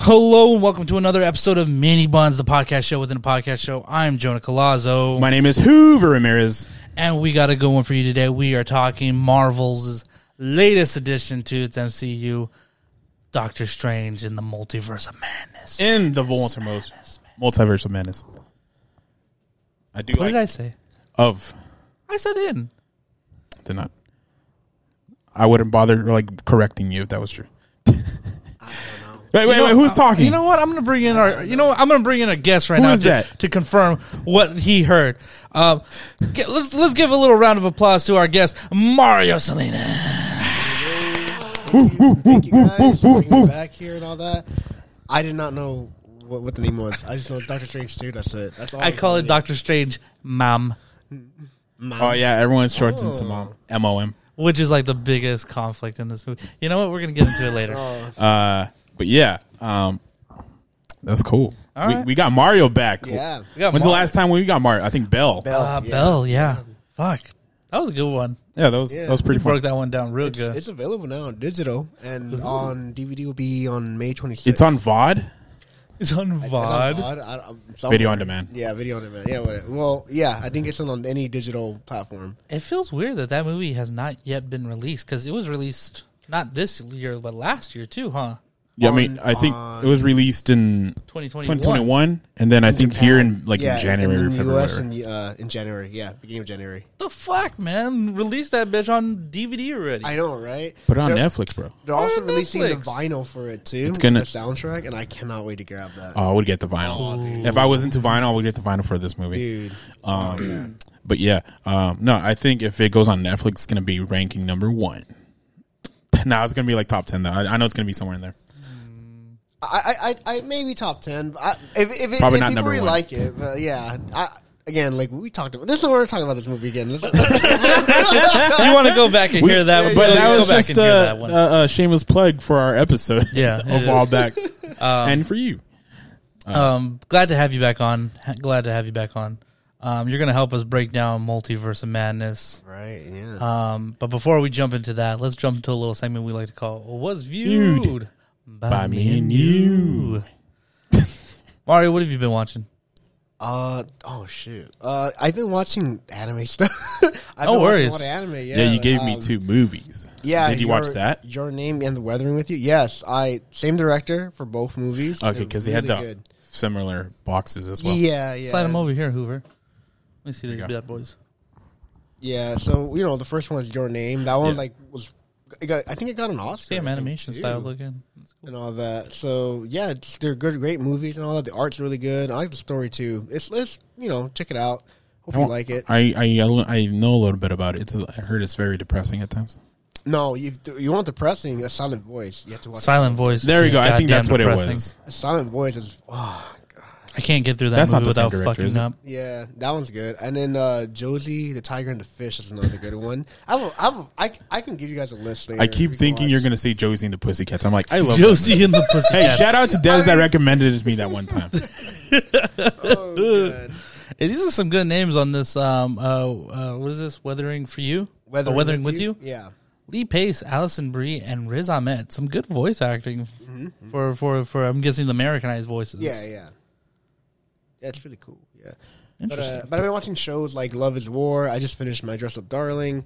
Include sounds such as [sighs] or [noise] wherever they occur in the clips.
Hello and welcome to another episode of Mini Buns, the podcast show within a podcast show. I'm Jonah Colazzo, My name is Hoover Ramirez. and we got a good one for you today. We are talking Marvel's latest addition to its MCU, Doctor Strange in the Multiverse of Madness. in the multiverse, multiverse of madness. I do What like did I say? of I said in. did not. I wouldn't bother like correcting you if that was true. [laughs] Wait, wait, wait. Who's talking? You know what? I'm gonna bring in our. You know, what? I'm gonna bring in a guest right Who now to, that? to confirm what he heard. Um, get- let's let's give a little round of applause to our guest, Mario Salinas. Thank you guys for bringing me back here and all that. I did not know what, what the name was. I just know it's Doctor Strange too. That's it. That's all. I call it Doctor. Doctor Strange, Mom, oh yeah, everyone's shorts into mom. M O M. which is like the biggest conflict in this movie. You know what? We're gonna get into it later. [laughs] Uh, but yeah, um, that's cool. All we, right. we got Mario back. Yeah. We got When's the Mar- last time we got Mario? I think Bell. Bell. Uh, yeah. Bell, yeah. Fuck, that was a good one. Yeah, that was Yeah. that was pretty We broke that one down real It's, good. it's available now on digital and on DVD will be on May 26th. It's on VOD, It's on It's on VOD. VOD. I- I'm somewhere. video on demand. Yeah, video on demand. Yeah, whatever. Well, yeah, I think it's on any digital platform. It feels weird that that movie has not yet been released because it was released not this year but last year too, huh? Yeah, I mean, I think it was released in 2021. 2021, and then I think Japan. here in like yeah, in January or in the February. US in, uh, in January. Yeah, beginning of January. The fuck, man! Release that bitch on DVD already. I know, right? Put it on They're- Netflix, bro. They're also on releasing the Netflix. vinyl for it too. It's gonna- the soundtrack, and I cannot wait to grab that. Oh, I would get the vinyl. If I was into vinyl, I would get the vinyl for this movie. Dude, Um, But yeah, um, no, I think if it goes on Netflix, it's gonna be ranking number one. [laughs] Nah, it's gonna be like top ten though. I, I know it's gonna be somewhere in there. I, I, I, I maybe top ten. but I, if if, it, Probably if not people number really one. like it, but yeah. I, again, like we talked about. This is what we're talking about this movie again. Let's- [laughs] you want to go back and hear that? yeah, one? But Go- that was just a, that one. a, a shameless plug for our episode. Yeah, it a is. while back, and for you. um, glad to have you back on. Ha- Glad to have you back on. Um, you're gonna help us break down Multiverse of Madness. right? Yeah. Um, but before we jump into that, let's jump into a little segment we like to call "Was Viewed, Viewed by, by Me me and and You." [laughs] Mario, what have you been watching? Uh oh shoot. Uh, I've been watching anime stuff. [laughs] I've No been worries. watching a lot of anime. Yeah, Yeah, you gave me um, two movies. Yeah, did you your, watch that? Your name and the Weathering with You. Yes, I same director for both movies. Okay, They're because they had the good. similar boxes as well. Yeah, yeah. Slide them over here, Hoover. Let me see these bad boys. Yeah, so you know the first one is Your Name. That one Yeah. like was, it got, I think it got an Oscar. Same I think, animation too, style looking. Cool. and all that. So yeah, it's, they're good, great movies and all that. The art's really good. I like the story too. It's it's you know check it out. Hope you like it. I, I I know a little bit about it. It's a, I heard it's very depressing at times. No, you you want depressing a silent voice. You have to watch Silent voice. There we is go. I think goddamn that's what it was. A silent voice is oh I can't get through that That's not movie the same without director, is fucking it? up. yeah, that one's good. And then uh, Josee the Tiger and the Fish is another good one. I will, I, will, I I can give you guys a list. Later I keep thinking watch. you're gonna say Josie and the Pussycats. I'm like, I love Josie and the Pussycats. Hey, shout out to Des I that recommended it to me that one time. [laughs] Oh, God. Hey, these are some good names on this. Um, uh, uh, what is this? Weathering for you? Or Weathering with, you? Yeah. Lee Pace, Alison Brie, and Riz Ahmed. Some good voice acting Mm-hmm. for for for. I'm guessing the Americanized voices. Yeah, yeah. Yeah, it's really cool. Yeah. But, Interesting. uh, but I've been watching shows like Love is War. I just finished my Dress Up Darling.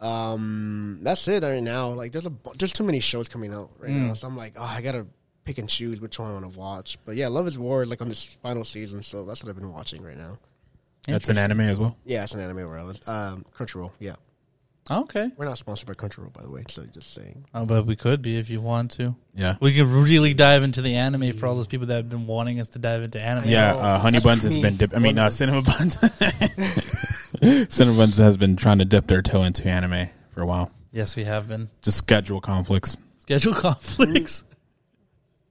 Um, that's it right now. Like, there's a bu- there's too many shows coming out right Mm. now, so I'm like, oh, I gotta pick and choose which one I want to watch. But yeah, Love is War like on this final season, so that's what I've been watching right now. That's an anime as well. Yeah, it's an anime where I was um, Crunchyroll. Yeah, Okay. we're not sponsored by Crunchyroll, by the way. So just saying. Oh, but we could be if you want to. Yeah. We could really dive into the anime for all those people that have been wanting us to dive into anime. Yeah, know. uh, Honey That's Buns has me been dip. I mean, uh. Cinema Buns. [laughs] [laughs] Cinema Buns has been trying to dip their toe into anime for a while. Yes, we have been. Just schedule conflicts. Schedule [laughs] conflicts.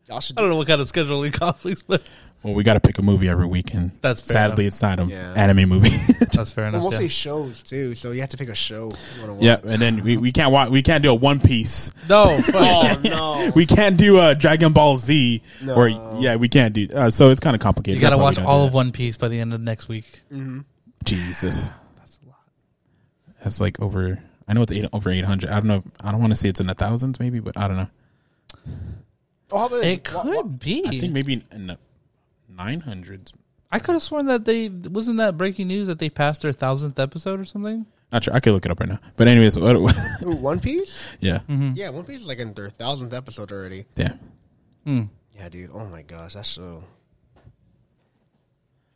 Y'all should I don't know what kind of scheduling conflicts, but Well, we got to pick a movie every weekend. That's fair sadly enough. it's not an Yeah. anime movie. [laughs] that's fair Well, enough. mostly yeah. shows too, so you have to pick a show you want to yeah, watch. and then we, we can't watch. We can't do a One Piece. No, [laughs] fuck. Oh no! [laughs] We can't do a Dragon Ball Z. No. Or yeah, we can't do. Uh, so it's kind of complicated. you got to That's why we watch all of One Piece by the end of next week. that. Jesus, that's a lot. That's like over. I know it's eight, over eight hundred. I don't know. I don't want to say it's in the thousands, maybe, but I don't know. Oh, how about It this? Wha- could wha- be. I think maybe in the nine hundreds. I could have sworn that they wasn't that breaking news that they passed their thousandth episode or something. Not sure. I could look it up right now. But anyways, what, Ooh, One Piece? [laughs] yeah, Yeah, One Piece is like in their thousandth episode already. yeah. Hmm. Yeah, dude. Oh my gosh, that's so.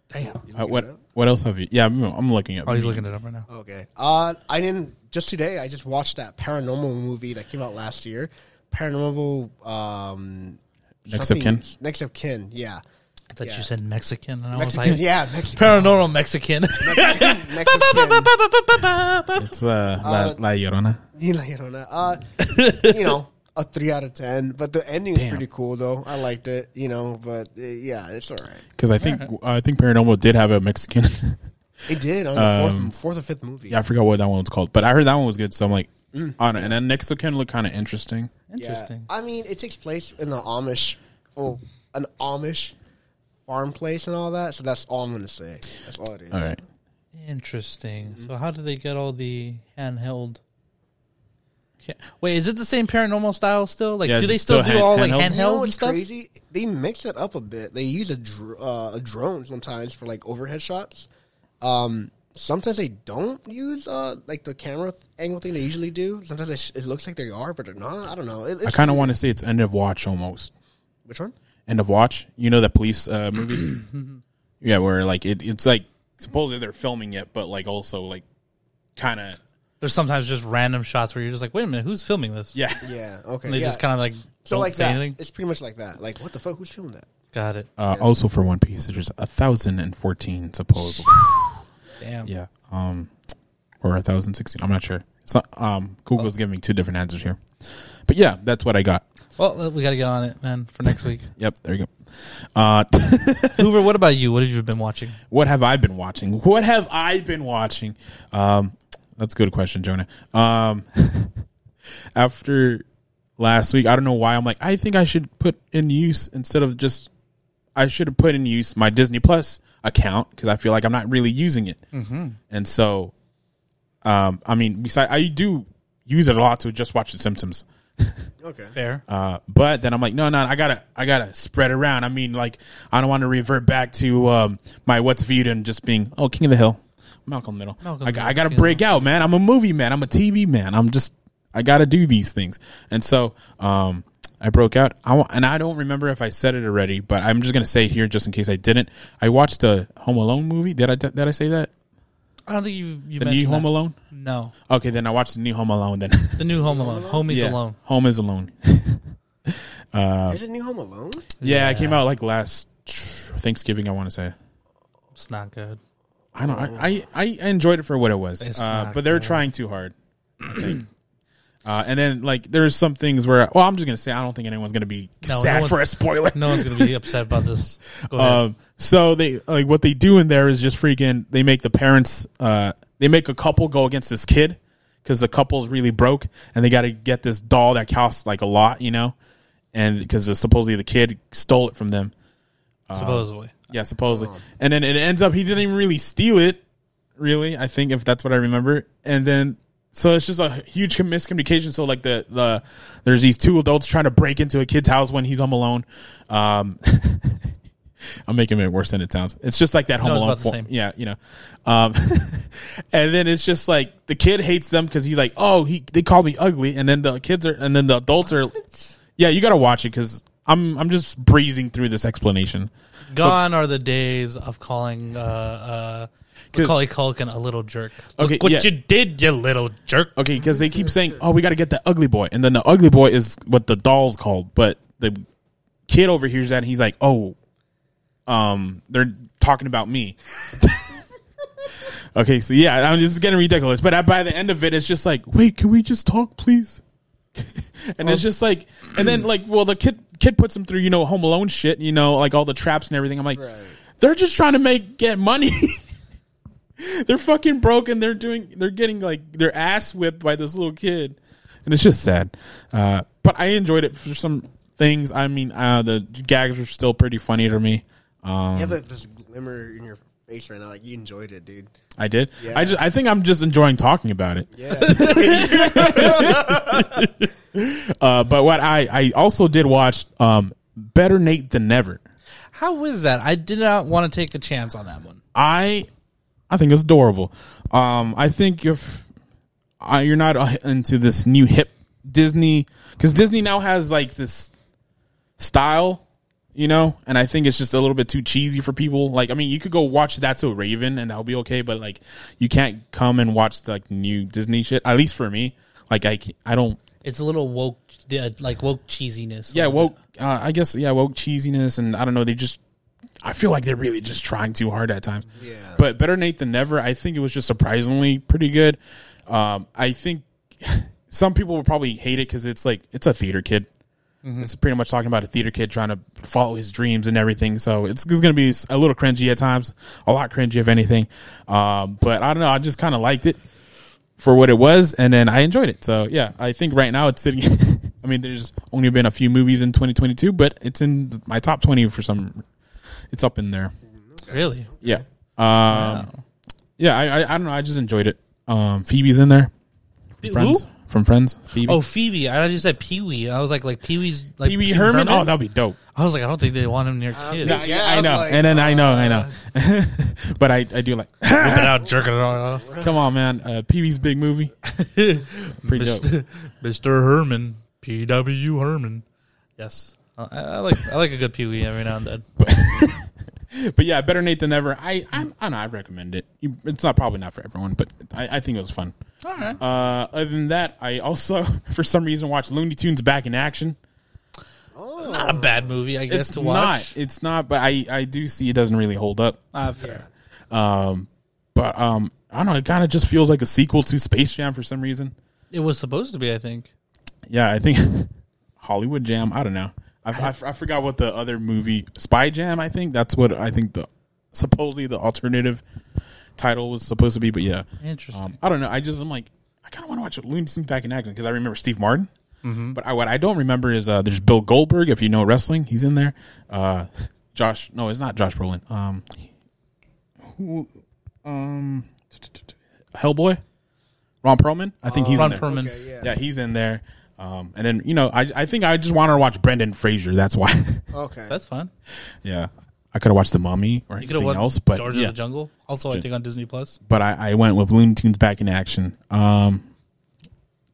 Damn. Uh, what what else have you? Yeah, I'm, I'm looking at. Oh, he's looking it up right now. Okay. Uh, I didn't just today. I just watched that paranormal movie that came out last year. Paranormal. Um, Next of something- Kin? Next of kin. Yeah. I thought Yeah. you said Mexican, and I was like, yeah, Mexican. paranormal Mexican. [laughs] Mexican, [laughs] next. It's uh, La, Uh, La Llorona. You know, uh, [laughs] you know, a three out of ten. But the ending was Damn. pretty cool, though. I liked it. You know, but uh, yeah, it's all right. Because I think I think Paranormal did have a Mexican. It did on the Um, fourth, fourth or fifth movie. yeah, I forgot what that one was called, but I heard that one was good. So I'm like, Mm. on it. And then next of kin looked kind of interesting. Interesting. Yeah. I mean, it takes place in the Amish, oh, an Amish farm place and all that. So that's all I'm gonna say. That's all it is. All right. Interesting. Mm-hmm. So how do they get all the handheld? Ca- Wait, is it the same paranormal style still? Like, Yeah, do is they it still, still do hand- all like handheld? handheld You know what's stuff? crazy? They mix it up a bit. They use a, dr- uh, a drone sometimes for like overhead shots. Um, sometimes they don't use uh, like the camera th- angle thing they usually do. Sometimes it, sh- it looks like they are, but they're not. I don't know. It, I kind of weird. want to say it's End of Watch almost. Which one? End of Watch. You know that police uh, [clears throat] movie? yeah, where like it, it's like supposedly they're filming it, but like also like kind of There's sometimes just random shots where you're just like, wait a minute, who's filming this? yeah. [laughs] Yeah. Okay. And they yeah. just kind of like so don't like say that. anything. It's pretty much like that. Like what the fuck? Who's filming that? Got it. Uh, Also for One Piece, there's a thousand and fourteen supposedly. [sighs] Damn. Yeah. Um, or a thousand sixteen. I'm not sure. So, um, Google's giving two different answers here, but yeah, that's what I got. Well, uh, we got to get on it, man, for next week. [laughs] Yep, there you go. Uh, [laughs] Hoover, what about you? What have you been watching? what have I been watching? What have I been watching? Um, that's a good question, Jonah. Um, [laughs] after last week, I don't know why I'm like, I think I should put in use instead of just, I should have put in use my Disney Plus account because I feel like I'm not really using it. Mm-hmm. And so, um, I mean, besides, I do use it a lot to just watch The Simpsons. Okay. Fair. Uh, but then I'm like, no, no, I gotta, I gotta spread around. I mean, like, I don't want to revert back to um, my what's viewed and just being, oh, King of the Hill, Malcolm Middle. Malcolm I, Middle, I gotta King break out, man. I'm a movie man. I'm a TV man. I'm just, I gotta do these things. And so, um, I broke out. I want, and I don't remember if I said it already, but I'm just gonna say here just in case I didn't. I watched a Home Alone movie. Did I? Did I say that? I don't think you you The mentioned new Home that. Alone. No, Okay, then I watched the new Home Alone. Then the new Home Alone. [laughs] Homie's yeah, Alone. Home is Alone. [laughs] Is it New Home Alone? Yeah, it came out like last Thanksgiving. I want to say. It's not good. I don't. I, I I enjoyed it for what it was, It's uh, not but they're good. trying too hard. I think. Uh, and then like there's some things where well I'm just gonna say I don't think anyone's gonna be No, sad no for a spoiler. No one's gonna be upset about this. [laughs] Go ahead. Um, so they like what they do in there is just freaking. They make the parents. Uh, they make a couple go against this kid because the couple's really broke and they got to get this doll that costs like a lot, you know, and because supposedly the kid stole it from them. Supposedly. Yeah, supposedly. And then it ends up he didn't even really steal it, really. I think if that's what I remember. And then so it's just a huge miscommunication. So like the the there's these two adults trying to break into a kid's house when he's home alone. Um, [laughs] I'm making it worse than it sounds. It's just like that Home No, Alone. form- Yeah, you know. Um, [laughs] and then it's just like the kid hates them because he's like, oh, he they call me ugly, and then the kids are, and then the adults are. Yeah, you got to watch it because I'm I'm just breezing through this explanation. Gone are the days of calling uh, uh, 'Cause- Macaulay Culkin a little jerk. Look Okay, what yeah. you did, you little jerk. Okay, because they keep saying, "Oh, we got to get the ugly boy," and then the ugly boy is what the doll's called. But the kid overhears that, and he's like, "Oh, um, they're talking about me." [laughs] okay, so yeah, I'm just getting ridiculous. But by the end of it, it's just like, "Wait, can we just talk, please?" [laughs] and it's just like, and then like, well, the kid kid puts him through, you know, Home Alone shit, you know, like all the traps and everything. I'm like, Right. they're just trying to make get money. [laughs] they're fucking broken. they're doing they're getting like their ass whipped by this little kid, and it's just sad. Uh, but I enjoyed it for some things. I mean, uh, the gags are still pretty funny to me. Um, You have like, this glimmer in your face right now. Like you enjoyed it, dude. I did. Yeah. I just I think I'm just enjoying talking about it. Yeah. [laughs] Uh, but what I I also did watch um Better Nate Than Never. How is that? I did not want to take a chance on that one. I I think it's adorable. Um, I think if uh, you're not uh, into this new hip Disney, because Disney now has like this style, you know, and I think it's just a little bit too cheesy for people. Like, I mean, you could go watch That's So Raven, and that'll be okay, but like, you can't come and watch the, like new Disney shit. At least for me, like, I I don't It's a little woke, like woke cheesiness. yeah, woke. Uh, I guess yeah, woke cheesiness, and I don't know. They just, I feel like they're really just trying too hard at times. Yeah. But better Nate than never. I think it was just surprisingly pretty good. Um, I think [laughs] some people will probably hate it because it's like it's a theater kid. It's pretty much talking about a theater kid trying to follow his dreams and everything. So it's, it's going to be a little cringy at times, a lot cringy if anything. Um, but I don't know. I just kind of liked it for what it was, and then I enjoyed it. So yeah, I think right now it's sitting. [laughs] I mean, there's only been a few movies in 2022, but it's in my top 20 for some. It's up in there. really. Yeah. Um, Yeah, I, I I don't know. I just enjoyed it. Um, Phoebe's in there. From Friends Who? from Friends. Phoebe. Oh, Phoebe. I thought you said Pee Wee. I was like, like Pee Wee's like Pee Wee Herman. Oh, that'd be dope. I was like, I don't think they want him near kids. Yeah, Yeah, I I know. like, and then I know, I uh, know. [laughs] but I, I do like. [laughs] Whip it out, jerking it off. Come on, man. Uh, Pee Wee's big movie. [laughs] Pretty dope. Mr. Mr. Herman, P. W. Herman. Yes, I, I like I like a good Pee Wee every now and then. But [laughs] but yeah, better Nate than ever. I I, I don't know. I recommend it. You, it's not probably not for everyone, but I, I think it was fun. All right. Uh, other than that, I also [laughs] for some reason watched Looney Tunes back in action. Not a bad movie, I guess, It's to not. watch. It's not. But I I do see it doesn't really hold up. Uh, fair. Um, but um, I don't know. It kind of just feels like a sequel to Space Jam for some reason. It was supposed to be, I think. Yeah, I think [laughs] Hollywood Jam. I don't know. I, I, I forgot what the other movie Spy Jam. I think that's what I think the supposedly the alternative title was supposed to be. But yeah, Interesting. um, I don't know. I just I'm like I kind of want to watch Looney Tunes back in action because I remember Steve Martin. But I, what I don't remember is uh, there's Bill Goldberg. If you know wrestling, he's in there. Uh, Josh, no, it's not Josh Brolin. Um, who, um, Hellboy, Ron Perlman. I think he's Ron in there. Perlman. Okay, yeah. Yeah, he's in there. Um, and then you know, I I think I just wanted to watch Brendan Fraser. That's why. [laughs] Okay. That's fun. yeah, I could have watched The Mummy or You could have anything watched else, but George yeah, of the Jungle. Also, I think on Disney Plus. but I, I went with Looney Tunes back in action. Um,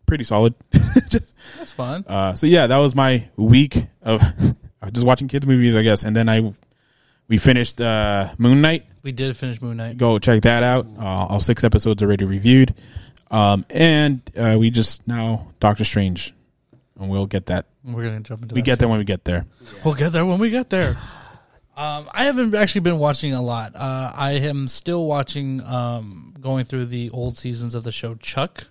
pretty solid. [laughs] Just- That's fun. uh, so yeah, that was my week of [laughs] just watching kids movies, I guess. And then I we finished uh, Moon Knight. We did finish Moon Knight. Go check that out. Uh, all six episodes already reviewed. Um, and uh, we just now Doctor Strange, and we'll get that. We're gonna jump into. We that get there when we get there. We'll get there when we get there. Um, I haven't actually been watching a lot. Uh, I am still watching, um, going through the old seasons of the show Chuck.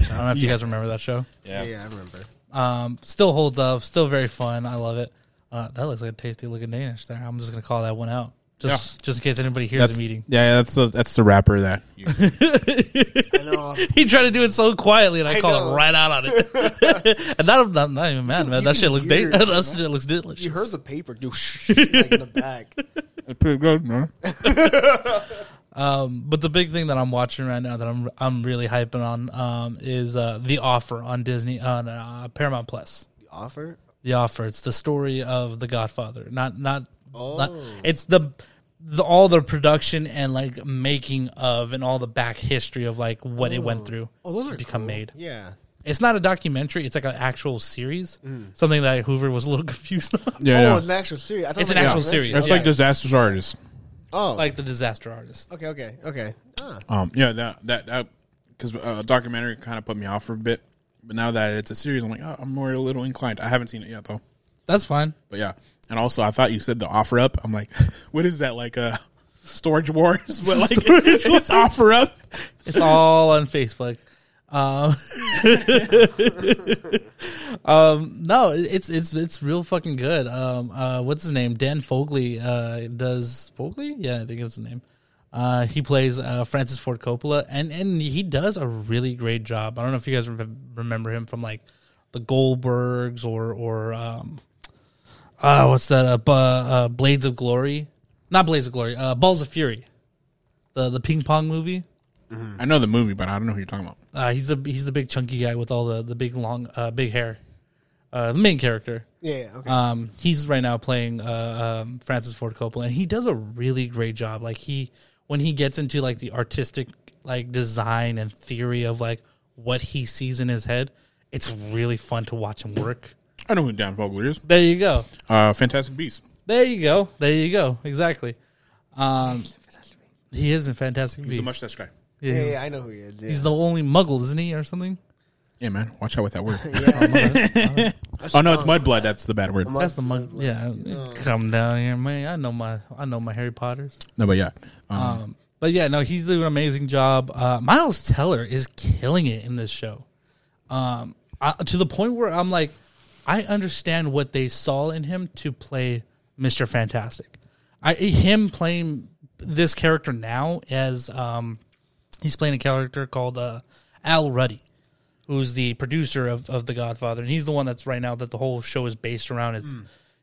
I don't know if you guys remember that show. yeah. yeah, I remember. Um, still holds up. Still very fun. I love it. Uh, that looks like a tasty looking Danish there. I'm just gonna call that one out, just just in case anybody hears That's a meeting. yeah, that's the that's the rapper that. [laughs] I know. He tried to do it so quietly, and I, I called know. him right out on it. [laughs] and not, not, not even mad, man. You That shit looks hear da- it, [laughs] that shit looks delicious. You heard the paper do sh- like in the back. Pretty good, no? Um, but the big thing that I'm watching right now that I'm I'm really hyping on um, is uh, the offer on Disney on uh, Paramount Plus. The offer. The offer. It's the story of the Godfather. Not not. Oh. not it's the, the all the production and like making of and all the back history of like what it went through. Oh, those to are become cool. made. Yeah. It's not a documentary. It's like an actual series. Something that Hoover was a little [laughs] confused on. Yeah, oh, yeah. it's an actual series. I thought It's it an actual a series. documentary. That's Yeah. like Disaster Artist. Oh, like the disaster artist. okay, okay, okay. Ah, Um, yeah, that that that because uh, documentary kind of put me off for a bit, but now that it's a series, I'm like, oh, I'm more a little inclined. I haven't seen it yet though, That's fine. but yeah. And also, I thought you said the offer up. I'm like, [laughs] what is that like a storage wars? [laughs] But like, [laughs] it's offer up. It's all on Facebook. Um, um, no, it's it's it's real fucking good. Um, uh, what's his name? Dan Fogler uh, does Fogler? Yeah, I think that's the name. Uh, he plays uh, Francis Ford Coppola, and and he does a really great job. I don't know if you guys re- remember him from like the Goldbergs or or um, uh, what's that? Uh, Bu- uh, Blades of Glory, not Blades of Glory. Uh, Balls of Fury. the the ping pong movie. I know the movie, but I don't know who you're talking about. Uh, he's a he's a big chunky guy with all the the big long uh, big hair. Uh, the main character. Yeah. Okay. Um, he's right now playing uh, um, Francis Ford Coppola, and he does a really great job. Like he, when he gets into like the artistic like design and theory of like what he sees in his head, it's really fun to watch him work. I know who Dan Fogler is. There you go. Uh, Fantastic Beast. There you go. There you go. Exactly. Um, he is in Fantastic He's a Beasts. mustache guy. Yeah. yeah, yeah, I know who he is. Yeah. He's the only Muggle, isn't he, or something? Yeah, man. Watch out with that word. [laughs] yeah. [laughs] oh no, it's mudblood. That's the bad word. Mud- That's the mug. Mud- Yeah, come down here, man. I know my I know my Harry Potters. No, but yeah. Um, Um, but yeah, no, he's doing an amazing job. Uh, Miles Teller is killing it in this show, um, I, to the point where I'm like, I understand what they saw in him to play Mister Fantastic. I him playing this character now as um, he's playing a character called uh, Al Ruddy, who's the producer of, of The Godfather, and he's the one that's right now that the whole show is based around. It's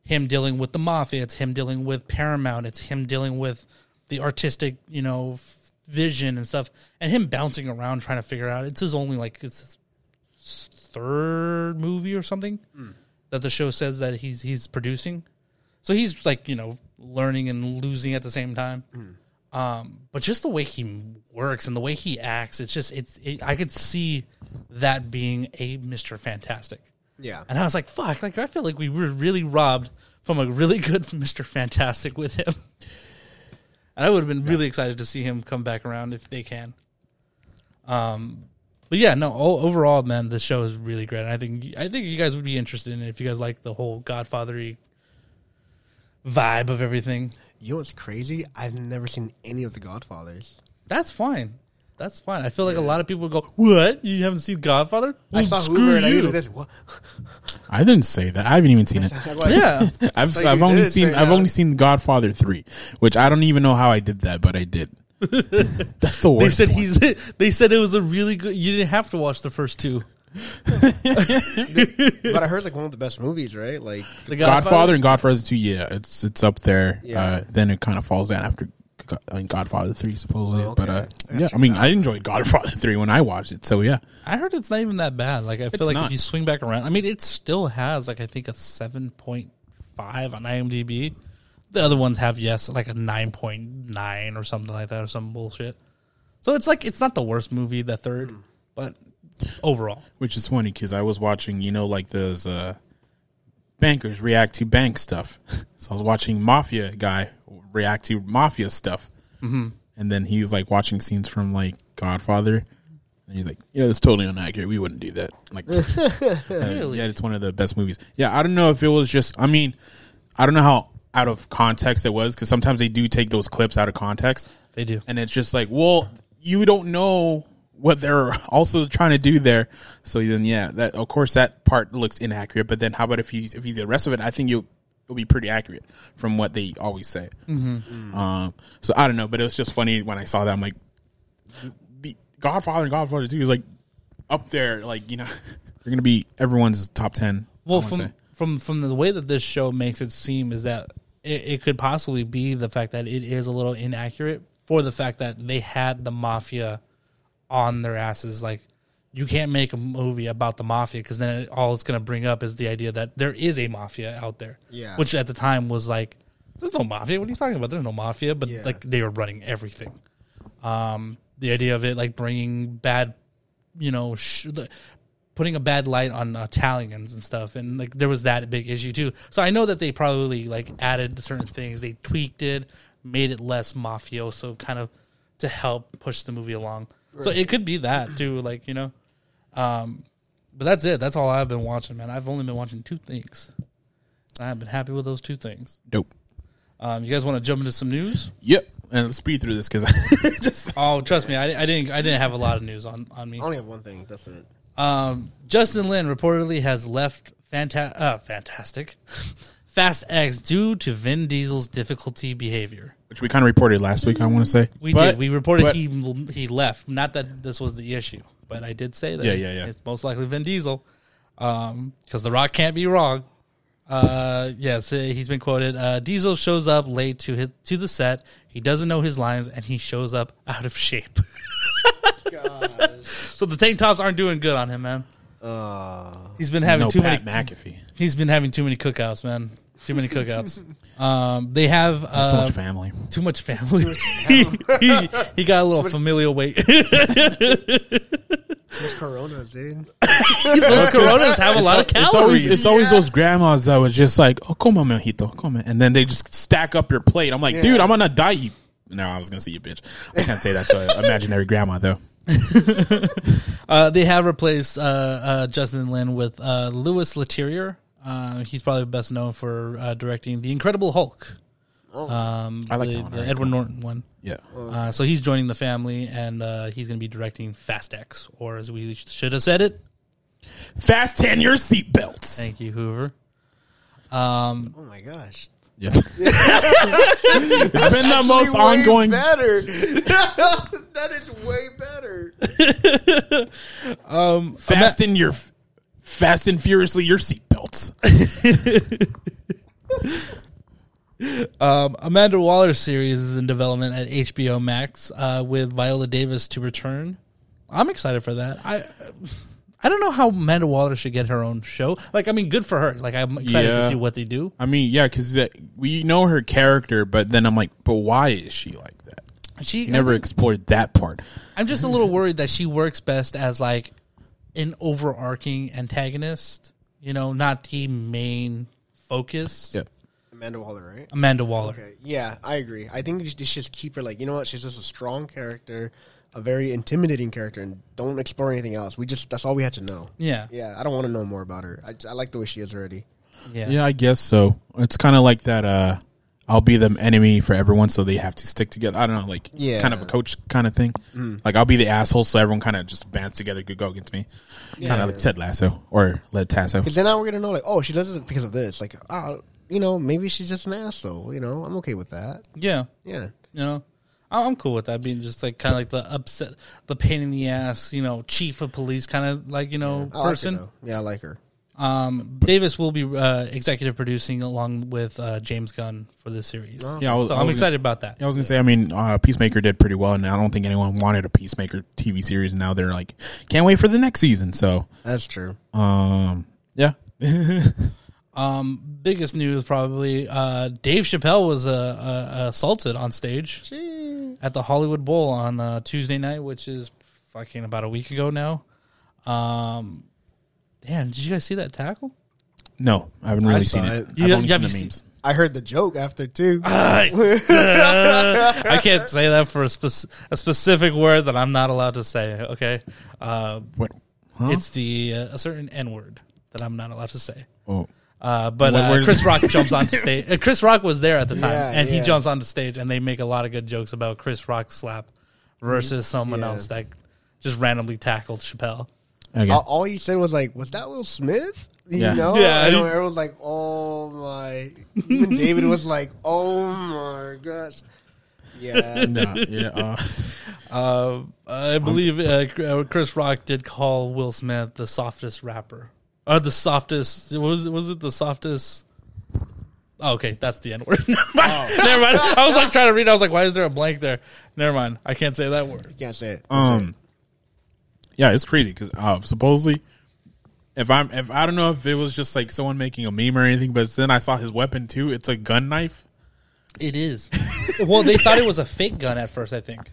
him dealing with the mafia. It's him dealing with Paramount. It's him dealing with the artistic, you know, f- vision and stuff, and him bouncing around trying to figure out. It's his only like it's his third movie or something that the show says that he's he's producing. So he's like you know learning and losing at the same time. Um, but just the way he works and the way he acts, it's just it's it, I could see that being a Mister Fantastic. Yeah. And I was like, fuck, like I feel like we were really robbed from a really good [laughs] Mister Fantastic with him. And I would have been really excited to see him come back around if they can. Um, but yeah, no. o- Overall, man, the show is really great. And I think I think you guys would be interested in it if you guys like the whole Godfathery vibe of everything. You know what's crazy? I've never seen any of the Godfathers. That's fine. That's fine. I feel like a lot of people go, "What? You haven't seen Godfather?" I saw screw Hoover and I you." this. What? I didn't say that. I haven't even seen it. [laughs] Yeah, [laughs] I've I've only seen say I've that. only seen Godfather three, which I don't even know how I did that, but I did. [laughs] That's the they said one. he's. [laughs] They said it was a really good. You didn't have to watch the first two. [laughs] but I heard like one of the best movies, right? Like The Godfather and Godfather two. Yeah, it's it's up there. Yeah. Uh, then it kind of falls down after Go- I mean, Godfather three supposedly. Oh, okay. But uh, I yeah, I mean. I enjoyed Godfather three when I watched it. So yeah, I heard it's not even that bad. Like I feel It's like not. if you swing back around, I mean, it still has like I think a seven point five on IMDb. The other ones have yes, like a nine point nine or something like that, or some bullshit. So it's like it's not the worst movie, the third, but overall, which is funny because I was watching, you know, like those uh, bankers react to bank stuff. [laughs] so I was watching Mafia guy react to Mafia stuff, mm-hmm. and then he's like watching scenes from like Godfather, and he's like, "Yeah, that's totally inaccurate. We wouldn't do that." Like, [laughs] uh, yeah, it's one of the best movies. Yeah, I don't know if it was just. I mean, I don't know how out of context it was because sometimes they do take those clips out of context they do. and it's just like, well, you don't know what they're [laughs] also trying to do there. So then, yeah, that of course that part looks inaccurate. But then, how about if you if you do the rest of it? I think you'll it'll be pretty accurate from what they always say. Um, so I don't know, but it was just funny when I saw that. I'm like, the Godfather and Godfather Two is like up there, like you know, [laughs] they're gonna be everyone's top ten. Well, from say. from from the way that this show makes it seem is that it, it could possibly be the fact that it is a little inaccurate for the fact that they had the mafia on their asses. Like, you can't make a movie about the mafia because then it, all it's going to bring up is the idea that there is a mafia out there. Yeah. which at the time was like, there's no mafia. What are you talking about? There's no mafia, but Yeah. like they were running everything. Um, the idea of it like bringing bad, you know, sh- putting a bad light on Italians and stuff, and like there was that big issue too. So I know that they probably like added certain things, they tweaked it, made it less mafioso, kind of to help push the movie along. So it could be that too, like you know. Um, but that's it. That's all I've been watching, man. I've only been watching two things. I've been happy with those two things. dope. Um, you guys want to jump into some news? Yep, and let's speed through this because [laughs] just Oh, trust me, I, I didn't. I didn't have a lot of news on on me. I only have one thing. That's it. Um, Justin Lin reportedly has left Fanta- uh, fantastic [laughs] Fast X due to Vin Diesel's difficulty behavior. which we kind of reported last week. I want to say We But- did. We reported but- he he left. Not that this was the issue, but I did say that. Yeah, yeah, yeah. It's most likely Vin Diesel, because The Rock can't be wrong. Uh, yes, uh, he's been quoted. Uh, Diesel shows up late to his, to the set. He doesn't know his lines, and he shows up out of shape. [laughs] Gosh. [laughs] so the tank tops aren't doing good on him, man. Uh, He's been having no too Pat many. McAfee. He's been having too many cookouts, man. Too many cookouts. [laughs] um, they have There's uh, too much family. too much family. [laughs] he, he, he got a little familial weight. those Coronas, dude. Those Coronas have a lot of It's calories. always it's always Yeah. those grandmas that was just like, oh, come on, mijito, come on, and then they just stack up your plate. I'm like, Yeah. dude, I'm gonna die. You. No, I was gonna say you, bitch. I can't say that to an imaginary grandma though. [laughs] Uh, they have replaced uh, uh, Justin Lin with uh, Louis Leterrier. Uh, he's probably best known for uh, directing The Incredible Hulk. Um, I like the, that one, the alright, Edward cool. Norton one. Yeah. Uh, so he's joining the family, and uh, he's going to be directing Fast X, or as we should have said it. Fasten your seatbelts. Thank you, Hoover. Um, Oh my gosh. Yeah. [laughs] it's been the most way ongoing. Better. [laughs] that is way better. um, Fasten your, fast and furiously your seatbelts. [laughs] Um, Amanda Waller series is in development at HBO Max uh, with Viola Davis to return. I'm excited for that. I I don't know how Amanda Waller should get her own show. Like, I mean, good for her. Like, I'm excited to see what they do. I mean, yeah, because we know her character, but then I'm like, but why is she like that? She Never explored that part. I'm just a little worried that she works best as like an overarching antagonist. You know, not the main focus. Yeah. Amanda Waller, right? Amanda Waller. Okay. Yeah, I agree. I think you should just keep her like, you know what? She's just a strong character, a very intimidating character, and don't explore anything else. We just, that's all we had to know. Yeah. Yeah, I don't want to know more about her. I, I like the way she is already. Yeah. Yeah, I guess so. It's kind of like that. Uh, I'll be the enemy for everyone, so they have to stick together. I don't know, like Yeah. kind of a coach kind of thing. Like I'll be the asshole, so everyone kind of just bands together to go against me. Kind of like Ted Lasso or Led Tasso. Because then now we're gonna know, like, oh, she does it because of this. Like, oh, you know, maybe she's just an asshole. You know, I'm okay with that. Yeah. Yeah. You know, I- I'm cool with that being just like kind of like the upset, the pain in the ass, you know, chief of police kind of like you know I like her, person. though. yeah, I like her. um, Davis will be uh, executive producing along with uh, James Gunn for this series. Yeah, I was, so I I'm was excited about that. I was gonna say, I mean, uh, Peacemaker did pretty well, and I don't think anyone wanted a Peacemaker TV series. And now they're like, can't wait for the next season. So, That's true. um, yeah, [laughs] Um, biggest news probably uh, Dave Chappelle was uh, uh, assaulted on stage at the Hollywood Bowl on uh, Tuesday night, which is fucking about a week ago now. Um, damn, did you guys see that tackle? no, I haven't really saw seen it. it. I've You- only you seen the seen- memes. I heard the joke after too. [laughs] I can't say that for a, spec- a specific word that I'm not allowed to say. Okay, uh, What? Huh? it's the uh, a certain N word that I'm not allowed to say. oh, Uh, but uh, Chris Rock [laughs] jumps onto stage. Uh, Chris Rock was there at the time, Yeah, and he yeah. jumps onto stage, and they make a lot of good jokes about Chris Rock's slap versus someone Yeah. else that just randomly tackled Chappelle. okay. all, all he said was like, "Was that Will Smith?" You Yeah. know, Yeah, I know. Everyone was like, "Oh my!" [laughs] Even David was like, "Oh my gosh!" Yeah, [laughs] no, yeah, uh, Uh, I believe uh, Chris Rock did call Will Smith the softest rapper, or the softest. Was it, was it the softest? Oh, okay, that's the N word. [laughs] Never mind. [laughs] Never mind. I was like trying to read. I was like, why is there a blank there? Never mind. I can't say that word. you can't say it. Can't say it. um, yeah, it's crazy because uh, supposedly, if I'm, if I don't know if it was just like someone making a meme or anything, but then I saw his weapon too. It's a gun knife. It is. well, they thought it was a fake gun at first, I think.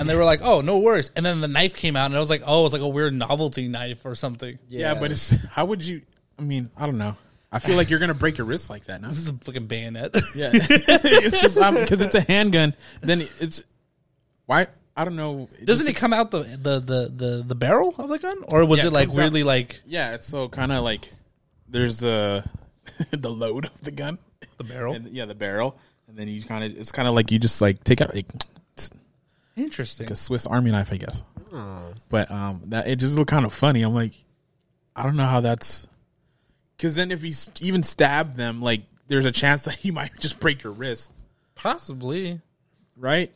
And they were like, "Oh, no worries." And then the knife came out, and I was like, "Oh, it's like a weird novelty knife or something." Yeah, but it's how would you? I mean, I don't know. I feel like you're gonna break your wrist like that. No? This is a fucking bayonet. Yeah, [laughs] it's just um, because it's a handgun. Then it's why I don't know. Doesn't it come out the the the the, the barrel of the gun, or was Yeah, it it like comes out- weirdly like Yeah, it's so kind of like there's the uh, [laughs] the load of the gun. the barrel? And, yeah, the barrel, and then you kind of it's kind of like you just like take out like, it's Interesting. like a Swiss Army knife, I guess. But um, that it just looked kind of funny. I'm like, I don't know how that's because then if s- even stab them, like there's a chance that [laughs] he might just break your wrist, Possibly. right?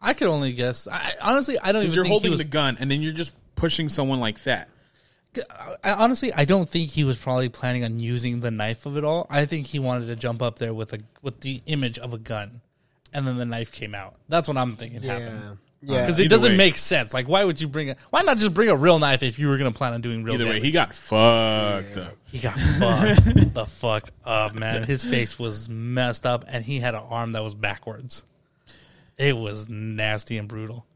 I could only guess. I honestly, I don't Because you're think holding he was, the gun and then you're just pushing someone like that. I, honestly, I don't think he was probably planning on using the knife of it all. I think he wanted to jump up there with a with the image of a gun, and then the knife came out. That's what I'm thinking happened. Yeah, uh, yeah. Because it Either doesn't way. make sense. Like, why would you bring a? Why not just bring a real knife if you were going to plan on doing real? Either way, he got fucked up. He got fucked [laughs] the fuck up, man. His face was messed up, and he had an arm that was backwards. It was nasty and brutal.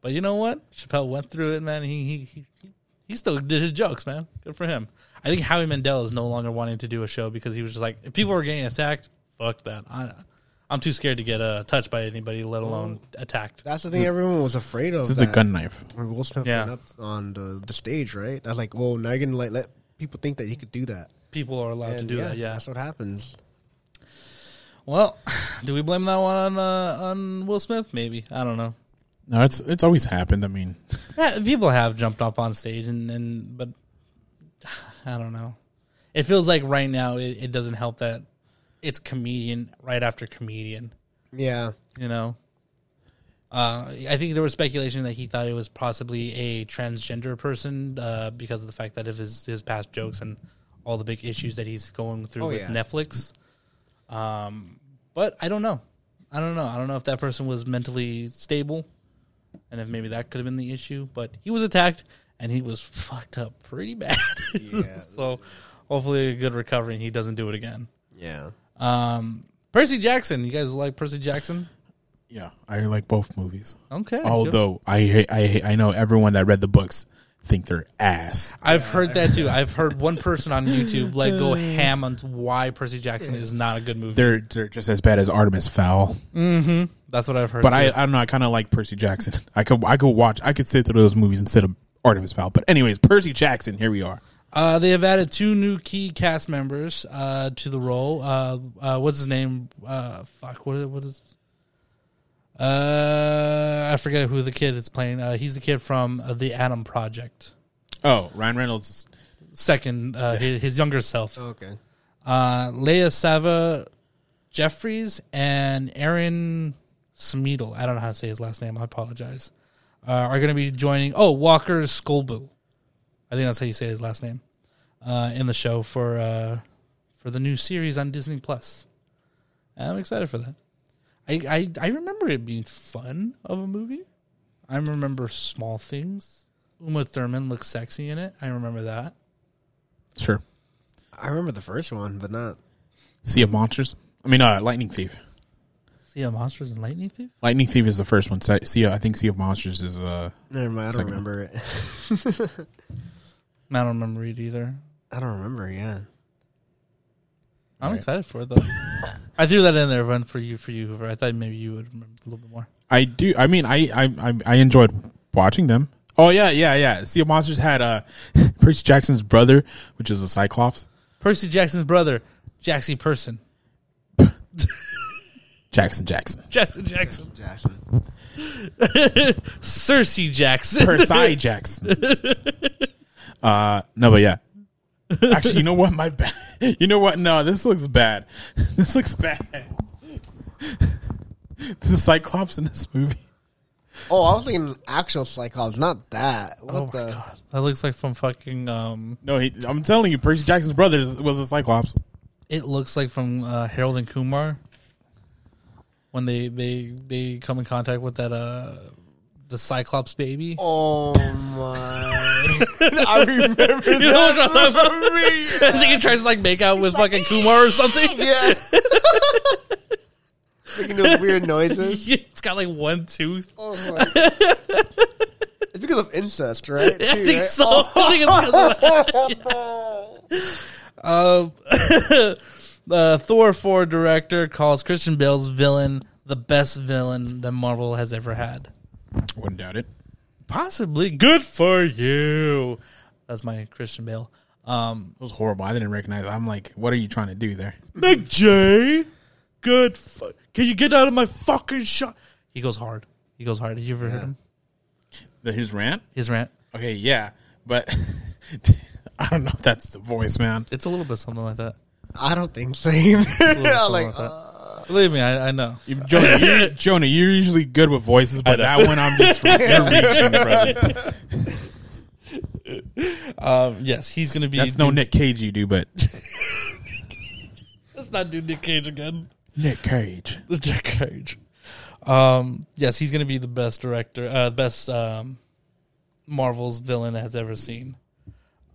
But you know what? Chappelle went through it, man. He he he, he- he still did his jokes, man. Good for him. I think Howie Mandel is no longer wanting to do a show because he was just like, if people are getting attacked, fuck that. I, I'm too scared to get uh, touched by anybody, let alone attacked. That's the thing everyone was afraid of. This is the that gun knife. when Will Smith Yeah. went up on the, the stage, right? They're like, well, now you're gonna like let people think that he could do that. People are allowed to And do that. Yeah. that's what happens. Well, [sighs] do we blame that one on uh, on Will Smith? Maybe. I don't know. No, it's it's always happened. I mean, [laughs] Yeah, people have jumped up on stage and, and but [sighs] I don't know. It feels like right now it, it doesn't help that it's comedian right after comedian. Yeah, You know, uh, I think there was speculation that he thought it was possibly a transgender person uh, because of the fact that of his his past jokes and all the big issues that he's going through Oh, with yeah. Netflix. Um, but I don't know. I don't know. I don't know if that person was mentally stable, and if maybe that could have been the issue. But he was attacked, and he was fucked up pretty bad. [laughs] Yeah. so hopefully a good recovery, and he doesn't do it again. yeah. Um, Percy Jackson. You guys like Percy Jackson? yeah, I like both movies. Okay. good. Although I hate, I hate, I know everyone that read the books think they're ass. I've heard that too. [laughs] I've heard one person on YouTube like go [laughs] ham on why Percy Jackson is not a good movie. They're they're just as bad as Artemis Fowl. mm-hmm. That's what I've heard. But too. I I don't know. I kind of like Percy Jackson. I could I could watch. I could sit through those movies instead of Artemis Fowl. But anyways, Percy Jackson. Here we are. Uh, they have added two new key cast members uh, to the role. Uh, uh, what's his name? Uh, fuck. What is? What is uh, I forget who the kid is playing. Uh, he's the kid from uh, the Adam Project. Oh, Ryan Reynolds. Second, uh, his, his younger self. Okay. uh, Leah Sava Jeffries and Aaron Smeedle. I don't know how to say his last name. I apologize. Uh, are going to be joining. Oh, Walker Skolbu. I think that's how you say his last name. Uh, in the show for uh, for the new series on Disney Plus. I'm excited for that. I, I I remember it being fun of a movie. I remember small things. Uma Thurman looks sexy in it. I remember that. Sure. I remember the first one, but not. Sea of Monsters. I mean, uh, Lightning Thief. Sea of Monsters and Lightning Thief? Lightning Thief is the first one. Sea, I think Sea of Monsters is. uh Never mind. I don't Second one. remember it. [laughs] I don't remember it either. I don't remember. Yeah. I'm Right. excited for it though. I threw that in there, run for you, for you. Hoover. I thought maybe you would remember a little bit more. I do. I mean, I I I, I enjoyed watching them. Oh yeah, yeah, yeah. Sea of Monsters had uh [laughs] Percy Jackson's brother, which is a Cyclops. Percy Jackson's brother, Jaxie Person. [laughs] Jackson Jackson. Jackson Jackson. Jackson. [laughs] Cersei Jackson. Percy Jackson. Uh no, but yeah. Actually, you know what? My bad. [laughs] You know what? No, this looks bad. [laughs] This looks bad. [laughs] the Cyclops in this movie. Oh, I was thinking actual Cyclops, not that. What Oh my the? god, that looks like from fucking. Um, No, he, I'm telling you, Percy Jackson's brother is- was a Cyclops. it looks like from uh, Harold and Kumar when they they they come in contact with that uh the Cyclops baby. Oh my! I remember. [laughs] You know what I'm talking about? [laughs] I think he tries to like make out with fucking Kumar or something. [laughs] Yeah. Making those weird noises. it's got like one tooth. Oh my! It's because of incest, right? I Too, think right? so. I think it's because of that. Um, the Thor 4 director calls Christian Bale's villain the best villain that Marvel has ever had. Wouldn't doubt it. Possibly. Good for you. That's my Christian Bale. Um, It was horrible. I didn't recognize. It. I'm like, what are you trying to do there? McG? Good. Fu- Can you get out of my fucking shot? He goes hard. He goes hard. Did you ever hear him? The, his rant. His rant. Okay, yeah, but [laughs] I don't know if that's the voice, man. It's a little bit something like that. I don't think so either. little I'm [laughs] something like, like uh, Believe me, I, I know. You- Jonah, you're, [laughs] Jonah, you're usually good with voices, but that one I'm just you're [laughs] reaching, brother. Um, yes, he's gonna be. That's no Nick Cage, you do, but [laughs] Let's not do Nick Cage again. Nick Cage. The Nick Cage. Um, yes, he's gonna be the best director, uh, best um, Marvel's villain has ever seen.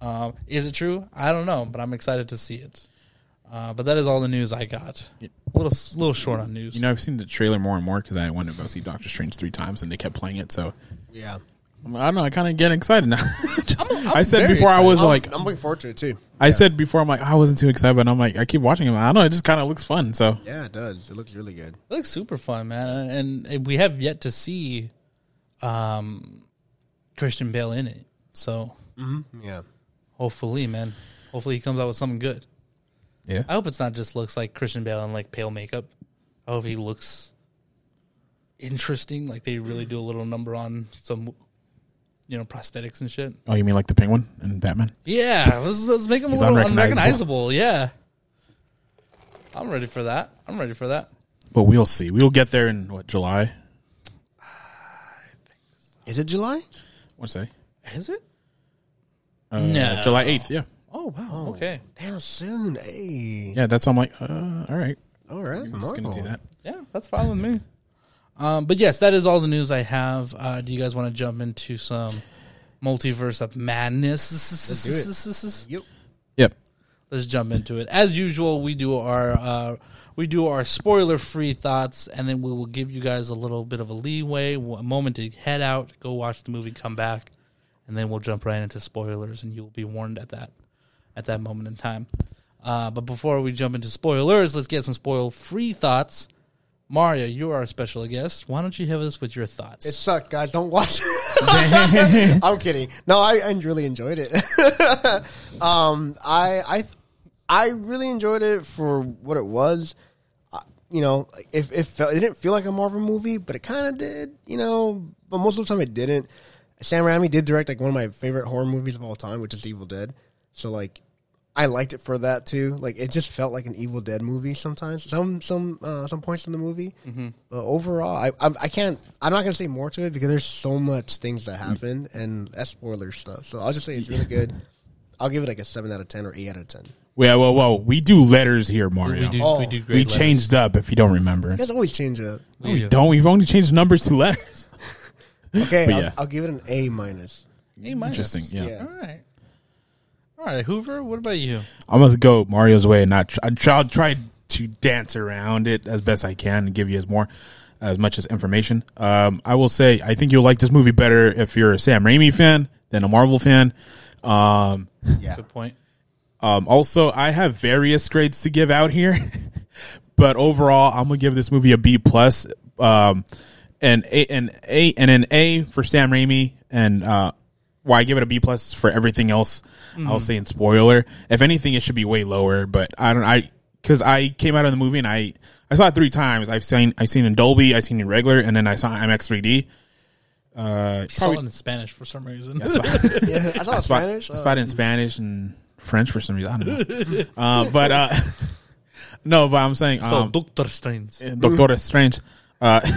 Um, is it true? I don't know, but I'm excited to see it. Uh, but that is all the news I got. A little, little short on news. You know, I've seen the trailer more and more because I went to go see Doctor Strange three times and they kept playing it. So Yeah. I don't know. I kind of get excited now. [laughs] Just- I said very before I excited. was I'm, like, I'm looking forward to it too. I said before I'm like I wasn't too excited, but I'm like I keep watching it. I don't know. It just kind of looks fun. So Yeah, it does. It looks really good. It looks super fun, man, and, and we have yet to see um, Christian Bale in it. So Yeah. hopefully, man, hopefully he comes out with something good. Yeah, I hope it's not just looks like Christian Bale in like pale makeup. I hope he looks interesting, like they really do a little number on some, you know, prosthetics and shit. Oh, you mean like the Penguin and Batman? Yeah, let's, let's make him He's a little unrecognizable. unrecognizable. Yeah, I'm ready for that. I'm ready for that. But we'll see. We'll get there in what July? Is it July? What's that? Is it? Uh, No. July eighth. Yeah, Oh wow. Okay. Damn soon. Hey. yeah. That's I'm like, uh, all right. All right. I'm just gonna do that. Yeah, that's fine with me. Um, but yes, that is all the news I have. Uh, do you guys want to jump into some multiverse of madness? Yep. Yep. Let's jump into it. As usual, we do our uh, we do our spoiler free thoughts, and then we will give you guys a little bit of a leeway, a moment to head out, go watch the movie, come back, and then we'll jump right into spoilers, and you will be warned at that at that moment in time. Uh, but before we jump into spoilers, let's get some spoil free thoughts. Mario, you are our special guest. Why don't you hit us with your thoughts? It sucked, guys. Don't watch it. [laughs] I'm kidding. No, I, I really enjoyed it. [laughs] um, I I I really enjoyed it for what it was. Uh, You know, if it felt it didn't feel like a Marvel movie, but it kind of did. You know, but most of the time it didn't. Sam Raimi did direct like one of my favorite horror movies of all time, which is Evil Dead. So like, I liked it for that too. Like it just felt like an Evil Dead movie sometimes. Some some uh, some points in the movie, but overall, I, I I can't. I'm not gonna say more to it because there's so much things that happen and that's spoiler stuff. So I'll just say it's really good. [laughs] I'll give it like a seven out of ten or eight out of ten. Yeah, well, well. We do letters here, Mario. we do Oh. we do great. We letters. changed up. If you don't remember, You guys always change it. We we do. don't. We've only changed numbers to letters. [laughs] Okay, I'll, yeah. I'll give it an A minus. A minus. Interesting. Yeah. Yeah. All right. All right, Hoover. What about you? I must go Mario's way and not. Try, I try, I'll try to dance around it as best I can and give you as more, as much as information. Um, I will say I think you'll like this movie better if you're a Sam Raimi fan than a Marvel fan. Um, Yeah. Good point. um, also, I have various grades to give out here, [laughs] but overall, I'm gonna give this movie a B plus, um, and a an A and an A for Sam Raimi, and uh, why I give it a B plus for everything else. I'll say in spoiler. If anything, it should be way lower, but I don't. I because I came out of the movie and I I saw it three times. I've seen I've seen in Dolby, I've seen in regular, and then I saw IMAX 3D. Uh, You saw it in Spanish for some reason. I saw- [laughs] Yeah, I saw it in spot, Spanish. I spotted in Spanish and French for some reason. I don't know. [laughs] uh, but uh, [laughs] no, but I'm saying so um, Doctor Strange. Doctor Strange. Uh, [laughs]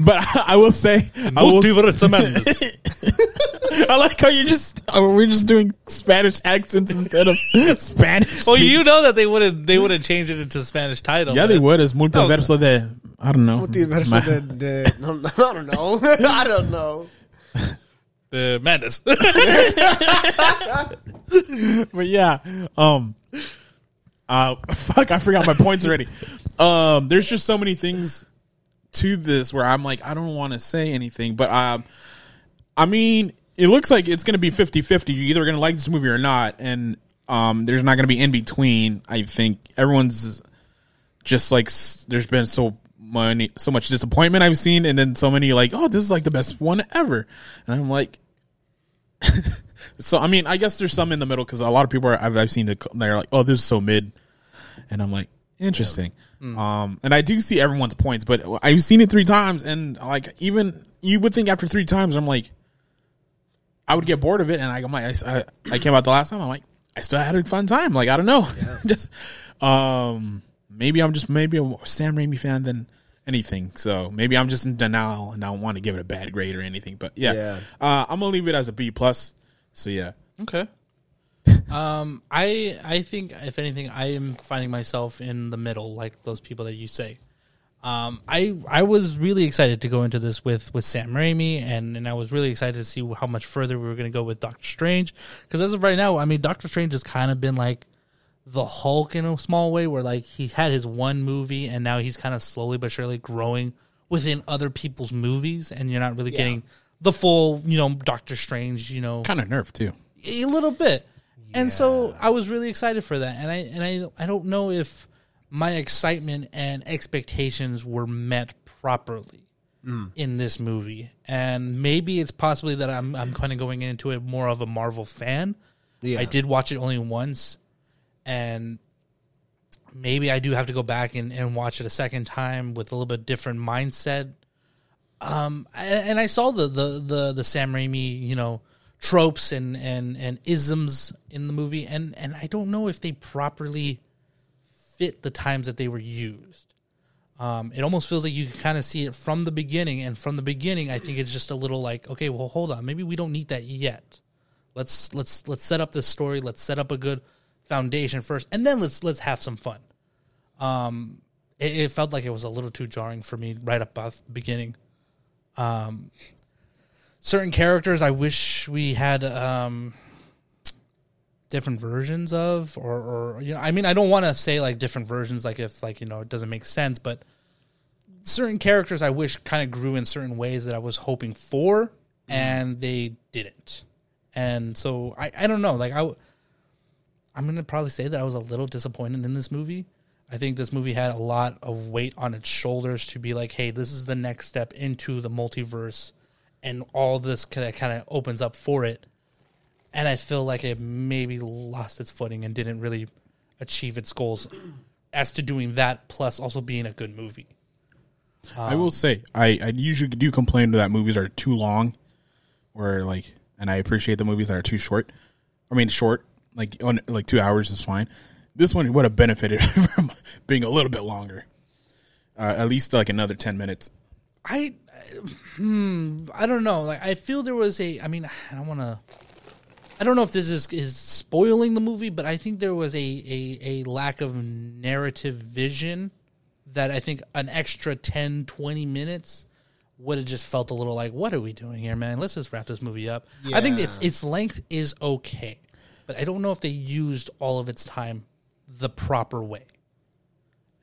but I, I will say, I, will, Multiverse of Madness. I like how you're just oh, we're just doing Spanish accents instead of [laughs] Spanish. well, speak. you know that they would have they would have changed it into Spanish title. yeah, they man. would as multiverso de I don't know. Multiverso My- de, de, [laughs] no, I don't know. I don't know. the madness. but yeah, um, uh, fuck, I forgot my points already. Um, there's just so many things to this where I'm like, I don't want to say anything, but um, I mean, it looks like it's gonna be 50-50. You're either gonna like this movie or not, and um, there's not gonna be in between. I think everyone's just like there's been so many, so much disappointment I've seen, and then so many like, oh, this is like the best one ever, and I'm like. [laughs] So I mean, I guess there's some in the middle because a lot of people are, I've, I've seen the, they're like, "Oh, this is so mid," and I'm like, "Interesting." Um, and I do see everyone's points, but I've seen it three times, and like even you would think after three times, I'm like, I would get bored of it, and I, I'm like, I, I came out the last time, I'm like, I still had a fun time. Like I don't know, [laughs] just um, maybe I'm just maybe a Sam Raimi fan than anything. So maybe I'm just in denial and I don't want to give it a bad grade or anything. But yeah, Yeah. Uh, I'm gonna leave it as a B plus. So yeah, Okay. [laughs] um, I I think if anything, I am finding myself in the middle, like those people that you say. Um, I I was really excited to go into this with with Sam Raimi, and and I was really excited to see how much further we were going to go with Doctor Strange, because as of right now, I mean, Doctor Strange has kind of been like the Hulk in a small way, where like he had his one movie, and now he's kind of slowly but surely growing within other people's movies, and you're not really getting the full, you know, Doctor Strange, you know, kind of nerf too. a little bit. And so I was really excited for that. And I and I I don't know if my excitement and expectations were met properly in this movie. And maybe it's possibly that I'm I'm kind of going into it more of a Marvel fan. Yeah. I did watch it only once and maybe I do have to go back and, and watch it a second time with a little bit different mindset. Um, and, and I saw the, the, the, the Sam Raimi, you know, tropes and, and, and isms in the movie. And, and I don't know if they properly fit the times that they were used. Um, it almost feels like you can kind of see it from the beginning. And from the beginning, I think it's just a little like, okay, well, hold on. Maybe we don't need that yet. Let's, let's, let's set up this story. Let's set up a good foundation first. And then let's, let's have some fun. Um, it, it felt like it was a little too jarring for me right up off the beginning. Um, certain characters I wish we had um, different versions of, or, or you know, I mean, I don't want to say like different versions, like if like you know it doesn't make sense, but certain characters I wish kind of grew in certain ways that I was hoping for, and they didn't, and so I I don't know, like I. I'm gonna probably say that I was a little disappointed in this movie. I think this movie had a lot of weight on its shoulders to be like, hey, this is the next step into the multiverse, and all this kind of opens up for it. And I feel like it maybe lost its footing and didn't really achieve its goals as to doing that, plus also being a good movie. I will say, I, I usually do complain that movies are too long, or like, and I appreciate the movies that are too short. I mean, short, like on like two hours is fine. This one would have benefited [laughs] from being a little bit longer, uh, at least like another ten minutes. I, hmm, I don't know. Like, I feel there was a. I mean, I don't want to. I don't know if this is is spoiling the movie, but I think there was a a, a lack of narrative vision that I think an extra 10, 20 minutes would have just felt a little like, what are we doing here, man? Let's just wrap this movie up. I think its its length is okay, but I don't know if they used all of its time the proper way.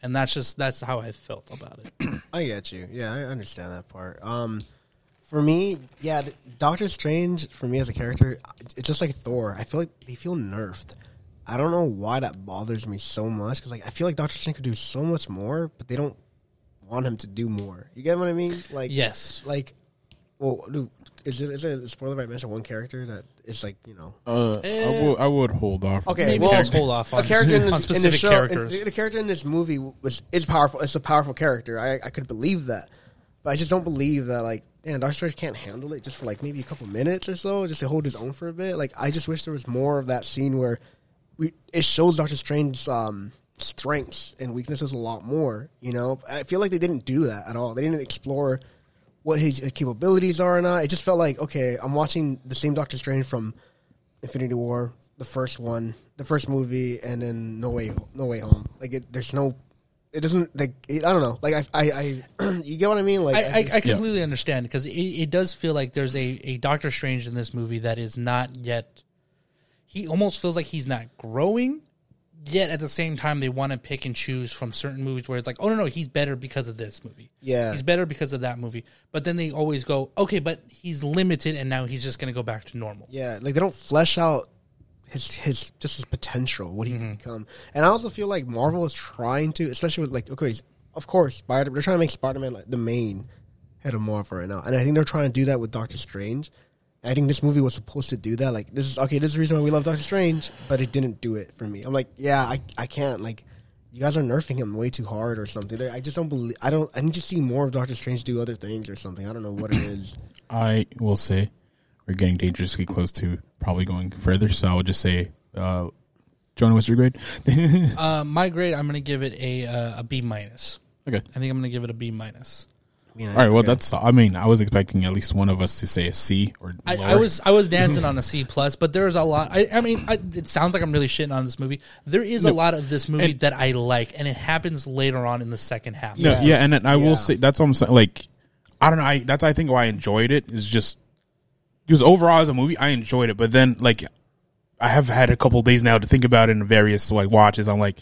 And that's just that's how I felt about it. [clears throat] I get you. Yeah, I understand that part. Um, for me, yeah, Doctor Strange for me as a character, it's just like Thor. I feel like they feel nerfed. I don't know why that bothers me so much because like I feel like Doctor Strange could do so much more, but they don't want him to do more. You get what I mean? Like yes. like, well, dude, is it is it a spoiler if I mention one character that is like you know Uh, I would I would hold off. Okay, Maybe well, let's hold off on, a character in, [laughs] this, on in specific the show, characters. in- the character in this movie was is powerful. It's a powerful character. I I could believe that, but I just don't believe that. Like, man, Doctor Strange can't handle it just for like maybe a couple minutes or so, just to hold his own for a bit. Like, I just wish there was more of that scene where we it shows Doctor Strange's um, strengths and weaknesses a lot more. You know, I feel like they didn't do that at all. They didn't explore what his capabilities are or not. It just felt like okay, I'm watching the same Doctor Strange from Infinity War, the first one, the first movie, and then No Way No Way Home. Like it, there's no, it doesn't like it, I don't know. Like I I, I [clears throat] you get what I mean? Like I, I, I completely understand because it, it does feel like there's a, a Doctor Strange in this movie that is not yet. He almost feels like he's not growing, yet at the same time they want to pick and choose from certain movies where it's like, oh no no, he's better because of this movie. Yeah. he's better because of that movie. But then they always go, okay, but he's limited, and now he's just going to go back to normal. yeah, like they don't flesh out his his just his potential, what he Mm-hmm. can become. And I also feel like Marvel is trying to, especially with like okay, of course, Spider. They're trying to make Spider Man like the main head of Marvel right now, and I think they're trying to do that with Doctor Strange. I think this movie was supposed to do that. Like this is okay. This is the reason why we love Doctor Strange, but it didn't do it for me. I'm like, yeah, I I can't like. You guys are nerfing him way too hard or something. I just don't believe. I don't. I need to see more of Doctor Strange do other things or something. I don't know what it is. [coughs] I will say we're getting dangerously close to probably going further. So I would just say, uh, Jonah, what's your grade? [laughs] Uh, my grade, I'm going to give it a uh, a B minus. okay, I think I'm going to give it a B minus. You know, All right. Well, okay. that's. I mean, I was expecting at least one of us to say a C or. I. I was I was dancing on a C plus, but there's a lot. I, I mean, I, it sounds like I'm really shitting on this movie. There is a lot of this movie And- that I like, and it happens later on in the second half. No, Yeah. yeah, and then I Yeah. will say that's what I'm saying. Like, I don't know. I that's I think why I enjoyed it is just because overall as a movie I enjoyed it, but then like I have had a couple days now to think about it in various like watches. I'm like,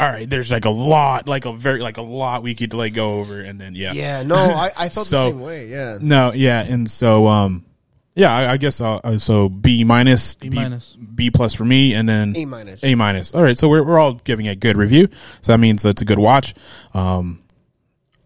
all right, there's like a lot, like a very like a lot we could like go over, and then yeah, Yeah, no, I, I felt [laughs] So- the same way. Yeah, no, yeah, and so um, yeah, I, I guess uh, uh, so B minus, B minus. B plus for me, and then A minus. A minus. All right, so we're we're all giving a good review, so that means it's a good watch. Um,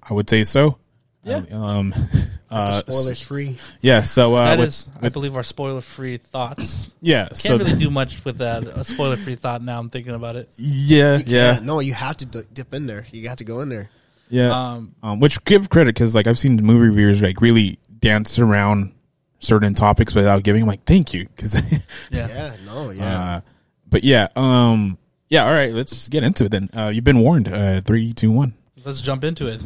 I would say so. Yeah. Um, [laughs] uh, Spoilers free. yeah. So uh, That with- is, I believe, our spoiler free thoughts. yeah. Can't So really do much with that. A spoiler free thought. Now I'm thinking about it. yeah, yeah, Yeah, no, you have to d- dip in there. You have to go in there. yeah. Um, Um, which give credit because like I've seen movie reviewers like really dance around certain topics without giving. I'm like, thank you, because. [laughs] yeah. Yeah, no, yeah. Uh, but yeah, um, yeah. All right, let's just get into it then. Uh, you've been warned. Uh, three, two, one. Let's jump into it.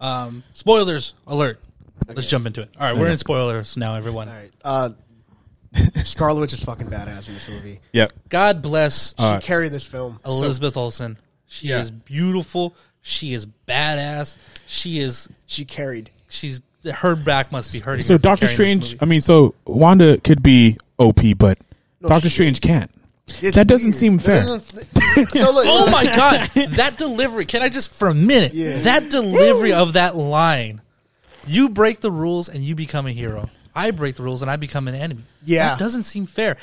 Um, spoilers alert. Let's jump into it. All right, we're in spoilers now, everyone. All right. Uh, Scarlet Witch is fucking badass in this movie. Yep. God bless She Uh, carried this film. Elizabeth Olsen. She Yeah. is beautiful. She is badass. She is. She carried. She's her back must be hurting. So her for Doctor carrying this Strange. movie. I mean, so Wanda could be OP, but No, Doctor she- Strange can't. It's That doesn't weird. seem That fair. doesn't- so look, [laughs] Oh my god, that delivery! Can I just for a minute? Yeah. That delivery of that line. You break the rules and you become a hero. I break the rules and I become an enemy. Yeah. that doesn't seem fair.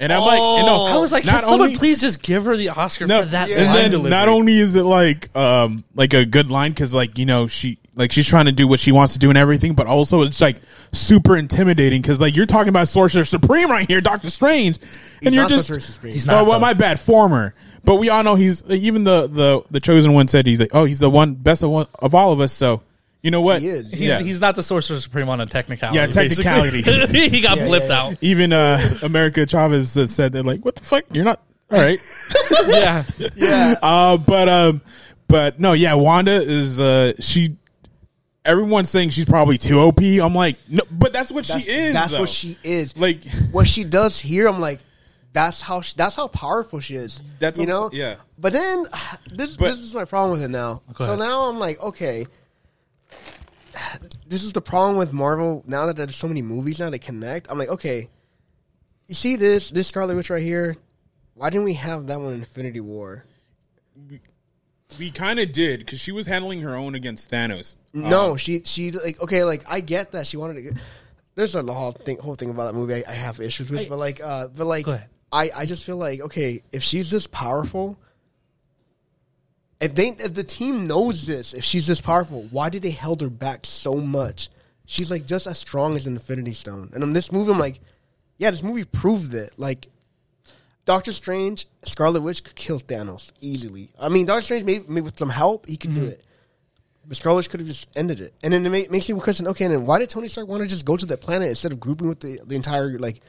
And I'm like, and no, I was like, not can someone only- please just give her the Oscar No, for that Yeah. and line then delivery? not only is it like um like a good line because like you know she like she's trying to do what she wants to do and everything, but also it's like super intimidating because like you're talking about Sorcerer Supreme right here, Doctor Strange, and you're not just Sorcerer Supreme. He's oh not, well, though. my bad, former. But we all know he's even the the the chosen one said he's like oh he's the one best of one of all of us. So you know what? He is. He's, Yeah. he's not the Sorcerer Supreme on a technicality. Yeah, technicality. [laughs] he got Yeah, blipped yeah, out. Even uh America Chavez uh, said they're like what the fuck you're not all right. [laughs] Yeah, Yeah. Uh, but um, but no, yeah, Wanda is uh, she. Everyone's saying she's probably too OP. I'm like, no, but that's what That's, she is. That's though. what she is. like. what she does here, I'm like, that's how she, that's how powerful she is. That's you know. yeah. But then [sighs] this But- this is my problem with it now. So now I'm like, okay, [sighs] this is the problem with Marvel. Now that there's so many movies now to connect, I'm like, okay, you see this this Scarlet Witch right here. Why didn't we have that one in Infinity War? We kind of did because she was handling her own against Thanos. No, she she like okay, like I get that she wanted to. Get, there's a whole thing whole thing about that movie I, I have issues with, I- but like uh, but like I I just feel like okay, if she's this powerful, if they if the team knows this, if she's this powerful, why did they held her back so much? She's like just as strong as an Infinity Stone, and in this movie, I'm like, yeah, this movie proved it. Like Doctor Strange, Scarlet Witch could kill Thanos easily. I mean, Doctor Strange maybe, maybe with some help he could do mm-hmm. it. But Scarlet Witch could have just ended it, and then it ma- makes me question: Okay, and then why did Tony Stark want to just go to that planet instead of grouping with the, the entire like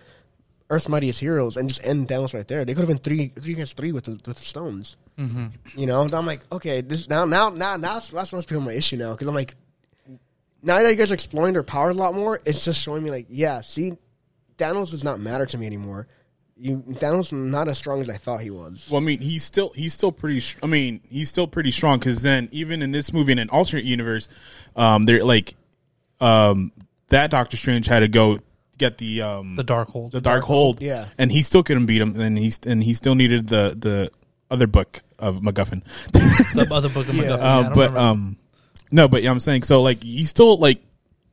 Earth's mightiest heroes and just end Thanos right there? They could have been three three against three with the with the stones. You know, and I'm like, okay, this now now now now that's, that's what's become my issue now because I'm like, now that you guys are exploring their power a lot more, it's just showing me like, yeah, see, Thanos does not matter to me anymore. You Thanos is not as strong as I thought he was. Well, I mean, he's still he's still pretty. sh- I mean, he's still pretty strong because then even in this movie in an alternate universe, um, they're like, um, that Doctor Strange had to go get the um the Darkhold. the Darkhold, yeah. and he still couldn't beat him, and he's and he still needed the the other book of MacGuffin. the [laughs] other book of Yeah. MacGuffin. Uh, I don't but remember. um, no, but yeah, I'm saying so. Like he's still like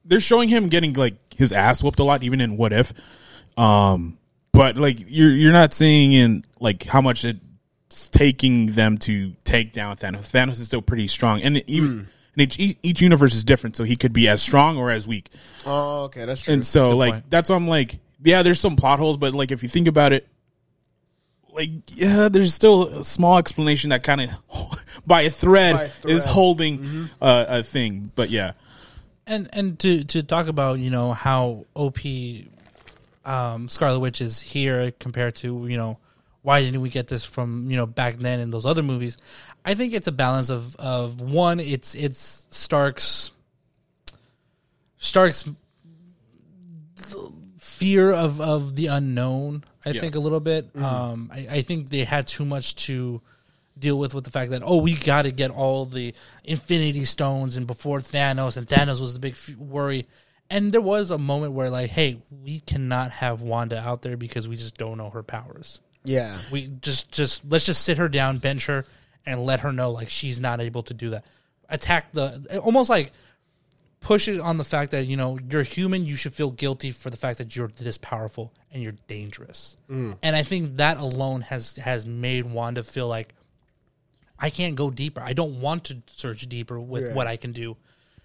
they're showing him getting like his ass whooped a lot, even in What If. Um, but like you're you're not seeing in like how much it's taking them to take down Thanos. Thanos is still pretty strong, and even. And each, each each universe is different, so he could be as strong or as weak. Oh, okay, that's true. And so, like, point. that's why I'm like, yeah, there's some plot holes, but like, if you think about it, like, yeah, there's still a small explanation that kind of [laughs] by a thread, is thread. Mm-hmm. holding uh, a thing. But yeah, and and to to talk about you know how OP um, Scarlet Witch is here compared to you know why didn't we get this from you know back then in those other movies? I think it's a balance of of one, it's it's Stark's Stark's fear of of the unknown. I Yeah. think a little bit. Um, I, I think they had too much to deal with with the fact that oh we got to get all the Infinity Stones and before Thanos and Thanos was the big f- worry. And there was a moment where like, hey, we cannot have Wanda out there because we just don't know her powers. Yeah. We just just let's just sit her down, bench her, and let her know like she's not able to do that. Attack the almost like push it on the fact that you know you're human. You should feel guilty for the fact that you're this powerful and you're dangerous. And I think that alone has has made Wanda feel like I can't go deeper. I don't want to search deeper with Yeah. what I can do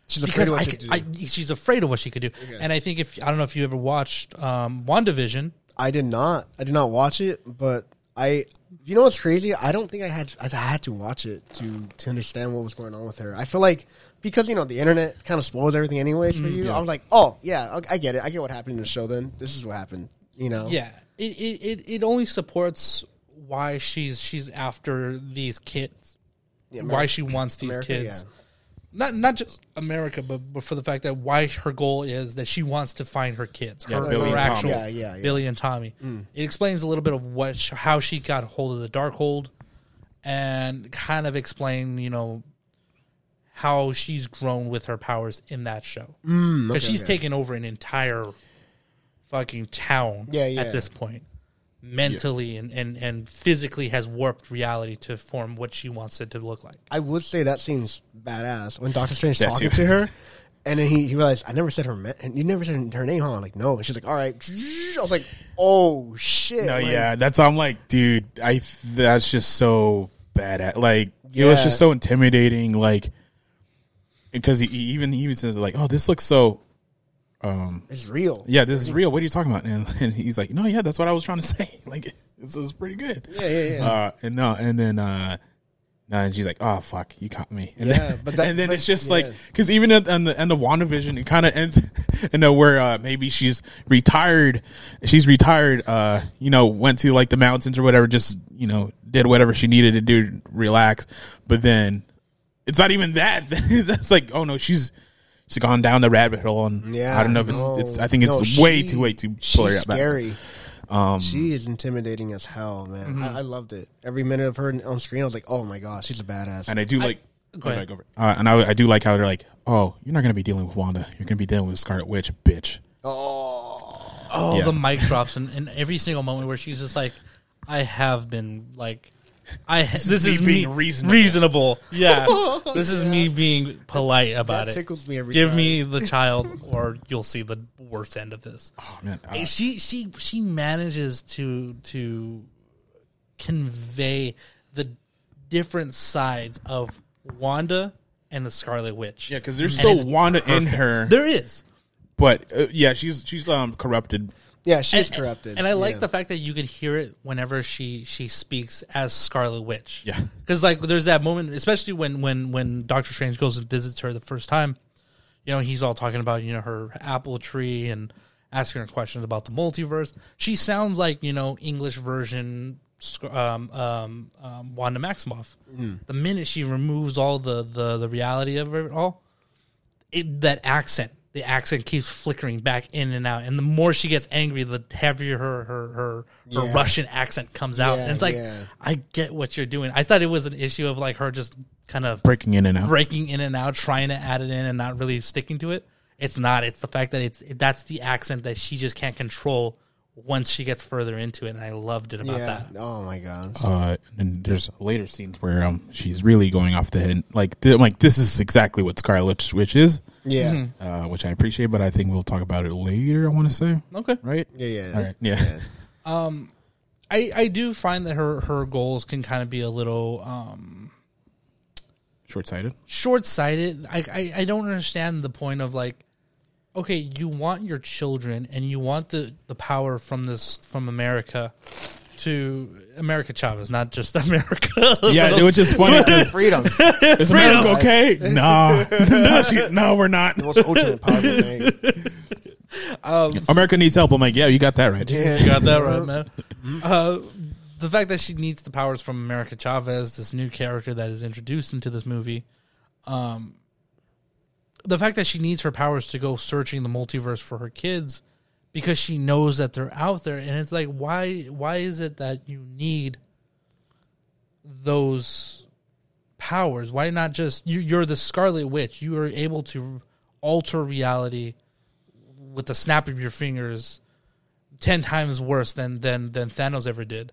She's afraid because of what I, she can- do. I, she's afraid of what she could do. And I think if I don't know if you ever watched um, WandaVision. I did not. I did not watch it, but I. You know what's crazy? I don't think I had. I had to watch it to to understand what was going on with her. I feel like because you know the internet kind of spoils everything, anyways, for mm-hmm. you. I was like, oh yeah, I I get it. I get what happened in the show. Then this is what happened. You know? Yeah, it, it, it, it only supports why she's she's after these kids, Yeah, why she wants these America, kids. yeah. Not not just America, but, but for the fact that why her goal is that she wants to find her kids, Yeah, her, Billy her and Tommy. actual Yeah, yeah, yeah. Billy and Tommy. Mm. It explains a little bit of what how she got hold of the Darkhold, and kind of explain you know how she's grown with her powers in that show because Mm, okay, she's okay. taken over an entire fucking town Yeah, yeah. at this point mentally and, and, and physically has warped reality to form what she wants it to look like I would say that seems badass when Doctor Strange [laughs] That talking too. to her, and then he, he realized I never said her ma- you never said her name, huh? I'm like no, and she's like all right. I was like oh shit. No, like, yeah, that's I'm like, dude, I that's just so bad at like it was just so intimidating, like because he, he even he even says like, oh, this looks so, um, it's real. yeah, this is real. What are you talking about? And, [laughs] and he's like, no, yeah, that's what I was trying to say. [laughs] Like this is pretty good. Yeah, yeah, yeah. Uh, and no, and then uh, no, and she's like, oh fuck, you caught me. And [laughs] Yeah, then, but that- and then but- it's just yeah. like because even at on the end of WandaVision, it kind of ends in a where uh, maybe she's retired. She's retired. Uh, you know, went to like the mountains or whatever. Just you know, did whatever she needed to do, relax. But then it's not even that. [laughs] That's like, oh no, she's she's gone down the rabbit hole, and Yeah, I don't know if it's. no, it's I think it's no, way she- too way too She's pull her back. scary. Um, She is intimidating as hell, man. Mm-hmm. I, I loved it. Every minute of her on screen, I was like, "Oh my gosh, she's a badass." And I do like. go ahead. go for. Uh, and I, I do like how they're like, oh, you're not going to be dealing with Wanda. You're going to be dealing with Scarlet Witch, bitch. oh, oh Yeah. the mic drops and, and every single moment where she's just like i have been like I this, me is being me reasonable. reasonable. [laughs] Yeah, [laughs] this is me being polite about that it. tickles me every Give time. me the [laughs] child, or you'll see the worst end of this. Oh man, uh, she she she manages to to convey the different sides of Wanda and the Scarlet Witch. yeah, because there's And still it's Wanda in her, There is. but uh, yeah, she's she's um corrupted. Yeah, she's and, corrupted. And I like Yeah. the fact that you could hear it whenever she she speaks as Scarlet Witch. Yeah. because like there's that moment, especially when when when Doctor Strange goes and visits her the first time. You know, he's all talking about you know her apple tree and asking her questions about the multiverse. She sounds like you know English version um, um, um, Wanda Maximoff. The minute she removes all the the the reality of it all, it, that accent, the accent keeps flickering back in and out, and the more she gets angry, the heavier her her her, her Yeah. Russian accent comes out. Yeah, and it's like, yeah. I get what you're doing. I thought it was an issue of like her just kind of breaking in and out. breaking in and out, trying to add it in and not really sticking to it. It's not. It's the fact that it's that's the accent that she just can't control once she gets further into it, and I loved it about yeah. that. Oh my god. Uh, and there's later scenes where um she's really going off the head. Like th- like this is exactly what Scarlet Witch is, Yeah. Mm-hmm. uh, which I appreciate, but I think we'll talk about it later. I want to say, Okay. right? Yeah. Yeah. All right, yeah. [laughs] I, I do find that her, her goals can kind of be a little um, Short sighted. short sighted. I, I I don't understand the point of like, okay, you want your children and you want the, the power from this from America to America Chavez, not just [laughs] America. Yeah, For those- which is funny [laughs] because Freedom. is America okay? No, [laughs] no, she, no, we're not. the most ultimate powerful thing. America needs help. I'm like, yeah, you got that right. Yeah. You got that right, man. Uh, the fact that she needs the powers from America Chavez, this new character that is introduced into this movie, um, the fact that she needs her powers to go searching the multiverse for her kids because she knows that they're out there. And it's like why why is it that you need those powers? Why not just you you're the scarlet witch. You are able to alter reality with the snap of your fingers 10 times worse than than than Thanos ever did.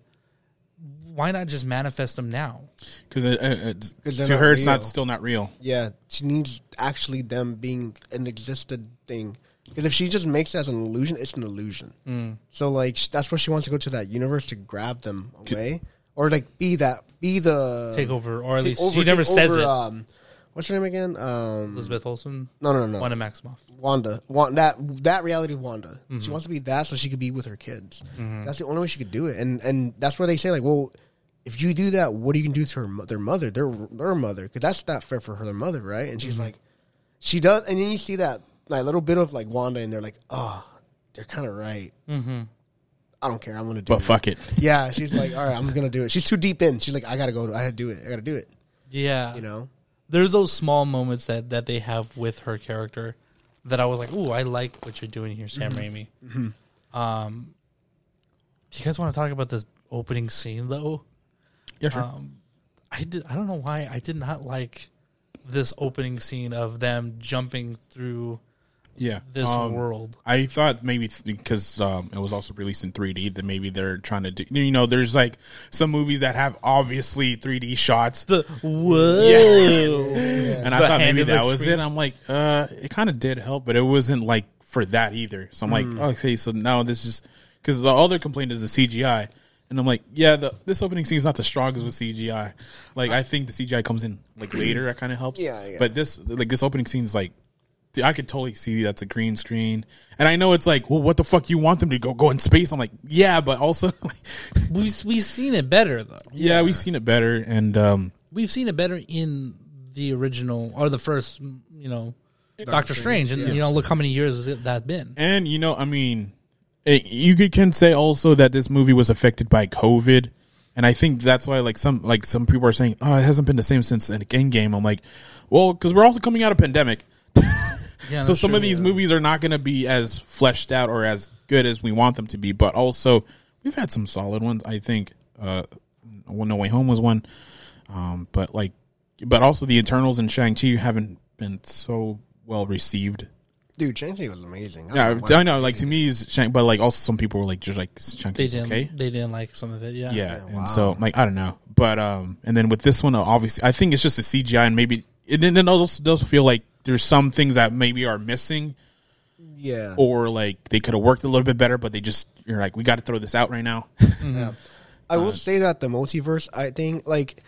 Why not just manifest them now? Because it, it, it's- 'Cause they're to not her it's not still not real. Yeah, she needs actually them being an existed thing. Because if she just makes it as an illusion, it's an illusion. Mm. So like sh- that's why she wants to go to that universe to grab them away, or like be that be the take over or at take least over- she never take says over, it Um, what's her name again? Um, Elizabeth Olsen no, no, no. Wanda Maximoff Wanda. Wanda. That that reality Wanda. Mm-hmm. She wants to be that so she could be with her kids. That's the only way she could do it. And and that's why they say like, well, if you do that, what are you gonna do to her mo- their mother, their their mother? Because that's not fair for her their mother, right? And she's Mm-hmm. like, she does, and then you see that like a little bit of like Wanda, and they're like, oh, they're kind of right. Mm-hmm. I don't care. I'm gonna do But it. fuck it. [laughs] Yeah, she's like, all right, I'm gonna do it. She's too deep in. She's like, I gotta go. I gotta do it. I gotta do it. yeah You know. there's those small moments that that they have with her character that I was like, "Ooh, I like what you're doing here, Sam Raimi." Um, do you guys want to talk about this opening scene though? Yeah, sure. Um, I did. I don't know why I did not like this opening scene of them jumping through yeah, this Um, world. I thought maybe th- because um, it was also released in 3D that maybe they're trying to do. You know, there's like some movies that have obviously 3D shots, The whoa, and I The thought maybe hand in the that was screen. it. I'm like, uh, it kind of did help, but it wasn't like for that either. So I'm like, okay, so now this is because the other complaint is the CGI. And I'm like, yeah, the this opening scene is not the strongest with CGI. Like, I think the CGI comes in like later. That kind of helps. Yeah, yeah. But this, like, this opening scene is like, dude, I could totally see that's a green screen. And I know it's like, well, what the fuck you want them to go go in space? I'm like, yeah, but also, [laughs] like, we we've seen it better though. yeah, we've seen it better. And um, We've seen it better in the original or the first, you know, Doctor Strange, and you know, look how many years has that been. And you know, I mean, eh, you could, can say also that this movie was affected by COVID, and I think that's why like some like some people are saying, oh, it hasn't been the same since Endgame. I'm like, well, because we're also coming out of pandemic, [laughs] Yeah, so some true. of these movies are not going to be as fleshed out or as good as we want them to be. But also, we've had some solid ones. I think uh, No Way Home was one, um, but like, but also the Eternals and Shang Chi haven't been so well received. Dude, Shang-Chi was amazing. I Yeah, don't know I know. Like to me, is Shang, but like also some people were like just like Shang they didn't. okay. They didn't like some of it. Yeah, Yeah, Yeah, and wow. so like I don't know, but um, and then with this one, obviously, I think it's just a CGI, and maybe it then it also does feel like there's some things that maybe are missing, Yeah. or like they could have worked a little bit better, but they just you're like we got to throw this out right now. [laughs] Yeah. I will say that the multiverse, I think, like,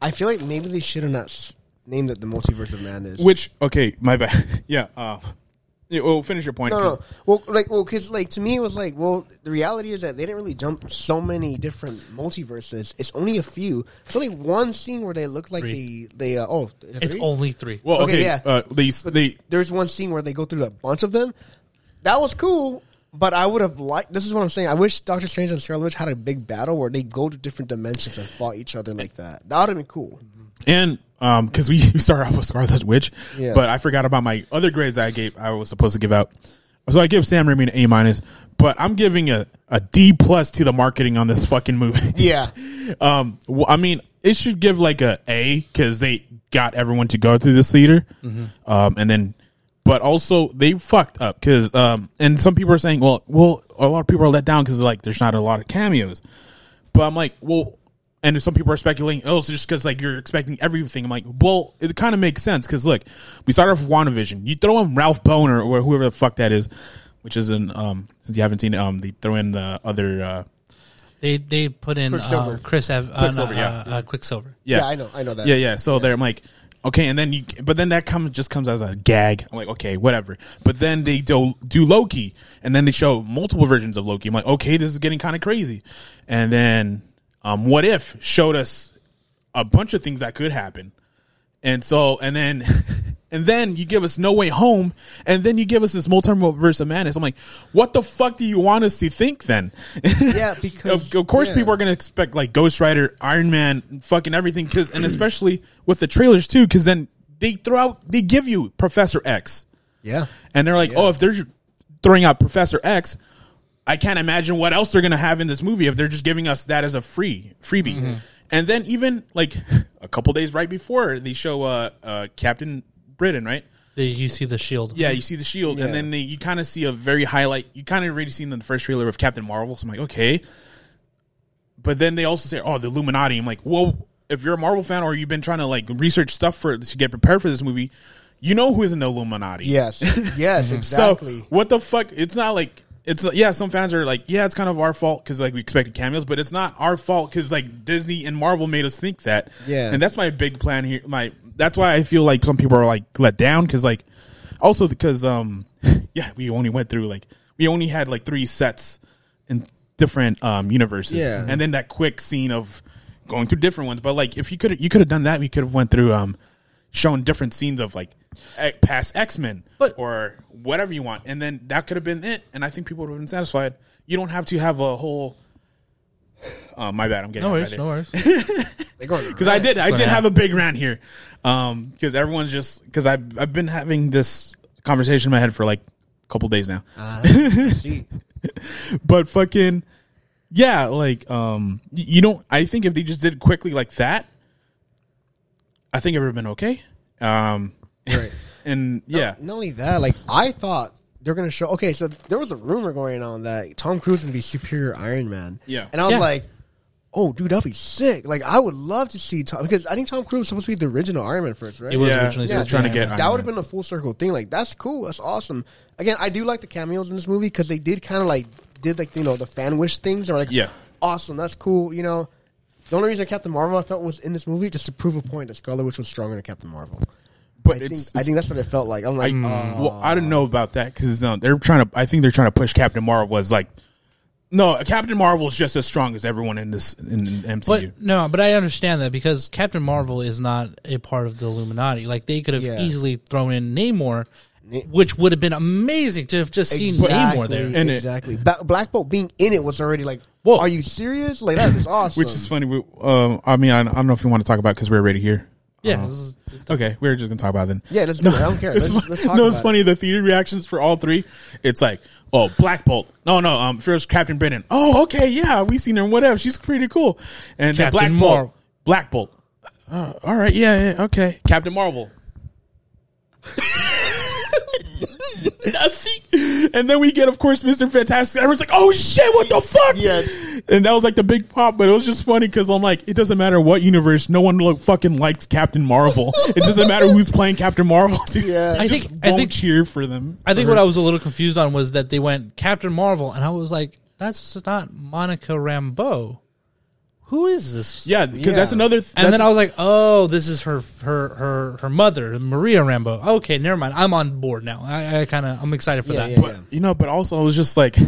I feel like maybe they should have not named it the multiverse of madness. Which okay, my bad. [laughs] yeah, uh, yeah, well, finish your point. no, no, 'cause- well, like, well, because like to me, it was like, well, the reality is that they didn't really jump so many different multiverses. It's only a few. It's only one scene where they look like Three. they, they, uh, oh, is it it's three? only three. Well, Okay, okay, yeah. uh, they they There's one scene where they go through a bunch of them. That was cool. But I would have liked. This is what I'm saying. I wish Doctor Strange and Scarlet Witch had a big battle where they go to different dimensions and fought each other like that. That would have been cool. And um, because [laughs] we started off with Scarlet Witch, Yeah. but I forgot about my other grades I gave. I was supposed to give out, so I give Sam Raimi an A minus, but I'm giving a a D plus to the marketing on this fucking movie. [laughs] Yeah, um, well, I mean, it should give like a A because they got everyone to go through this theater, um, and then. But also they fucked up because, um, and some people are saying, well, well, a lot of people are let down because like there's not a lot of cameos. But I'm like, well, and some people are speculating, oh, it's just because like you're expecting everything. I'm like, well, it kind of makes sense because look, we started off with WandaVision. You throw in Ralph Bohner or whoever the fuck that is, which is in um since you haven't seen it, um, they throw in the other uh They they put in Quicksilver. uh, Chris Ev- uh, Quicksilver, uh, yeah. uh, Quicksilver. yeah yeah, I know, I know that. yeah yeah. So they're I'm like. Okay, and then you, but then that comes just comes as a gag. I'm like, okay, whatever. But then they do do Loki, and then they show multiple versions of Loki. I'm like, okay, this is getting kind of crazy. And then, um, what if showed us a bunch of things that could happen. And so, and then, [laughs] and then you give us No Way Home, and then you give us this multiverse of madness. I'm like, what the fuck do you want us to think then? [laughs] Yeah, because of, of course, yeah. people are gonna expect like Ghost Rider, Iron Man, fucking everything. Because and especially with the trailers too, because then they throw out they give you Professor X. Yeah. And they're like, Yeah. oh, if they're throwing out Professor X, I can't imagine what else they're gonna have in this movie if they're just giving us that as a free freebie. Mm-hmm. And then even like [laughs] a couple days right before they show uh, uh, Captain Britain, right? The- you see the shield. Yeah, you see the shield, Yeah. and then they, you kind of see a very highlight. You kind of already seen in the first trailer of Captain Marvel. So I'm like, okay. But then they also say, oh, the Illuminati. I'm like, well, if you're a Marvel fan or you've been trying to like research stuff for to get prepared for this movie, you know who is in the Illuminati. Yes. Yes. [laughs] Exactly. So what the fuck? It's not like it's yeah. Some fans are like, yeah, it's kind of our fault because like we expected cameos, but it's not our fault because like Disney and Marvel made us think that. Yeah. and that's my big plan here. My that's why I feel like some people are like let down because like also because um [laughs] yeah we only went through like we only had like three sets in different um universes. Yeah. and then that quick scene of going through different ones. But like if you could you could have done that, we could have went through um shown different scenes of like past X Men or whatever you want, and then that could have been it, and I think people would have been satisfied. You don't have to have a whole. Uh, my bad, I'm getting No it worries. right No worries. [laughs] Because I did I did have a big rant here, um because everyone's just because I've I've been having this conversation in my head for like a couple days now, Uh, see. [laughs] but fucking yeah, like um you don't I think if they just did quickly like that, I think it would have been okay. Um, Right. [laughs] and yeah, Not only that, like I thought they're gonna show. Okay, so there was a rumor going on that Tom Cruise is gonna be superior Iron Man. Yeah. and I was Yeah. like, "Oh, dude, that'd be sick!" Like I would love to see Tom because I think Tom Cruise was supposed to be the original Iron Man first, right? It was Yeah, originally yeah, supposed trying to get Iron that would have Man. been a full circle thing. Like that's cool. That's awesome. Again, I do like the cameos in this movie because they did kind of like did like you know the fan wish things or like Yeah. awesome. That's cool. You know, the only reason Captain Marvel I felt was in this movie just to prove a point that Scarlet Witch was stronger than Captain Marvel. But I think it's, I think that's what it felt like. I'm like, I, oh. well, I don't know about that because um, they're trying to. I think they're trying to push Captain Marvel as like, no, Captain Marvel is just as strong as everyone in this in, in MCU. But no, but I understand that because Captain Marvel is not a part of the Illuminati. Like they could have Yeah. easily thrown in Namor, which would have been amazing to have just seen Namor there. And it- exactly. Ba- Black Bolt being in it was already like, Whoa. are you serious? Like that is awesome. [laughs] which is funny. We, um, I mean, I, I don't know if you want to talk about because we're already here. Yeah, Uh, is- okay, we're just gonna talk about it then. Yeah, let's [laughs] do it. I don't care. Let's, fu- let's talk no, about it's funny. The theater reactions for all three. It's like, oh, Black Bolt. No, no. Um, first Captain Britain. Oh, okay, yeah, we seen her. Whatever. She's pretty cool. And then Captain Black Mar- Bolt. Black Bolt. Uh, all right, yeah, yeah, okay. Captain Marvel. [laughs] Nothing. And then we get, of course, Mister Fantastic. Everyone's like, "Oh shit, what the fuck?" Yes. And that was like the big pop, but it was just funny because I'm like, it doesn't matter what universe, no one look fucking likes Captain Marvel. [laughs] it doesn't matter who's playing Captain Marvel. [laughs] Dude. Yeah. I Just think- I won't think- cheer for them. I think what her. I was a little confused on was that they went Captain Marvel, and I was like, that's not Monica Rambeau. Who is this? yeah, because Yeah. that's another. Th- And then I was like, "Oh, this is her, her, her, her mother, Maria Rambeau." Okay, never mind. I'm on board now. I, I kind of, I'm excited for Yeah, that. yeah, but you know, but also I was just like [laughs]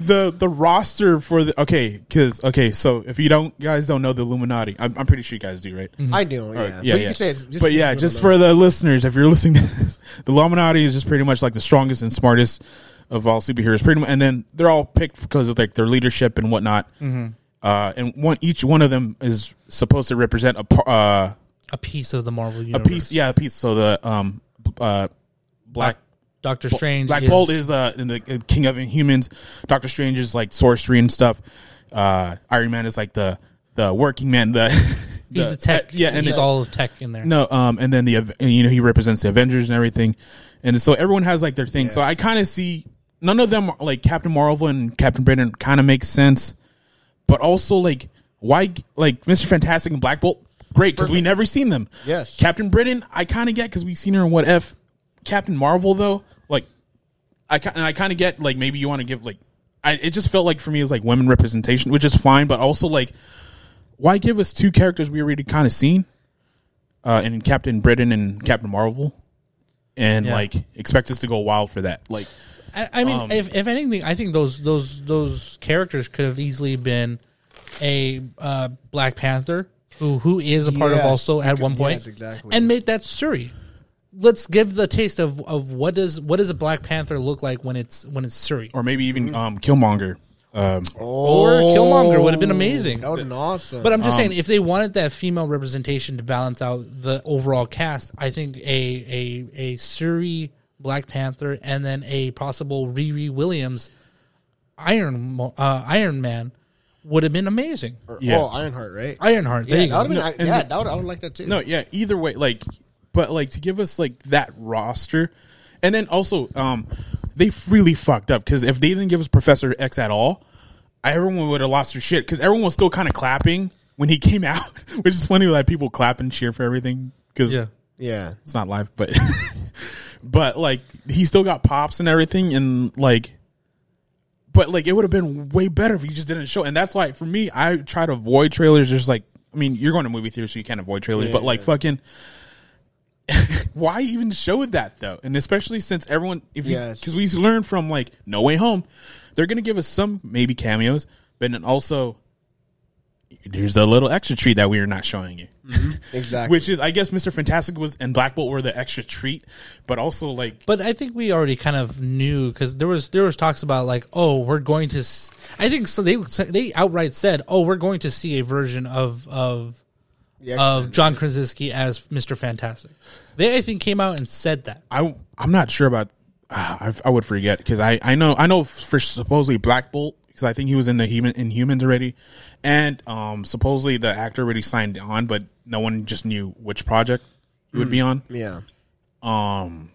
the the roster for the okay, because okay, so if you don't guys don't know the Illuminati, I'm, I'm pretty sure you guys do, right? Mm-hmm. I do. Yeah. right, But yeah, you yeah. can say it's just but yeah, just for the listeners, if you're listening to this, [laughs] the Illuminati is just pretty much like the strongest and smartest of all superheroes, pretty much, and then they're all picked because of like their leadership and whatnot. Mm-hmm. Uh, and one each one of them is supposed to represent a par- uh, A piece of the Marvel universe. a piece, yeah, a piece. So the um uh black Doctor Strange. Black is, Bolt is uh in the uh, King of Inhumans. Doctor Strange is like sorcery and stuff. Uh, Iron Man is like the the working man. The [laughs] He's the, tech. uh, yeah, and he's it's all of tech in there. no, um, and then the you know he represents the Avengers and everything, and so everyone has like their thing. So I kind of see none of them are, like Captain Marvel and Captain Britain kind of makes sense, but also like why like Mister Fantastic and Black Bolt great because we never seen them. Yes. Captain Britain I kind of get because we've seen her in What If. Captain Marvel though, like I and I kind of get like maybe you want to give like I it just felt like for me it was like women representation, which is fine, but also like why give us two characters we already kind of seen uh, in Captain Britain and Captain Marvel, and Yeah. like expect us to go wild for that? Like, I, I mean, Um, if if anything, I think those those those characters could have easily been a uh, Black Panther who who is a part of also at one point, Yes, exactly. and made that Shuri. Let's give the taste of, of what does what does a Black Panther look like when it's when it's Shuri. or maybe even um, Killmonger. Um, Or Killmonger would have been amazing. That would have been awesome. But I'm just saying, if they wanted that female representation to balance out the overall cast, I think a a a Shuri Black Panther and then a possible Riri Williams Iron uh, Iron Man would have been amazing. Or- Yeah. Oh, Ironheart, right? Ironheart, there yeah, you that go. would have been. yeah, the- that would. I would like that too. No, yeah. Either way, like, but like to give us like that roster, and then also, um, they really fucked up because if they didn't give us Professor X at all, everyone would have lost their shit because everyone was still kind of clapping when he [laughs] came out, which is funny that people clap and cheer for everything because Yeah. Yeah. it's not live, but [laughs] but like he still got pops and everything, and like. But like it would have been way better if he just didn't show, and that's why for me I try to avoid trailers. Just like I mean, you're going to movie theaters, so you can't avoid trailers. but like fucking, [laughs] why even show that though? And especially since everyone, if you, Yes. because we learned from like No Way Home, they're gonna give us some maybe cameos, but then also there's a little extra treat that we are not showing you. [laughs] Exactly. Which is, I guess, Mister Fantastic was and Black Bolt were the extra treat, but also like But I think we already kind of knew because there was there was talks about like, oh, we're going to. s- I think so. They they outright said, oh, we're going to see a version of of of John Krasinski as Mister Fantastic. They I think came out and said that. I I'm not sure about. Uh, I, I would forget because I I know I know for supposedly Black Bolt because I think he was in the human Inhumans already, and um supposedly the actor already signed on, but no one just knew which project he would be on. yeah. Um,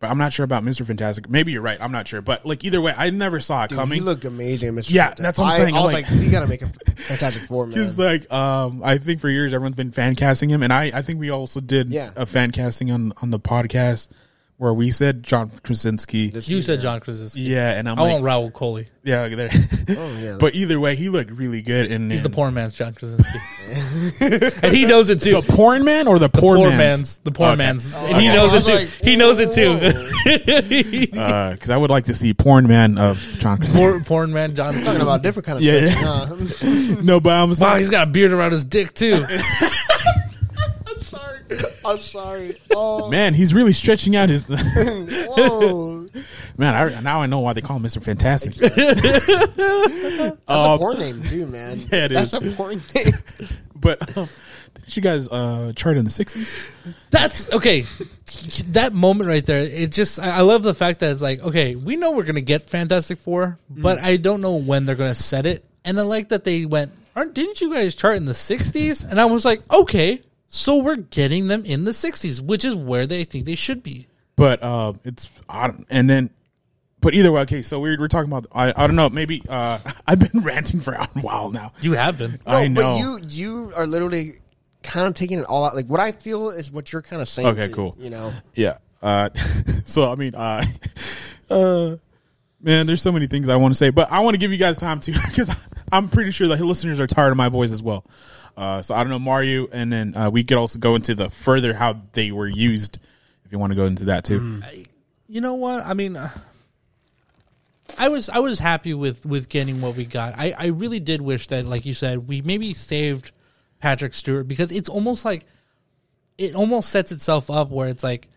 but I'm not sure about Mister Fantastic. Maybe you're right. I'm not sure, but like either way, I never saw it Dude, coming. he looked amazing, Mr. Yeah, Fantastic. that's what I'm I- saying, I was like- like, you got to make a Fantastic [laughs] Four, man. Because like um, I think for years everyone's been fan casting him, and I I think we also did Yeah. a fan casting on on the podcast where we said John Krasinski. This You year. said John Krasinski. yeah, and I'm I like, want Raul Coley. yeah, [laughs] there. Oh, yeah. but either way, he looked really good, and He's the poor man's John Krasinski, [laughs] and he knows it too. the porn man or the poor, poor man's? man's the poor Okay. man's, and okay. he knows I it was too. like, he knows it too. Because [laughs] Uh, I would like to see porn man of John Krasinski. poor porn man John. talking about different kind of Yeah, stretching, huh? no, but I'm Wow, sorry. he's got a beard around his dick too. I'm sorry. Oh, man, he's really stretching out his. whoa. [laughs] [laughs] man, I, now I know why they call him Mister Fantastic. That's a porn name, too, man. [laughs] Yeah, it That's is. a porn name. but um, didn't you guys uh, chart in the '60s? That's okay. That moment right there, it just I I love the fact that it's like, okay, we know we're gonna get Fantastic Four, but I don't know when they're gonna set it. And I like that they went, aren't didn't you guys chart in the sixties? And I was like, okay, so we're getting them in the sixties, which is where they think they should be. but uh, it's I don't, and then but either way okay so we're, we're talking about I, I don't know maybe uh, [laughs] i've been ranting for a while now You have been. i know But you, you are literally kind of taking it all out. Like, what I feel is what you're kind of saying. Okay, too, cool. You know? yeah uh, [laughs] so i mean uh, [laughs] uh, man there's so many things i want to say but i want to give you guys time too because i'm pretty sure the listeners are tired of my voice as well uh, so i don't know mario and then uh, we could also go into the further how they were used if you want to go into that too You know what? I mean, uh, I was I was happy with with getting what we got. I I really did wish that, like you said, we maybe saved Patrick Stewart because it's almost like it almost sets itself up where it's like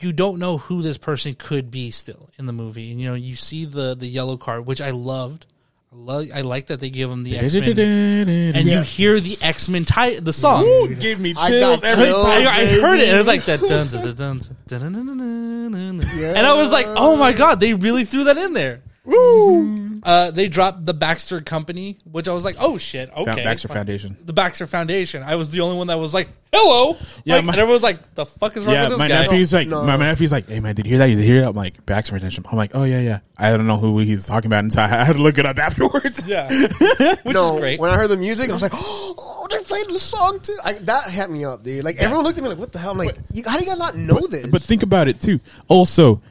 you don't know who this person could be still in the movie. And you know, you see the the yellow card, which I loved. I love. I like that they give them the X Men, and you hear the X Men tie the song. Ooh, gave me I chills got every chills. time I, I heard it, and it was like that. Dun, dun, dun, dun, dun, dun, dun, dun, dun, dun, dun. And I was like, "Oh my god, they really threw that in there." Uh, they dropped the Baxter Company, which I was like, "Oh shit, okay." Baxter. Foundation. The Baxter Foundation. I was the only one that was like, "Hello." Yeah, Like, my- and everyone was like, "The fuck is wrong Yeah, with this my guy?" nephew's like, No. my, my nephew's like, hey man, did you hear that? Did you hear that? I'm like, Baxter Foundation. I'm like, oh yeah, yeah. I don't know who he's talking about until I had to look it up afterwards. Yeah, [laughs] which no, is great. when I heard the music, I was like, [gasps] "Oh, they played the song too." I, that had me up, dude. Like everyone looked at me like, "What the hell?" I'm like, you, "How do you guys not know this?" But think about it too. Also,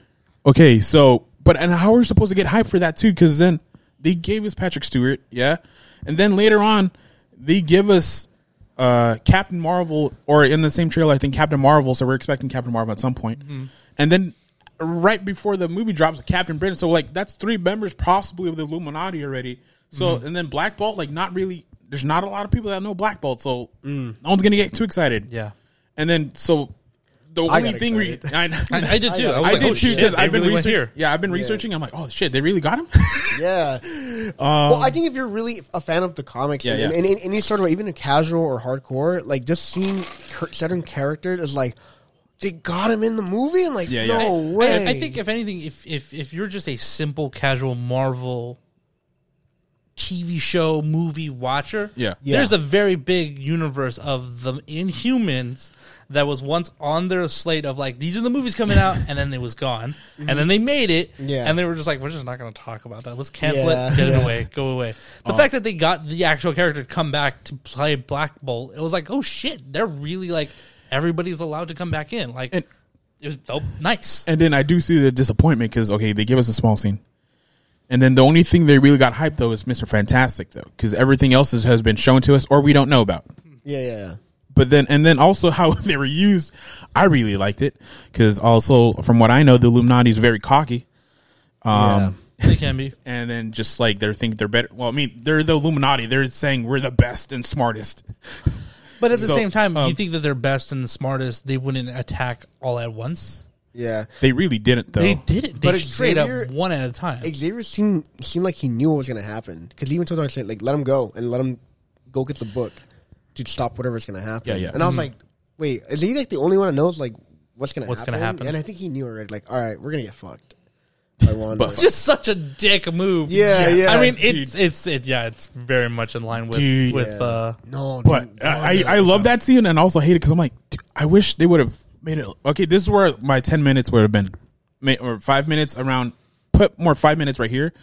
okay, so but and how are we supposed to get hype for that too? Because then they gave us Patrick Stewart, yeah, and then later on they give us uh Captain Marvel, or in the same trailer, I think Captain Marvel. So we're expecting Captain Marvel at some point. point, and then. Right before the movie drops, Captain Britain. So like that's three members possibly of the Illuminati already. So mm-hmm. and then Black Bolt, like not really. There's not a lot of people that know Black Bolt, so mm. no one's gonna get too excited. yeah, And then so the I only got thing we, [laughs] I, I, I did too. I, was I like, did oh, too shit, because they I've been really went researching. here. Yeah, I've been researching. I'm like, oh shit, they really got him. [laughs] Yeah. well, I think if you're really a fan of the comics Um, Yeah, and, yeah. and, and any sort of even a casual or hardcore, like just seeing cur- certain characters is like they got him in the movie. I'm like, Yeah, yeah. no I- way. I, I think if anything, if if if you're just a simple casual Marvel TV show movie watcher, Yeah. Yeah. there's a very big universe of the Inhumans that was once on their slate of like these are the movies coming out, and then it was gone, [laughs] and then they made it, Yeah. and they were just like we're just not going to talk about that. Let's cancel Yeah, it, get yeah. it away, go away. The fact that they got the actual character to come back to play Black Bolt, it was like oh shit, they're really like everybody's allowed to come back in, like. And- it was dope, nice. And then I do see the disappointment because okay, they give us a small scene, and then the only thing they really got hyped though is Mister Fantastic though, because everything else is, has been shown to us or we don't know about. yeah, yeah, yeah. But then and then also how [laughs] they were used, I really liked it because also from what I know, the Illuminati is very cocky. Um, [laughs] They can be. and then just like they're think they're better. Well, I mean, they're the Illuminati. They're saying we're the best and smartest. But at the [laughs] So, same time, um, you think that they're best and the smartest, they wouldn't attack all at once. Yeah. They really didn't though. They did it. They But straight Xavier- up one at a time. Xavier seemed seemed like he knew what was gonna happen because he even told Darkseid like let him go and let him go get the book to stop whatever's gonna happen. Yeah, yeah. And I was like, wait, is he like the only one that knows like what's gonna What's happen? gonna happen. And I think he knew already. Like, all right, we're gonna get fucked. By Wanda. But- Just such a dick move. Yeah, yeah. I mean, Dude. it's it's it, yeah, it's very much in line with Dude. with Yeah. uh no, But dude, I, I, Wanda I is love a- that scene and also hate it because I'm like, dude, I wish they would have made it. Okay, this is where my 10 minutes would have been, or five minutes around, put more five minutes right here,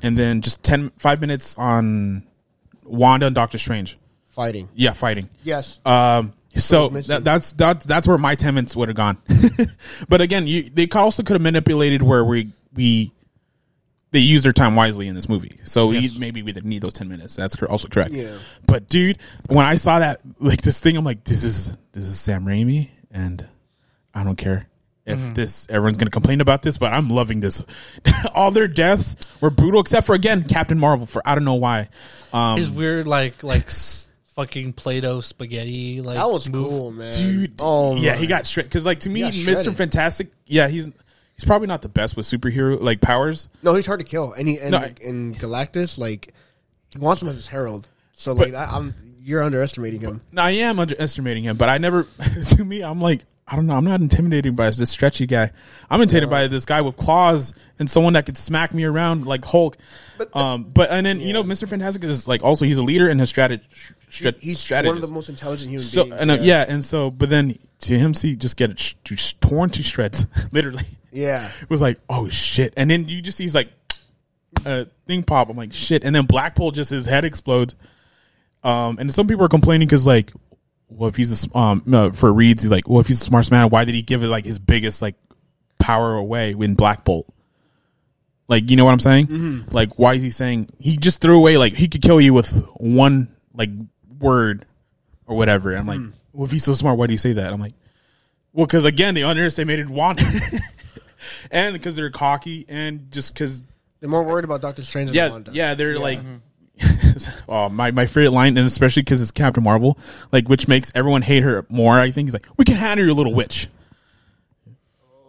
and then just 10, five minutes on Wanda and Doctor Strange. fighting. Yeah, fighting. Yes. Um, so that, that's that's that's where my ten minutes would have gone. [laughs] but again, you they could- also could have manipulated where we we they use their time wisely in this movie. So we, maybe we didn't need those ten minutes. That's also correct. Yeah. But dude, when I saw that like this thing, I'm like, this is this is Sam Raimi, and I don't care. If this, everyone's gonna complain about this, but I'm loving this. [laughs] All their deaths were brutal, except for again Captain Marvel. For I don't know why. Um, his weird like like fucking Play-Doh spaghetti like that was move. cool, man. dude. Oh, yeah, my. he got shredded because, like, to me, got Mister. Fantastic. Yeah, he's he's probably not the best with superhero like powers. No, he's hard to kill. And he, and, No, I- and Galactus, like, he wants him as his herald. So like, I, I'm you're underestimating him. No, I am underestimating him, but I never. [laughs] to me, I'm like, I don't know. I'm not intimidated by this stretchy guy. I'm intimidated by this guy with claws and someone that could smack me around like Hulk. But- um, but and then you know, Mister Fantastic is like also he's a leader and his strategy. stra- He's strategist. one of the most intelligent human so beings. and uh, yeah. and so, but then to him, see, just get it sh- just torn to shreds, [laughs] literally. yeah. It was like, oh shit. And then you just see he's like a thing pop. I'm like, shit. And then Black Bolt just his head explodes. Um, and some people are complaining because like, well, if he's a, s- um no, for Reeds, he's like, well, if he's the smartest man, why did he give it like his biggest like power away in Black Bolt? Like, you know what I'm saying? Like, why is he saying he just threw away like he could kill you with one like word or whatever? And I'm like, well, if he's so smart, why do you say that? I'm like, well, because again, they underestimated Wanda, [laughs] and because they're cocky, and just because They're more worried about Doctor Strange than yeah, Wanda. yeah, they're like. Oh, [laughs] my, my favorite line, and especially because it's Captain Marvel, like which makes everyone hate her more. I think he's like, "We can handle your little witch."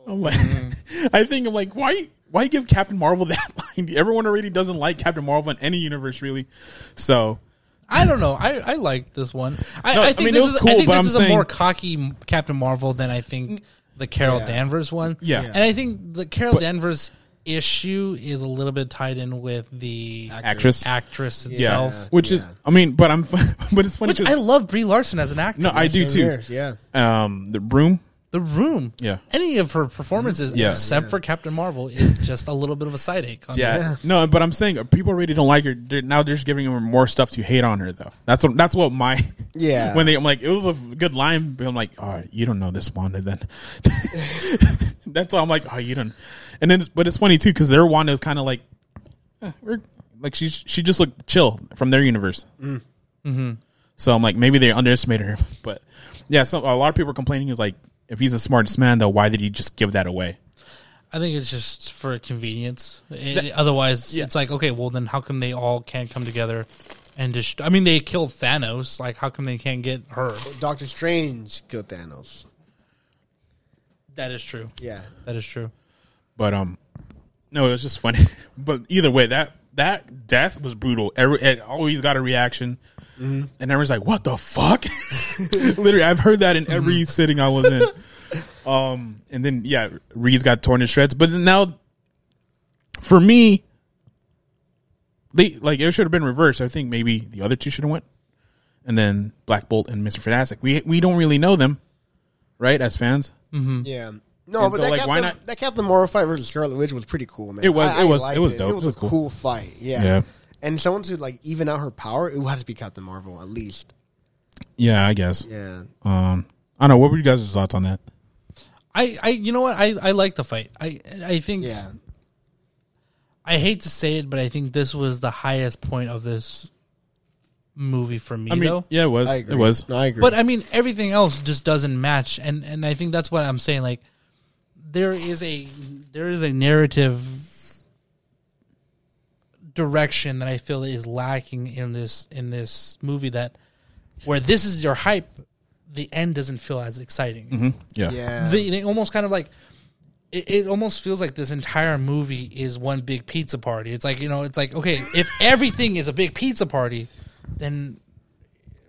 I'm like, [laughs] I think I'm like, why why give Captain Marvel [laughs] that line? Everyone already doesn't like Captain Marvel in any universe, really. So I don't know. I, I like this one. I, No, I I think mean, this it was is, cool, I think but this I'm is a more cocky Captain Marvel than I think the Carol Yeah. Danvers one. Yeah. and I think the Carol But- Danvers issue is a little bit tied in with the actress, actress yeah, itself. which is, Yeah. I mean, but I'm, [laughs] but it's funny. Which 'cause- I love Brie Larson as an actor. no, I do too. here, Yeah. Um, the room, The Room. yeah. Any of her performances, Yeah. except for Captain Marvel, is [laughs] just a little bit of a side ache. On Yeah. Yeah. no, but I'm saying uh, people already don't like her. They're, now they're just giving her more stuff to hate on her, though. That's what that's what my Yeah. [laughs] when they I'm like it was a good line, but I'm like, oh, you don't know this Wanda then. [laughs] that's why I'm like, oh, you don't. And then, but it's funny too because their Wanda is kind of like, eh, we're like she's she just looked chill from their universe. Mm-hmm. So I'm like, maybe they underestimated her, but yeah. So a lot of people are complaining is like, if he's the smartest man, though, why did he just give that away? I think it's just for convenience. It- otherwise, yeah. it's like, okay, well, then how come they all can't come together and just? I mean, they killed Thanos. Like, how come they can't get her? Doctor Strange killed Thanos. That is true. Yeah. That is true. But um, no, it was just funny. [laughs] but either way, that that death was brutal. Every it always got a reaction, Mm-hmm. and everyone's like, "What the fuck?" [laughs] Literally, I've heard that in every Mm-hmm. sitting I was in. [laughs] Um, and then yeah, Reed's got torn to shreds. But now, for me, they like it should have been reversed. I think maybe the other two should have went, and then Black Bolt and Mister Fantastic. We we don't really know them, right? As fans, Yeah. No, And but so, that, like, Captain, why not- that Captain Marvel fight versus Scarlet Witch was pretty cool, man. It was- I- it I was- liked it was dope. It was, It was a cool. cool fight. Yeah. Yeah. And someone to like even out her power, it would have to be Captain Marvel at least. yeah, I guess. Yeah. Um, I don't know. What were you guys' thoughts on that? I, I you know what I, I like the fight. I I think Yeah. I hate to say it, but I think this was the highest point of this movie for me I mean, though. yeah, it was. I agree. It was. No, I agree. But I mean everything else just doesn't match and and I think that's what I'm saying like there is a there is a narrative direction that I feel is lacking in this in this movie that where this is your hype the end doesn't feel as exciting. Mm-hmm. Yeah. yeah. the, they almost kind of like it, it almost feels like this entire movie is one big pizza party. It's like you know, it's like okay, if [laughs] everything is a big pizza party, then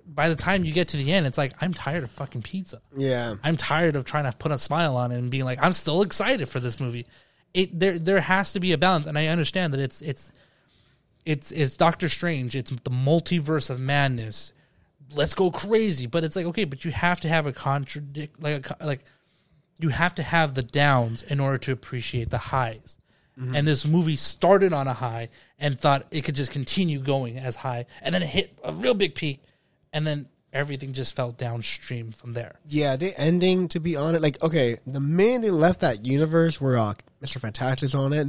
by the time you get to the end, it's like I'm tired of fucking pizza. yeah. I'm tired of trying to put a smile on it and being like I'm still excited for this movie. It there there has to be a balance, and I understand that it's it's it's it's Doctor Strange. It's the multiverse of madness. Let's go crazy, but it's like okay, but you have to have a contradict like a, like you have to have the downs in order to appreciate the highs. And this movie started on a high and thought it could just continue going as high, and then it hit a real big peak, and then everything just fell downstream from there. Yeah, the ending, to be honest, like, okay, the minute they left that universe where uh, Mr. Fantastic's on it,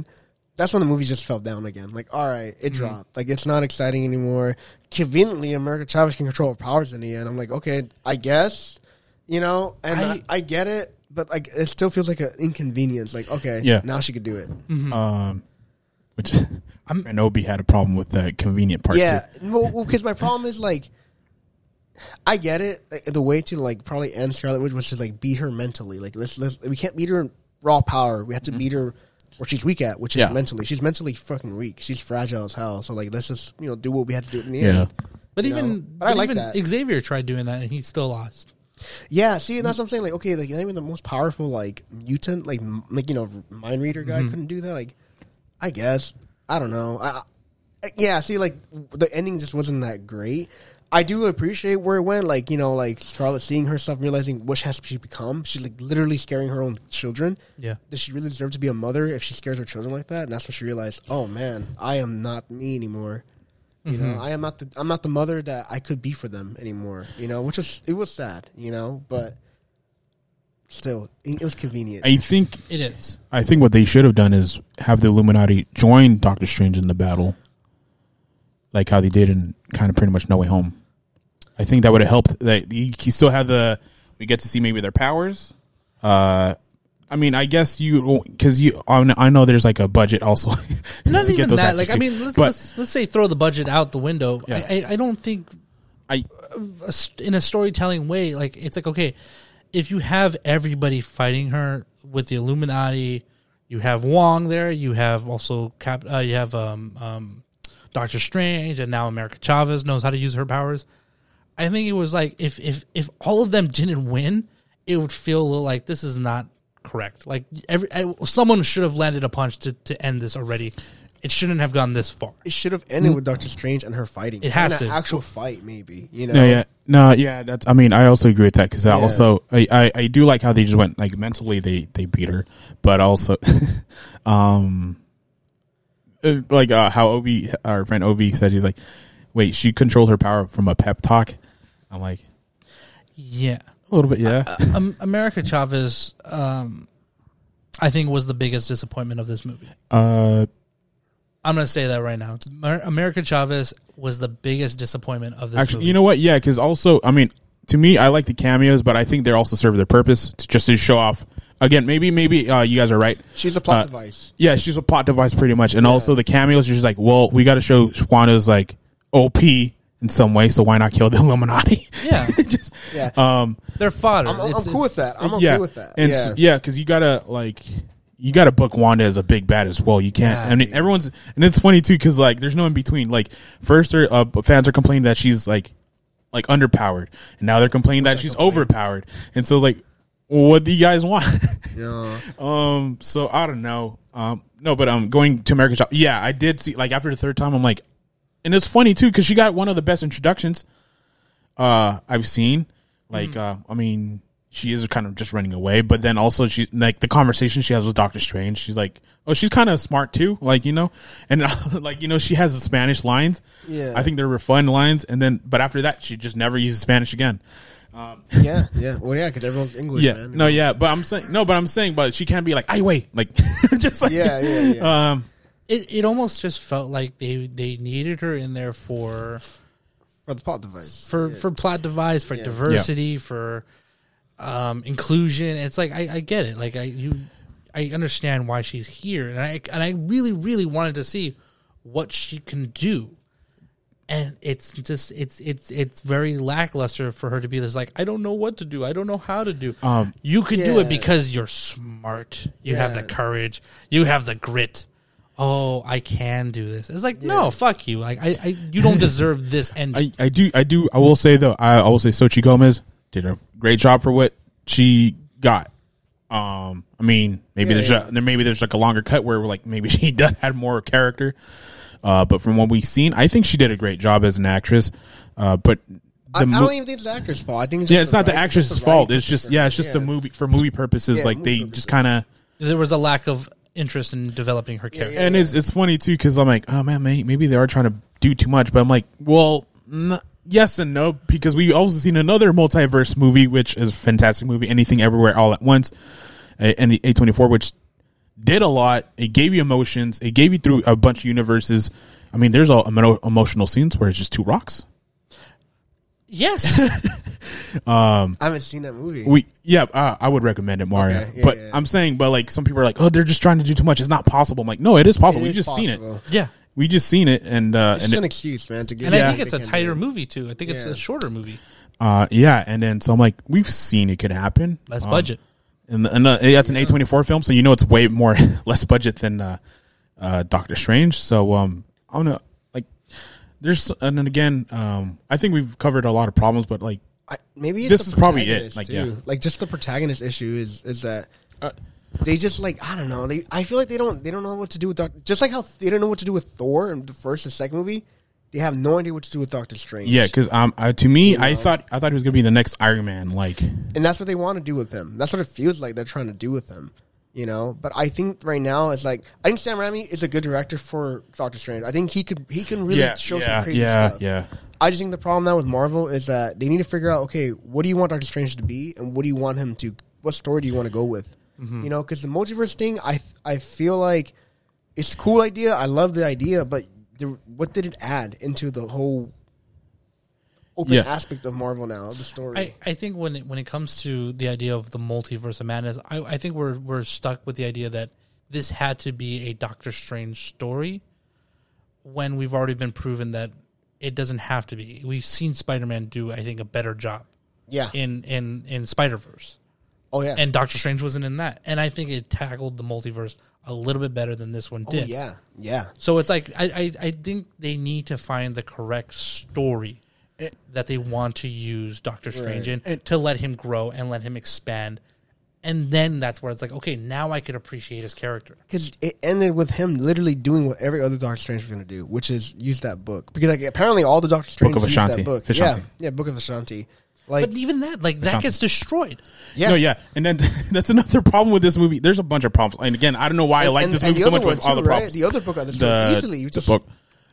that's when the movie just fell down again. Like, all right, it mm-hmm. dropped. Like, it's not exciting anymore. Conveniently, America Chavez can control her powers in the end. I'm like, okay, I guess, you know, and I, I- I get it, but like, it still feels like an inconvenience. Like, okay, Yeah. now she could do it. Mm-hmm. Um, which [laughs] I'm, and Obi had a problem with the convenient part. yeah, too. well, because my problem is like, I get it. Like, the way to like probably end Scarlet Witch was to like beat her mentally. Like let's let's we can't beat her in raw power. We have to mm-hmm. beat her where she's weak at, which is Yeah. mentally. She's mentally fucking weak. She's fragile as hell. So like let's just you know do what we had to do in the Yeah. end. But even know, but, but I like even that. Xavier tried doing that and he still lost. Yeah, see, and that's what I'm saying. Like, okay, like even the most powerful like mutant, like m- like you know, mind reader guy mm-hmm. couldn't do that. Like, I guess I don't know. I, I, yeah, see, like the ending just wasn't that great. I do appreciate where it went. Like you know, like Scarlet seeing herself, realizing what has she become. She's like literally scaring her own children. Yeah. Does she really deserve to be a mother if she scares her children like that? And that's when she realized, oh man, I am not me anymore. You know, mm-hmm. I am not the I'm not the mother that I could be for them anymore. You know, which was it was sad. You know, but still, it was convenient. I think It is. I think what they should have done is have the Illuminati join Doctor Strange in the battle, like how they did in kind of pretty much No Way Home. I think that would have helped. That you, still have the we get to see maybe their powers. Uh, I mean, I guess you because you I know there's like a budget also. [laughs] Not even that. Like I mean, let's, but let's let's say throw the budget out the window. Yeah. I, I I don't think I in a storytelling way, like it's like okay, if you have everybody fighting her with the Illuminati, you have Wong there, you have also Cap, uh, you have um um Doctor Strange, and now America Chavez knows how to use her powers. I think it was like if if if all of them didn't win, it would feel a little like this is not correct. Like every I- someone should have landed a punch to to end this already. It shouldn't have gone this far. it should have ended with Doctor Strange and her fighting. It has And an to. actual fight, maybe. You know, No, yeah, no, yeah. That's. I mean, I also agree with that because I Yeah. also I, I I do like how they just went like mentally they they beat her, but also, [laughs] um, uh, like uh, how Obi our friend Obi said he's like, wait, she controlled her power from a pep talk. I'm like Yeah. a little bit, yeah. um, America Chavez, um, I think, was the biggest disappointment of this movie. Uh, I'm going to say that right now. America Chavez was the biggest disappointment of this actually, movie. you know what? Yeah, because also, I mean, to me, I like the cameos, but I think they also serve their purpose to just to show off. Again, maybe maybe uh, you guys are right. she's a plot Uh, device. Yeah, she's a plot device pretty much, and also the cameos. You're just like, well, we got to show Wanda's like OP, and in some way. So why not kill the [laughs] Illuminati? Yeah, [laughs] Just, Yeah. um, they're fodder. I'm, I'm, It's- cool it's- with that. I'm okay yeah, with that. And yeah. s- yeah, because you gotta like you gotta book Wanda as a big bad as well. You can't. Yeah, I mean, dude. everyone's and it's funny too because like there's no in between. Like first, they're, uh, fans are complaining that she's like like underpowered, and now they're complaining that she's overpowered. And so like, what do you guys want? [laughs] Yeah. um. So I don't know. Um. No, but um, going to America Chavez. Yeah, I did see like after the third time, I'm like, and it's funny too because she got one of the best introductions uh I've seen. Like, uh, I mean, she is kind of just running away, but then also she like the conversation she has with Doctor Strange. She's like, oh, she's kind of smart too, like you know, and [laughs] like you know, she has the Spanish lines. Yeah. I think they were fun lines, and then but after that, she just never uses Spanish again. yeah, yeah. Well, yeah, because everyone's English, yeah, man. no, yeah, but I'm saying no, but I'm saying, but she can't be like, I wait, like [laughs] just like Yeah, yeah, yeah. um, it, it almost just felt like they they needed her in there for For the plot device. for for plot device, for Yeah. diversity, for um, inclusion. It's like I, I get it. Like I you I understand why she's here, and I and I really really wanted to see what she can do. And it's just it's it's it's very lackluster for her to be this like I don't know what to do I don't know how to do. Um, you could do it because you're smart. You have the courage. You have the grit. Oh, I can do this. It's like no, fuck you. Like I, I you don't [laughs] deserve this ending. I, I do I do I will say though I, I will say Xochitl Gomez did a great job for what she got. Um, I mean maybe Yeah, there's yeah. A, there maybe there's like a longer cut where like maybe [laughs] she does had more character. Uh, but from what we've seen, I think she did a great job as an actress. Uh, but the I, I mo- don't even think it's the actor's fault. I think it's yeah, just it's not the writing- actress's just the fault. writing It's just purpose. yeah, it's just a movie for movie purposes. Yeah, like movie they purposes. just kind of there was a lack of interest in developing her character. and it's it's funny too because I'm like, oh man, may- maybe they are trying to do too much, but I'm like, well, n- yes and no because we also seen another multiverse movie, which is a fantastic movie, Anything Everywhere All at Once, and the A twenty four, which did a lot. It gave you emotions. It gave you through a bunch of universes. I mean, there's all emo- emotional scenes where it's just two rocks. Yes, [laughs] I haven't seen that movie. We yeah, uh, I would recommend it, Mario. Okay, yeah, but yeah. I'm saying, but like some people are like, oh, they're just trying to do too much. It's not possible. I'm like, no, it is possible. It we is just seen it. yeah, We just seen it, and uh, It's and just an it- excuse, man, to get. and Yeah. I think it's a tighter movie too. I think it's a shorter movie, uh, yeah, and then so I'm like, we've seen it could happen. less Um, budget. and, and uh, that's an A24 film, so you know it's way more [laughs] less budget than uh, uh, Doctor Strange. So um, I don't know, like, there's and then again, um, I think we've covered a lot of problems, but like, I, maybe it's This is probably it, like, too. yeah. like just the protagonist issue is is that Uh, they just like I don't know. They I feel like they don't they don't know what to do with Doctor. Just like how they don't know what to do with Thor in the first and second movie, they have no idea what to do with Doctor Strange. yeah, because um, uh, to me, I know? thought I thought he was gonna be the next Iron Man. Like, and that's what they want to do with him. That's what it feels like they're trying to do with him. You know, but I think right now it's like I think Sam Raimi is a good director for Doctor Strange. I think he could he can really yeah, show yeah, some crazy yeah, stuff. yeah. I just think the problem now with Marvel is that they need to figure out okay, what do you want Doctor Strange to be, and what do you want him to? What story do you want to go with? Mm-hmm. You know, because the multiverse thing, I I feel like it's a cool idea. I love the idea, but the, what did it add into the whole open Yeah. aspect of Marvel now? The story. I, I think when it, when it comes to the idea of the multiverse of madness, I, I think we're we're stuck with the idea that this had to be a Doctor Strange story. When we've already been proven that it doesn't have to be. We've seen Spider Man do, I think, a better job yeah. in in in Spider Verse, oh yeah. and Doctor Strange wasn't in that. And I think it tackled the multiverse a little bit better than this one oh, did. yeah. Yeah. So it's like I, I, I think they need to find the correct story that they want to use Doctor Strange Right. in to let him grow and let him expand. And then that's where it's like, okay, now I could appreciate his character. Because it ended with him literally doing what every other Doctor Strange was going to do, which is use that book. Because like apparently all the Doctor Strange book of Vishanti. that book. Vishanti. Yeah, yeah, Book of Vishanti. Like But even that, like that gets destroyed. yeah, No, yeah, and then [laughs] that's another problem with this movie. There's a bunch of problems, and again, I don't know why I like this movie so much one with all too, the right? problems. The other book of the story the, easily you the just book.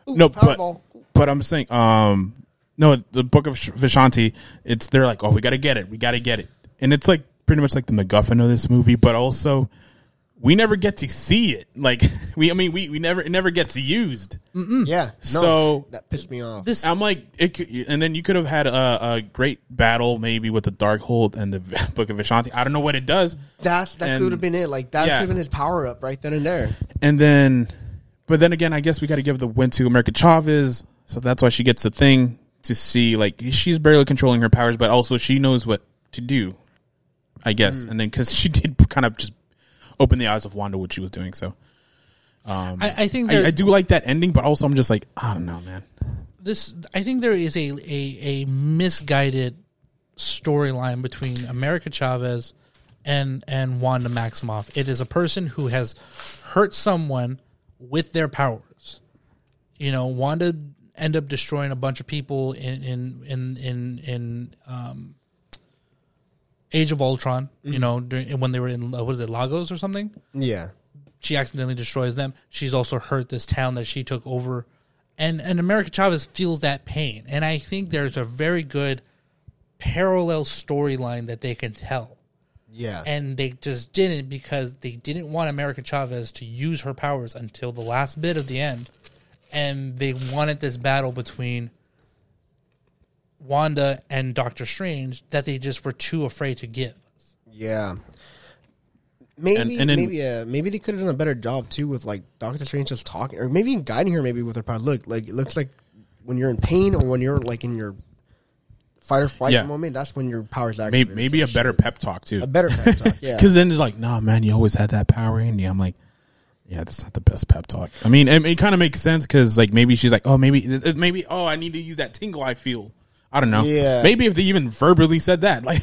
Ooh, no, but Powerball. but I'm saying, um, no, the book of Vishanti. It's they're like, oh, we got to get it, we got to get it, and it's like pretty much like the MacGuffin of this movie, but also we never get to see it. Like [laughs] we, I mean, we we never it never gets used. yeah. No, So- that pissed me off. This I'm like, it, could- and then you could have had a, a great battle maybe with the Darkhold and the [laughs] Book of Vishanti. I don't know what it does, That's that and- could have been it. Like that Yeah. could have been his power up right then and there. and then, but then again, I guess we got to give the win to America Chavez, so that's why she gets the thing to see like she's barely controlling her powers, but also she knows what to do, I guess. Mm. And then because she [laughs] did kind of just open the eyes of Wanda what she was doing, so um, I, I think I, I do like that ending, but also I'm just like I don't know, man. this. I think there is a a, a misguided storyline between America Chavez and and Wanda Maximoff. It is a person who has hurt someone with their powers. You know, Wanda end up destroying a bunch of people in in in in, in um, Age of Ultron. You know, during, when they were in uh, what is it, Lagos or something? Yeah. she accidentally destroys them. She's also hurt this town that she took over, and and America Chavez feels that pain. And I think there's a very good parallel storyline that they can tell, Yeah. and they just didn't because they didn't want America Chavez to use her powers until the last bit of the end, and they wanted this battle between. Wanda and Doctor Strange that they just were too afraid to give. Yeah. Maybe, And- and then- maybe, yeah, maybe they could have done a better job too with like Doctor Strange just talking, or maybe even guiding her maybe with her power. Look, like it looks like when you're in pain or when you're like in your fight or flight Yeah. moment, that's when your powers Maybe activate. maybe a better shit. pep talk too. a better pep talk. [laughs] Yeah, Because then it's like, nah, man, you always had that power in you. I'm like, yeah, that's not the best pep talk. I mean, it, it kind of makes sense because like maybe she's like, oh, maybe maybe oh, I need to use that tingle I feel. I don't know. Yeah. Maybe if they even verbally said that, [laughs] like,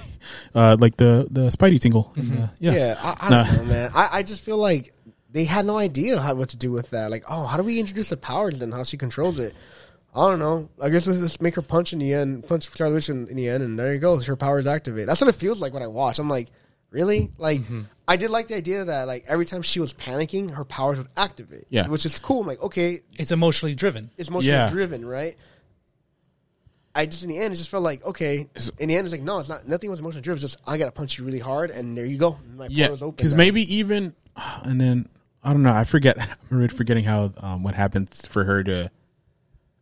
uh, like the the Spidey tingle. And, uh, yeah. yeah. I, I don't know, man. I, I just feel like they had no idea how what to do with that. Like, oh, how do we introduce the powers and how she controls it? I don't know. I guess let's just make her punch in the end, punch Scarlet Witch in, in the end, and there you go. Her powers activate. That's what it feels like when I watch. I'm like, really? Like, Mm-hmm. I did like the idea that like every time she was panicking, her powers would activate. Yeah. which is cool. I'm like, okay, It's emotionally driven. it's emotionally Yeah. driven, right? I just in the end, it just felt like okay. In the end, it's like no, it's not. Nothing was emotionally driven. It's just I gotta punch you really hard, and there you go. My Yeah, portal's open because now. maybe even, [sighs] and then I don't know. I forget. [laughs] I'm already forgetting how um, what happens for her to.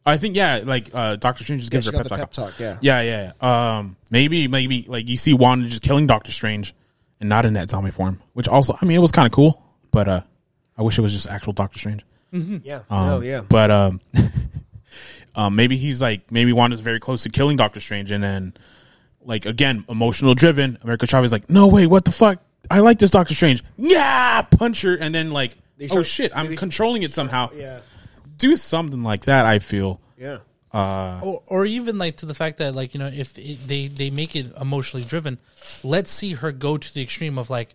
I think yeah, like uh, Doctor Strange just yeah, gives she her a got pep the talk. pep talk. Yeah, Yeah, yeah, yeah. Um, maybe, maybe like you see Wanda just killing Doctor Strange, and not in that zombie form. Which also, I mean, it was kind of cool, but uh, I wish it was just actual Doctor Strange. yeah, Um, no, yeah. But um, [laughs] um, maybe he's like maybe Wanda's very close to killing Doctor Strange, and then like again, emotional driven. America Chavez like, no wait, what the fuck? I like this Doctor Strange. Yeah, punch her, and then like, oh shit, I'm controlling it somehow. Yeah, Do something like that. I feel. yeah, Uh, or, or even like to the fact that like you know if it, they they make it emotionally driven let's see her go to the extreme of like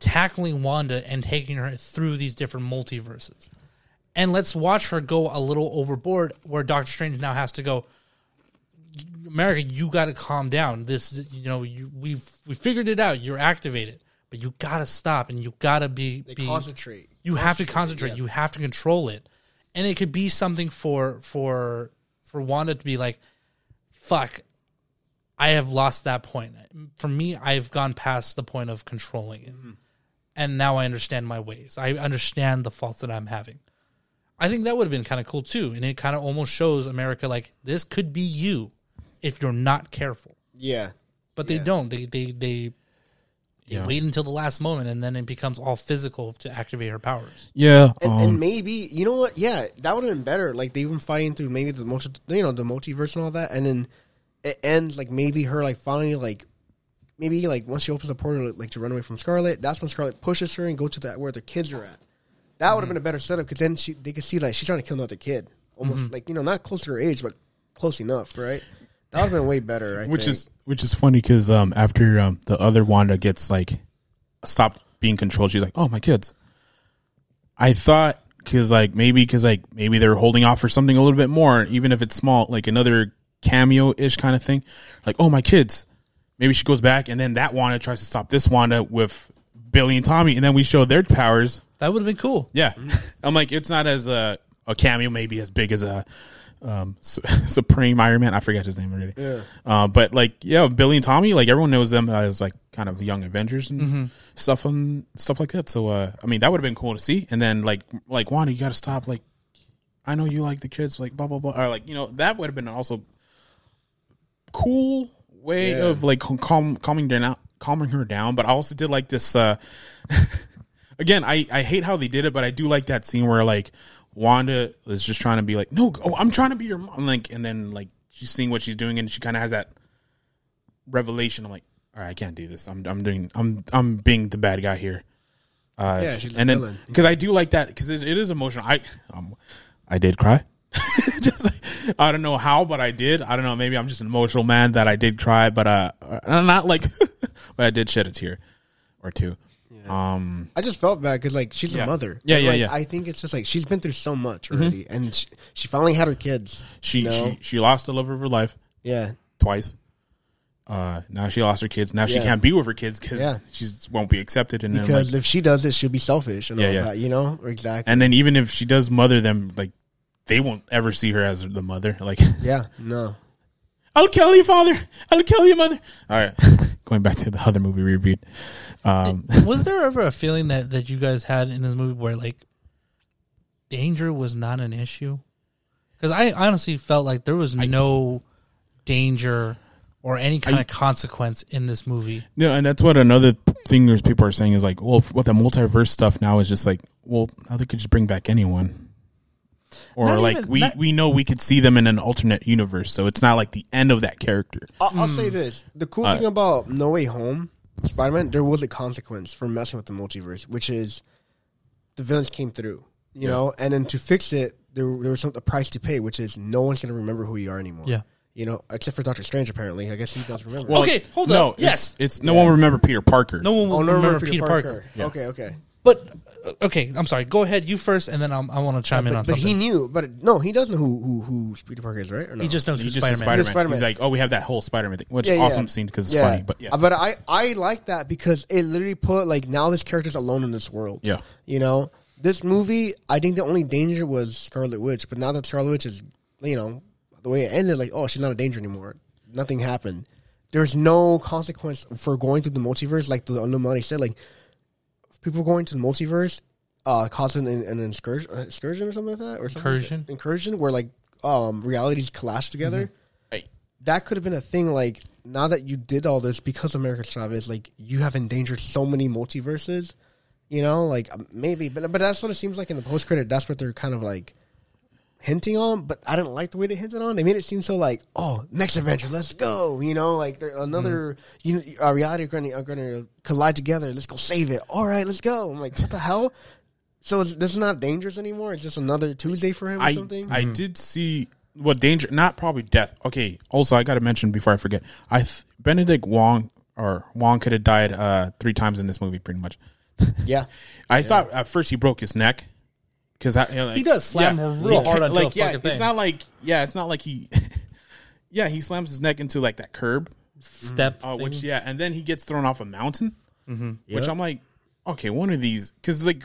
tackling wanda and taking her through these different multiverses and let's watch her go a little overboard where doctor strange now has to go america you got to calm down this you know you we've we figured it out you're activated but you got to stop and you got to be be concentrate. you have to concentrate. yeah. You have to control it, and it could be something for for for Wanda to be like, "Fuck, I have lost that point." For me, I've gone past the point of controlling it, Mm-hmm. and now I understand my ways. I understand the faults that I'm having. I think that would have been kind of cool too, and it kind of almost shows America like this could be you if you're not careful. Yeah, But they don't. They they they. They Yeah. wait until the last moment, and then it becomes all physical to activate her powers. yeah. and, um, and maybe you know what? Yeah, that would have been better. Like they've been fighting through maybe the multi, you know, the multiverse and all that, and then it ends like maybe her like finally like maybe like once she opens the portal like to run away from Scarlet, that's when Scarlet pushes her and go to that where the kids are at. That would have been a better setup because then she they could see like she's trying to kill another kid, almost like you know not close to her age but close enough, right? That would have been way better. I which think. is which is funny because um, after um, the other Wanda gets like stopped being controlled, she's like, "Oh my kids." I thought because like maybe because like maybe they're holding off for something a little bit more, even if it's small, like another cameo ish kind of thing. Like, oh my kids. Maybe she goes back and then that Wanda tries to stop this Wanda with Billy and Tommy, and then we show their powers. That would have been cool. Yeah, [laughs] I'm like, it's not as a a cameo, maybe as big as a um, Su- [laughs] Supreme Iron Man. I forget his name already. Yeah. Uh, but like, yeah, Billy and Tommy, like everyone knows them as like kind of young Avengers and stuff and stuff like that. So, uh, I mean, that would have been cool to see. And then like, like Wanda, you got to stop. Like, I know you like the kids, like blah blah blah, or like you know that would have been also cool way Yeah. of like calm, calming down, calming her down. But I also did like this. uh [laughs] Again, I I hate how they did it, but I do like that scene where like Wanda is just trying to be like, no, oh, I'm trying to be your mom, like, and then like she's seeing what she's doing, and she kind of has that revelation. I'm like, all right, I can't do this. I'm I'm doing I'm I'm being the bad guy here. Uh, Yeah, she's and then because I do like that because it, it is emotional. I um, I did cry. [laughs] just like, I don't know how, but I did. I don't know. Maybe I'm just an emotional man that I did cry, but uh, uh, not like, [laughs] but I did shed a tear or two. Um, I just felt bad because like she's Yeah. a mother. Yeah, yeah, like, yeah. Mm-hmm. I think it's just like she's been through so much already, and she, she finally had her kids. she you know? she she lost the love of her life yeah, twice. Uh, now she lost her kids. Now she can't be with her kids because Yeah. she won't be accepted. And then because like, if she does it, she'll be selfish and Yeah, all yeah. that. You know, exactly. and then even if she does mother them, like they won't ever see her as the mother. Like yeah, no. I'll kill you, father. I'll kill you, mother. All right, [laughs] going back to the other movie repeat. Um, was [laughs] there ever a feeling that that you guys had in this movie where like danger was not an issue? Because I honestly felt like there was no danger or any kind I- of consequence in this movie. Yeah, and that's what another thing is people are saying is like, well, what the multiverse stuff now is just like, well, now they could just bring back anyone, or Not like even- we not- we know we could see them in an alternate universe, so it's not like the end of that character. I'll, I'll say hmm. this: the cool Alright. thing about No Way Home, Spider Man, there was a consequence for messing with the multiverse, which is the villains came through. You know, and then to fix it, there there was some a price to pay, which is no one's gonna remember who you are anymore. Yeah. You know, except for Doctor Strange. Apparently, I guess he does remember. Well, Okay, hold no, up. it's- Yes. it's, no one will remember Peter Parker. No one will oh, no, remember, remember Peter, Parker. Yeah. Okay, okay. But uh, okay, I'm sorry. Go ahead, you first, and then I'll, I want to chime in But, on but something. he He, knew, but no, he doesn't know who who, who Peter Parker is, right? Or no? just knows He's who just Spider Man. Spider-Man. Spider-Man. He's like, oh, we have that whole Spider-Man thing, which Yeah, yeah. awesome scene because it's funny. But yeah, Uh, but I I like that because it literally put like now this character's alone in this world. yeah, You know, this movie, I think the only danger was Scarlet Witch, but now that Scarlet Witch is, you know, the way it ended, like, oh, she's not a danger anymore. Nothing happened. There's no consequence for going through the multiverse, like the Illuminati said. Like, people going to the multiverse, uh, causing an, an excursion, uh, excursion or something like that, or something like Incursion? that. incursion, where like um realities clash together. Hey. That could have been a thing. Like, now that you did all this because of America Chavez, like, you have endangered so many multiverses. You know, like um, maybe, but but that's what it seems like in the post credit. That's what they're kind of like hinting on. But I didn't like the way they hinted on. They made it seem so like, oh, next adventure, let's go. You know, like they're another you know, uh, reality are going to are going to collide together. Let's go save it. All right, let's go. I'm like, what the hell? So it's, this is not dangerous anymore. It's just another Tuesday for him or I something. I did see what danger, not probably death. Okay, also I got to mention before I forget, I th- Benedict Wong or Wong could have died uh, three times in this movie, pretty much. yeah, [laughs] I thought at first he broke his neck because you know, like, He does slam her real hard can't- like yeah, fucking it's thing. not like yeah, it's not like he [laughs] yeah he slams his neck into like that curb, Step, uh, which yeah, and then he gets thrown off a mountain, which Yep. I'm like, okay, one of these because like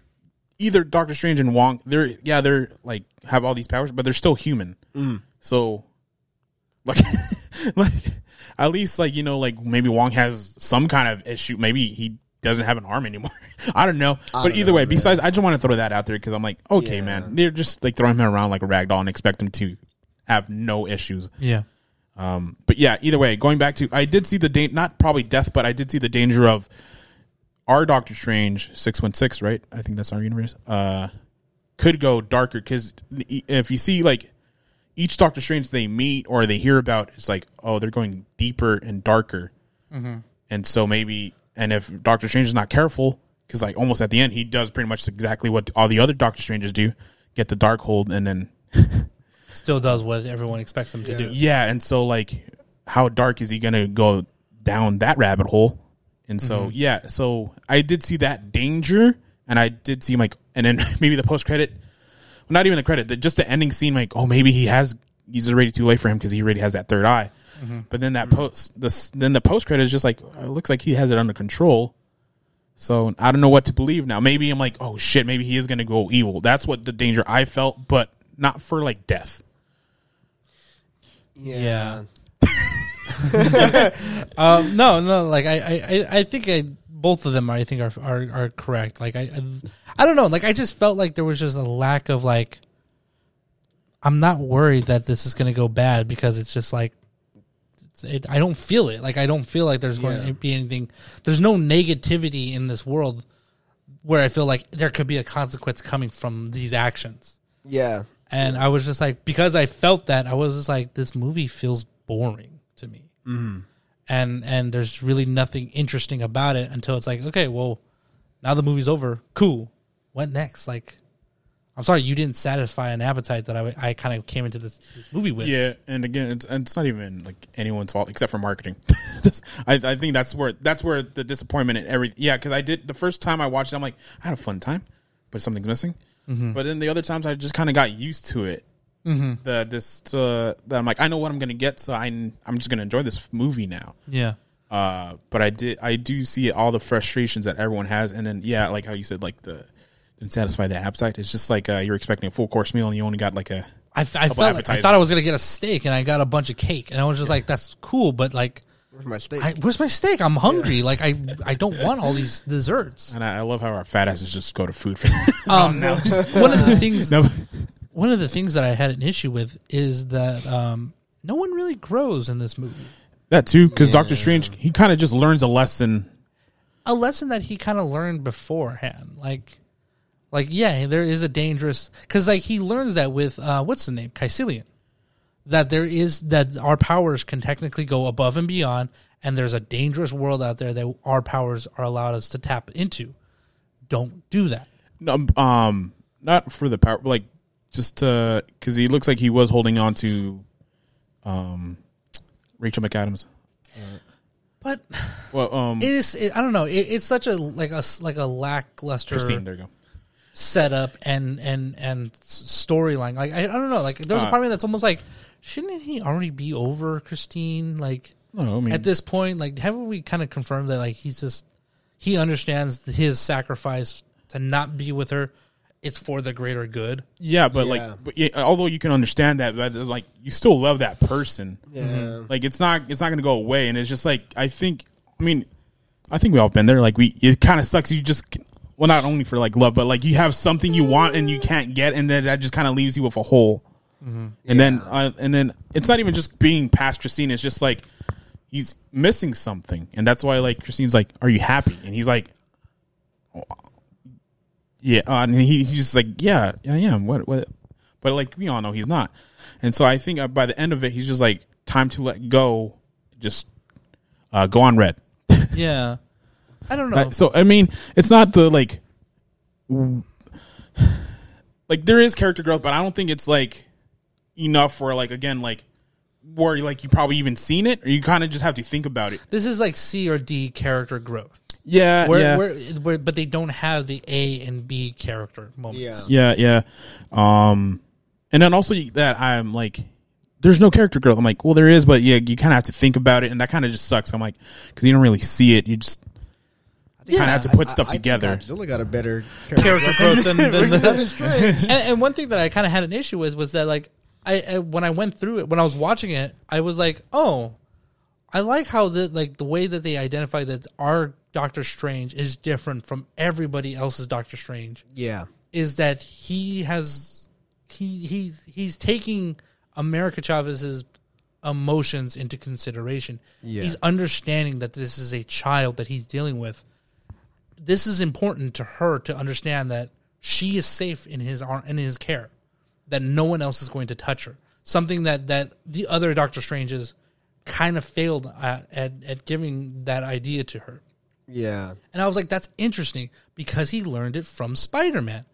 either Doctor Strange and Wong, they're yeah they're like have all these powers, but they're still human, so like [laughs] like at least like you know like maybe Wong has some kind of issue, maybe he doesn't have an arm anymore. [laughs] I don't know, but don't either know, way, man. besides, I just want to throw that out there because I'm like, okay, Yeah. man, they're just like throwing him around like a rag doll and expect him to have no issues. yeah. Um, but yeah, either way, going back to, I did see the date, not probably death, but I did see the danger of our Doctor Strange six one six, right? I think that's our universe. Uh, could go darker because if you see like each Doctor Strange they meet or they hear about, it's like oh they're going deeper and darker, and so maybe and if Doctor Strange is not careful, because like almost at the end he does pretty much exactly what all the other Doctor Stranges do, get the Darkhold and then [laughs] Still does what everyone expects him to do. yeah, and so like, how dark is he gonna go down that rabbit hole? And so mm-hmm. yeah, so I did see that danger, and I did see like, and then [laughs] maybe the post credit, well, not even the credit, the, just the ending scene, like, oh, maybe he has, he's already too late for him because he already has that third eye. But then that post, this then the post credit is just like, it looks like he has it under control. So I don't know what to believe now. Maybe I'm like, oh shit, maybe he is gonna go evil. That's what the danger I felt, but not for like death. yeah, [laughs] [laughs] Um, no, no, like I, I, I- I think I both of them I think are are, are correct. Like I, I, I don't know. Like I just felt like there was just a lack of like. I'm not worried that this is going to go bad because it's just like. It, I don't feel it. Like I don't feel like there's going Yeah. to be anything. There's no negativity in this world where I feel like there could be a consequence coming from these actions. yeah. And I was just like, because I felt that, I was just like, this movie feels boring to me. Mm-hmm. And and there's really nothing interesting about it until it's like, okay, well, now the movie's over. Cool. What next? Like, I'm sorry, you didn't satisfy an appetite that I, I kind of came into this, this movie with. Yeah, and again, it's and it's not even like anyone's fault except for marketing. [laughs] I, I think that's where that's where the disappointment and every yeah, because I did the first time I watched it, I'm like I had a fun time, but something's missing. But then the other times I just kind of got used to it. Mm-hmm. The this uh, that I'm like I know what I'm gonna get, so I I'm just gonna enjoy this movie now. Yeah. Uh, but I did I do see all the frustrations that everyone has, and then yeah, like how you said, like the didn't satisfy the appetite. It's just like uh, you're expecting a full course meal and you only got like a I, I felt like I thought I was gonna get a steak and I got a bunch of cake and I was just like that's cool but like Where's my steak? I, where's my steak? I'm hungry. Like I I don't want all these desserts. And I, I love how our fat asses just go to food for [laughs] um [laughs] one of the things [laughs] no. one of the things that I had an issue with is that um no one really grows in this movie. That too, because Doctor Strange, he kind of just learns a lesson. a lesson that he kind of learned beforehand. Like like yeah there is a dangerous because like he learns that with uh what's the name? Caecilian that there is that our powers can technically go above and beyond and there's a dangerous world out there that our powers are allowed us to tap into. Don't do that. No, Um, not for the power, like just because he looks like he was holding on to, um, Rachel McAdams. but Well, um, it is it, i don't know. It, it's such a like a like a lackluster Christine, there you go. Setup and and and storyline like I, I don't know like there's a Uh, part of me that's almost like shouldn't he already be over christine like No, I mean, at this point, like haven't we kind of confirmed that like he's just he understands his sacrifice to not be with her, it's for the greater good. yeah, but Yeah. like, but yeah, although you can understand that, but like you still love that person. yeah. Like it's not, it's not going to go away, and it's just like I think. I mean, I think we all been there. Like we, it kind of sucks. You just, well, not only for like love, but like you have something you want and you can't get, and then that just kind of leaves you with a hole. And then, uh, and then it's not even just being past Christine. It's just like he's missing something, and that's why like Christine's like, "Are you happy?" And he's like, "Yeah," uh, and he, he's just like, "Yeah, I am." What, what? But like we all know, he's not. And so I think uh, by the end of it, he's just like, "Time to let go." Just uh, go on red. [laughs] Yeah, I don't know. So I mean, it's not the like, like there is character growth, but I don't think it's like enough for like again like where like you probably even seen it, or you kind of just have to think about it. this is like C or D character growth, Yeah, where, yeah, where, where but they don't have the A and B character moments. Yeah. yeah, yeah. Um, and then also that I'm like. There's no character growth. I'm like, well, there is, but yeah, you kind of have to think about it, and that kind of just sucks. I'm like, because you don't really see it. You just kind of have to put I- stuff I think together. Godzilla got a better [laughs] Character growth than, [laughs] than the, and, and one thing that I kind of had an issue with was that like I, I when I went through it when I was watching it I was like oh I like how the like the way that they identify that our Doctor Strange is different from everybody else's Doctor Strange yeah. is that he has he he he's taking America Chavez's emotions into consideration. Yeah. He's understanding that this is a child that he's dealing with. This is important to her to understand that she is safe in his in his care, that no one else is going to touch her. Something that that the other Doctor Stranges kind of failed at, at at giving that idea to her. Yeah. And I was like, that's interesting because he learned it from Spider Man.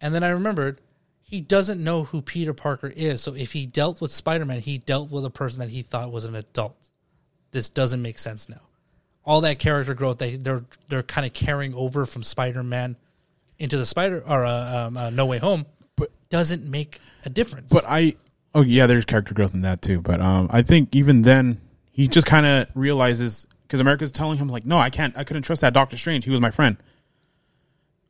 And then I remembered he doesn't know who Peter Parker is. So if he dealt with Spider Man, he dealt with a person that he thought was an adult. This doesn't make sense now. All that character growth that they're they're kind of carrying over from Spider Man into the Spider or uh, um, uh, No Way Home, But- doesn't make a difference. But I, oh yeah, there's character growth in that too. But um, I think even then, he just kind of realizes because America's telling him like, no, I can't, I couldn't trust that Doctor Strange. He was my friend.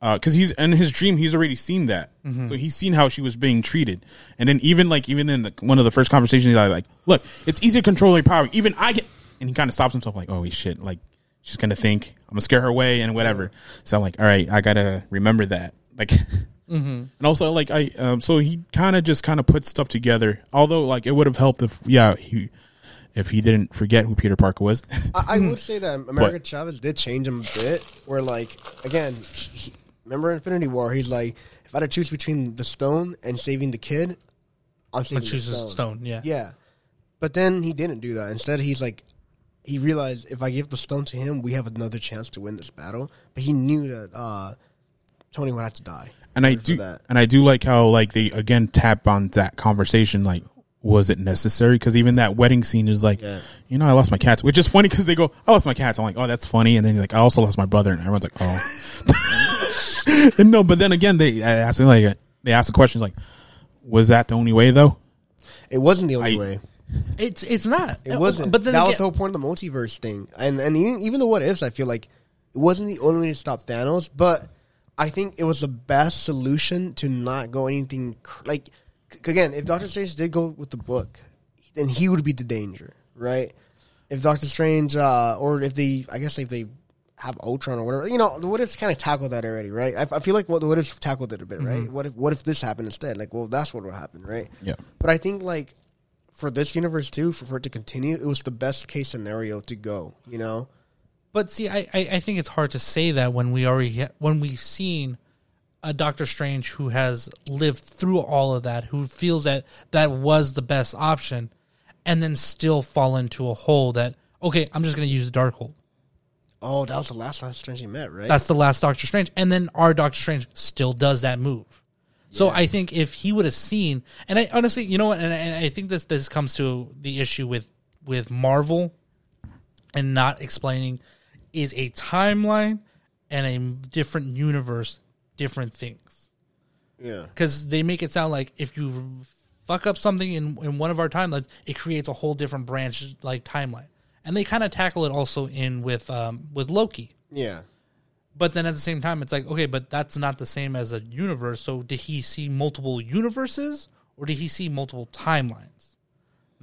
Because he's in his dream, he's already seen that, so he's seen how she was being treated, and then even like even in the, one of the first conversations, he's like, "Look, it's easy to control your power. Even I get," and he kind of stops himself, like, "Oh shit!" Like she's gonna think I'm gonna scare her away and whatever. So I'm like, "All right, I gotta remember that." Like, [laughs] mm-hmm. and also like I um so he kind of just kind of put stuff together although like it would have helped if yeah he if he didn't forget who Peter Parker was I, I [laughs] would say that America Chavez did change him a bit. Where like again, he, remember Infinity War? He's like, if if I had to choose between the stone and saving the kid, I'll choose the stone. stone. Yeah. Yeah, but then he didn't do that. Instead, he's like, he realized if I give the stone to him, we have another chance to win this battle. But he knew that uh, Tony would have to die. and I do that. and I do like how like they again tap on that conversation like was it necessary because even that wedding scene is like Yeah. you know I lost my cats which is funny because they go I lost my cats I'm like oh that's funny and then you're like I also lost my brother and everyone's like oh and [laughs] no but then again they ask like they ask the questions like was that the only way though It wasn't the only I- way. It's it's not. It wasn't. But then that was the whole point of the multiverse thing. And and even, even the what ifs, I feel like it wasn't the only way to stop Thanos, but I think it was the best solution to not go anything cr- like again. If Doctor Strange did go with the book, then he would be the danger, right? If Doctor Strange, uh, or if they, I guess if they have Ultron or whatever, you know, the what ifs kind of tackled that already, right? I, I feel like what the what ifs tackled it a bit, right? What if what if this happened instead? Like, well, that's what would happen, right? yeah But I think like for this universe too, for, for it to continue, it was the best case scenario to go. You know, But see, I, I, I think it's hard to say that when we already ha- when we've seen a Doctor Strange who has lived through all of that, who feels that that was the best option, and then still fall into a hole that okay, I'm just going to use the Darkhold. oh, that was the last Doctor Strange he met, right? That's the last Doctor Strange, and then our Doctor Strange still does that move. So I think if he would have seen, and I honestly, you know what, and I, and I think this this comes to the issue with with Marvel and not explaining is a timeline and a different universe, different things. yeah, Because they make it sound like if you fuck up something in in one of our timelines, it creates a whole different branch like timeline, and they kind of tackle it also in with um with Loki. yeah. But then at the same time, it's like, okay, but that's not the same as a universe. So did he see multiple universes or did he see multiple timelines?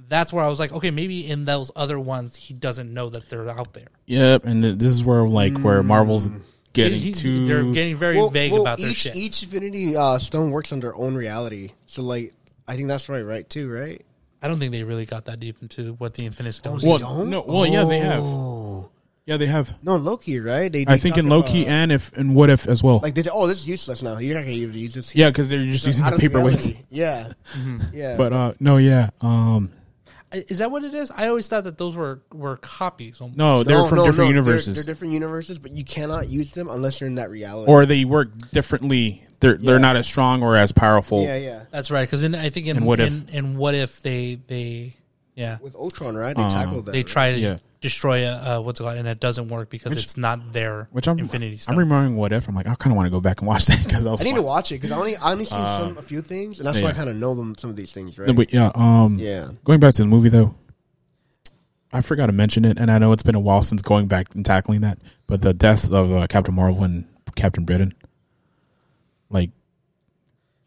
That's where I was like, okay, maybe in those other ones, he doesn't know that they're out there. yep and this is where like where Marvel's getting He- too they're getting very Well, vague well, about their each shit. each Infinity uh, Stone works on their own reality. So like, I think that's right, right? Too right. I don't think they really got that deep into what the Infinity Stones. they well don't? no well yeah they have Oh. Yeah they have No, Loki, right? They, I think in talked Loki about- and if and what if as well like they, oh, this is useless now. You're not gonna use this. yeah because they're just using the of paperweights reality. Yeah, yeah. but uh no yeah um Is that what it is? I always thought that those were, were copies. almost. no they're No, from no, different no, they're- universes They're, different universes, but you cannot use them unless you're in that reality. or they work differently. They're Yeah. they're not as strong or as powerful. yeah, yeah. That's right. Because I think in, And what in, if- in what if they, they yeah, With Ultron, right? They tackled that. they right? try to Yeah. Destroy a, uh, what's it called, and it doesn't work because it's not their Which I'm Infinity Stone. I'm remembering what if I'm like I kind of want to go back and watch [laughs] that because I was I need fun. to watch it because I only I only seen some a few things, and that's why I yeah. kind of know them some of these things, right? No, but yeah, um, Yeah. Going back to the movie though, I forgot to mention it, and I know it's been a while since going back and tackling that. But the deaths of uh, Captain Marvel and Captain Britain, like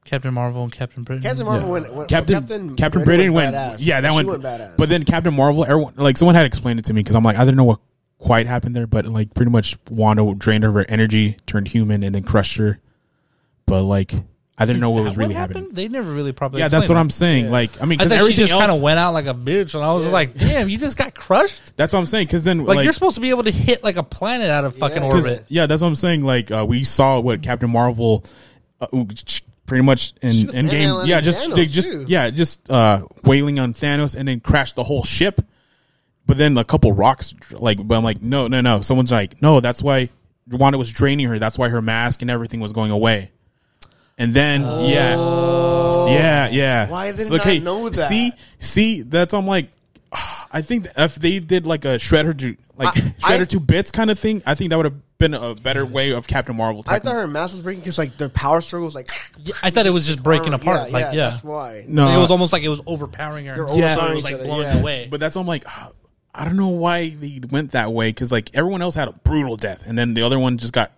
Captain Marvel and Captain Britain. Captain Marvel Yeah. went, went Captain Captain, Captain Britain went, went, yeah, that She one. went badass. But then Captain Marvel, everyone like someone had explained it to me because I'm like I didn't know what quite happened there, but like pretty much Wanda drained her energy, turned human, and then crushed her. But like I didn't Is know what that was really happened? happening. They never really probably. Yeah, that's what that. I'm saying. Yeah. Like I mean, because thought she everything just kind of went out like a bitch, and I was Yeah. like, "Damn, you just got crushed!" [laughs] that's what I'm saying. Because then Like, like you're supposed to be able to hit like a planet out of fucking Yeah. 'Cause- orbit. Yeah, that's what I'm saying. Like uh, we saw what Captain Marvel, uh, pretty much in She game. Yeah, just Thanos, they just too. yeah, just uh, wailing on Thanos and then crashed the whole ship. But then a couple rocks, like, but I'm like, no, no, no. Someone's like, no, that's why Wanda was draining her. That's why her mask and everything was going away. And then yeah, yeah, yeah. Why did So, I not know that? See, see, that's I'm like. [sighs] I think if they did like a shredder to like I- [laughs] shredder I- to bits kind of thing, I think that would have been a better way of Captain Marvel. I thought her mask was breaking because like their power struggle was like. Yeah, I thought it was just breaking apart. Yeah, like, yeah, yeah, that's why. no, it was almost like it was overpowering her. They're and so it was like other, blowing yeah. away. but that's I'm like, I don't know why they went that way because like everyone else had a brutal death, and then the other one just got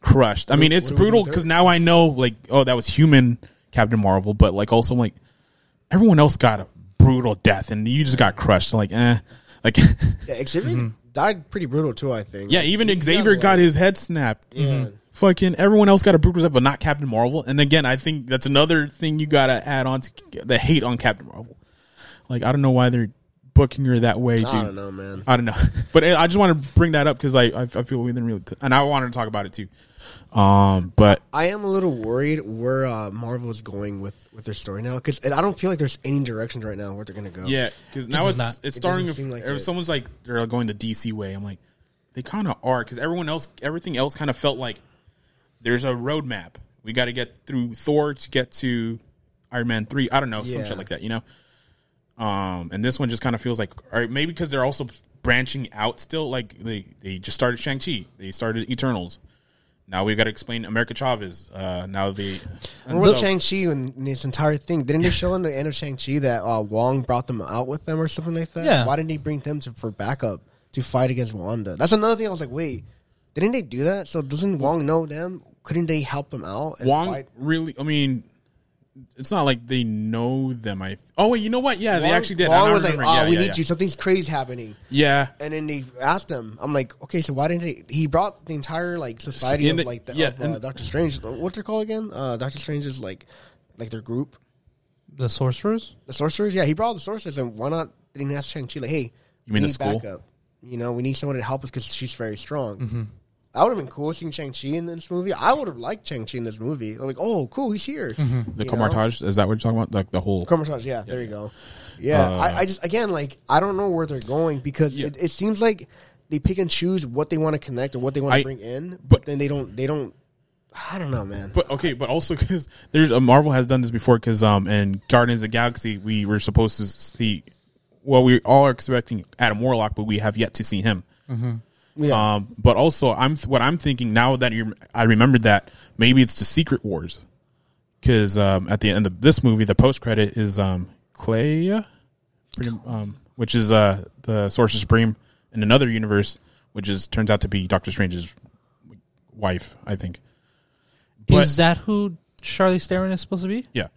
crushed. I mean, it's what do we brutal because now I know like, oh, that was human Captain Marvel, but like also like everyone else got a brutal death, and you just got crushed. like, eh, like [laughs] Yeah, Xavier Mm-hmm. died pretty brutal too. I think. yeah, even Xavier like- got his head snapped. Yeah. Fucking everyone else got a brutal death, but not Captain Marvel. And again, I think that's another thing you gotta add on to the hate on Captain Marvel. Like I don't know why they're booking her that way, dude. I don't know, man. I don't know, [laughs] but I just want to bring that up because I, I I feel we didn't really, t- and I wanted to talk about it too. Um, but I am a little worried where uh, Marvel is going with with their story now because I don't feel like there's any directions right now where they're gonna go. yeah, because now does it's not. it's It starting. doesn't If, seem like if it. someone's like they're going the DC way, I'm like, they kind of are because everyone else, everything else, kind of felt like there's a roadmap. We got to get through Thor to get to Iron Man three. I don't know, some shit like that, you know. Um, and this one just kind of feels like, all right, maybe because they're also branching out still. Like they they just started Shang Chi, they started Eternals. Now we've got to explain America Chavez. Uh, now they Or with Shang Chi and this entire thing, didn't they show in the end of Shang Chi that uh, Wong brought them out with them or something like that? Yeah. Why didn't he bring them to, for backup to fight against Wanda? That's another thing. I was like, wait, didn't they do that? So doesn't Wong know them? Couldn't they help them out? And Wong fight? really. I mean, it's not like they know them. I oh wait, you know what? Yeah, they actually did. Wong I'm was like, remembering. "Oh, yeah, we yeah, need yeah. you. Something's crazy happening." Yeah, And then they asked him. I'm like, okay, so why didn't he? He brought the entire like society In of like the, yeah, of, uh, and- Doctor Strange. What's their call again? Uh, Doctor Strange is like like their group, The sorcerers. the sorcerers. Yeah, he brought all the sorcerers, and why not? Didn't he ask Shang Chi like, hey, You mean we the need school? backup? You know, we need someone to help us because she's very strong. Mm-hmm. I would have been cool seeing Shang Chi in this movie. I would have liked Shang Chi in this movie. I'm like, oh, cool, he's here. the You know? Kamar-Taj is that what you're talking about? Like the whole. Commercials, yeah, there you go. Yeah, Uh, I, I just again like I don't know where they're going because Yeah. it, it seems like they pick and choose what they want to connect or what they want to bring in, but, but- then they don't they don't. I don't know, man. But okay, but also [laughs] because there's a Marvel has done this before because um in Guardians of the Galaxy we were supposed to see well we all are expecting Adam Warlock but we have yet to see him. Yeah, Um, but also I'm what I'm thinking now that you're. I remembered that maybe it's the Secret Wars because um, at the end of this movie the post credit is um Clea, um, which is uh the Sorcerer Supreme in another universe, which is turns out to be Doctor Strange's wife, I think. But- is that who Charlize Theron is supposed to be? Yeah.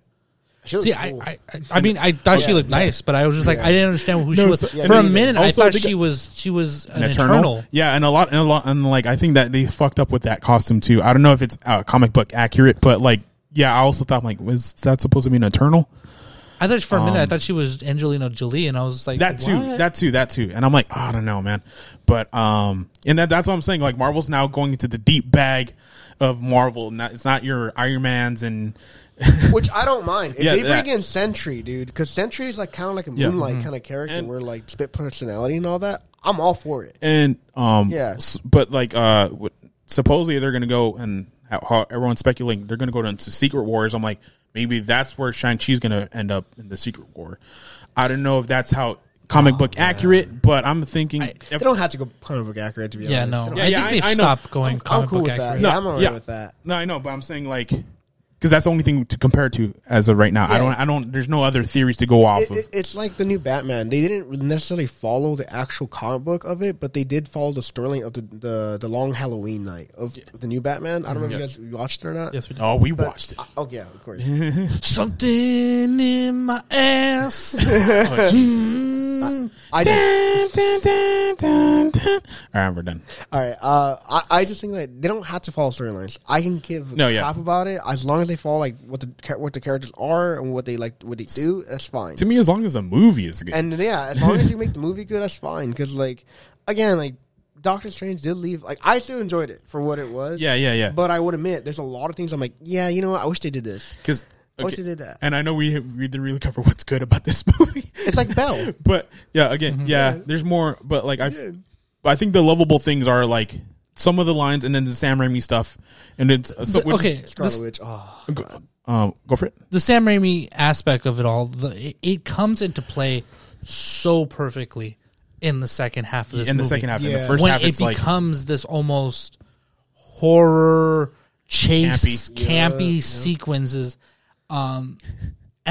She See, I, cool. I, I- I mean, I thought she Yeah, looked yeah. nice, but I was just like, Yeah. I didn't understand who she was. so- yeah, For a neither. minute, I thought she was she was an, An eternal? eternal. Yeah, and a lot, and a lot, and like I think that they fucked up with that costume too. I don't know if it's uh, comic book accurate, but like, yeah, I also thought like, was that supposed to be an eternal? I thought for a minute, I Um, thought she was Angelina Jolie, and I was like, That too, what? that too, that too. And I'm like, oh, I don't know, man. But um, and that that's what I'm saying. Like Marvel's now going into the deep bag of Marvel. Not, it's not your Iron Man's and [laughs] which I don't mind. If Yeah, they bring that- in Sentry, dude, because Sentry is like kind of like a Yeah. Moon Knight kind of character And- where like spit personality and all that. I'm all for it. and um, Yeah. s- But like uh, supposedly they're gonna go and how, how everyone's speculating they're gonna go into Secret Wars. I'm like, maybe that's where Shang Chi's gonna end up in the Secret War. I don't know if that's how comic book accurate, but I'm thinking if, They don't have to go comic book accurate to be Yeah, honest. no. They don't- Yeah, I think I- they've I know. stopped going I'm, comic I'm cool book with that. accurate. Yeah, I'm alright yeah. with that. No, I know, but I'm saying like because that's the only thing to compare to as of right now. I don't. I don't. There's no other theories to go off It, of. it, it's like the new Batman. They didn't necessarily follow the actual comic book of it, but they did follow the storyline of the, the the long Halloween night of the new Batman. I don't know if you guys watched it or not. Yes, we did. oh, we But- watched it. uh, oh yeah, of course. [laughs] Something in my ass. [laughs] I just, Dun, dun, dun, dun, dun. All right, we're done. all right. Uh, I, I just think that they don't have to follow storylines. I can give No, yeah. crap about it as long as they follow like what the what the characters are and what they like what they do. That's fine. To me, as long as the movie is good. And yeah, as long as you make the movie good, that's fine. Because like again, like Doctor Strange did leave. Like I still enjoyed it for what it was. yeah, yeah, yeah. But I would admit, there's a lot of things I'm like, yeah, you know what? I wish they did this. Because I wish they did that. and I know we we didn't really cover what's good about this [laughs] movie. It's like Bell. but yeah, again, mm-hmm. yeah, Yeah. there's more. But like I, Yeah. I think the lovable things are like some of the lines, and then the Sam Raimi stuff, and it's uh, so, The- which- okay, Scarlet this- Witch. Oh, Go, um, go for it. the Sam Raimi aspect of it all, the, it, it comes into play so perfectly in the second half of this in the movie. second half, in the Yeah. first when half, it it's like becomes this almost horror chase Campy. campy, Yeah, sequences um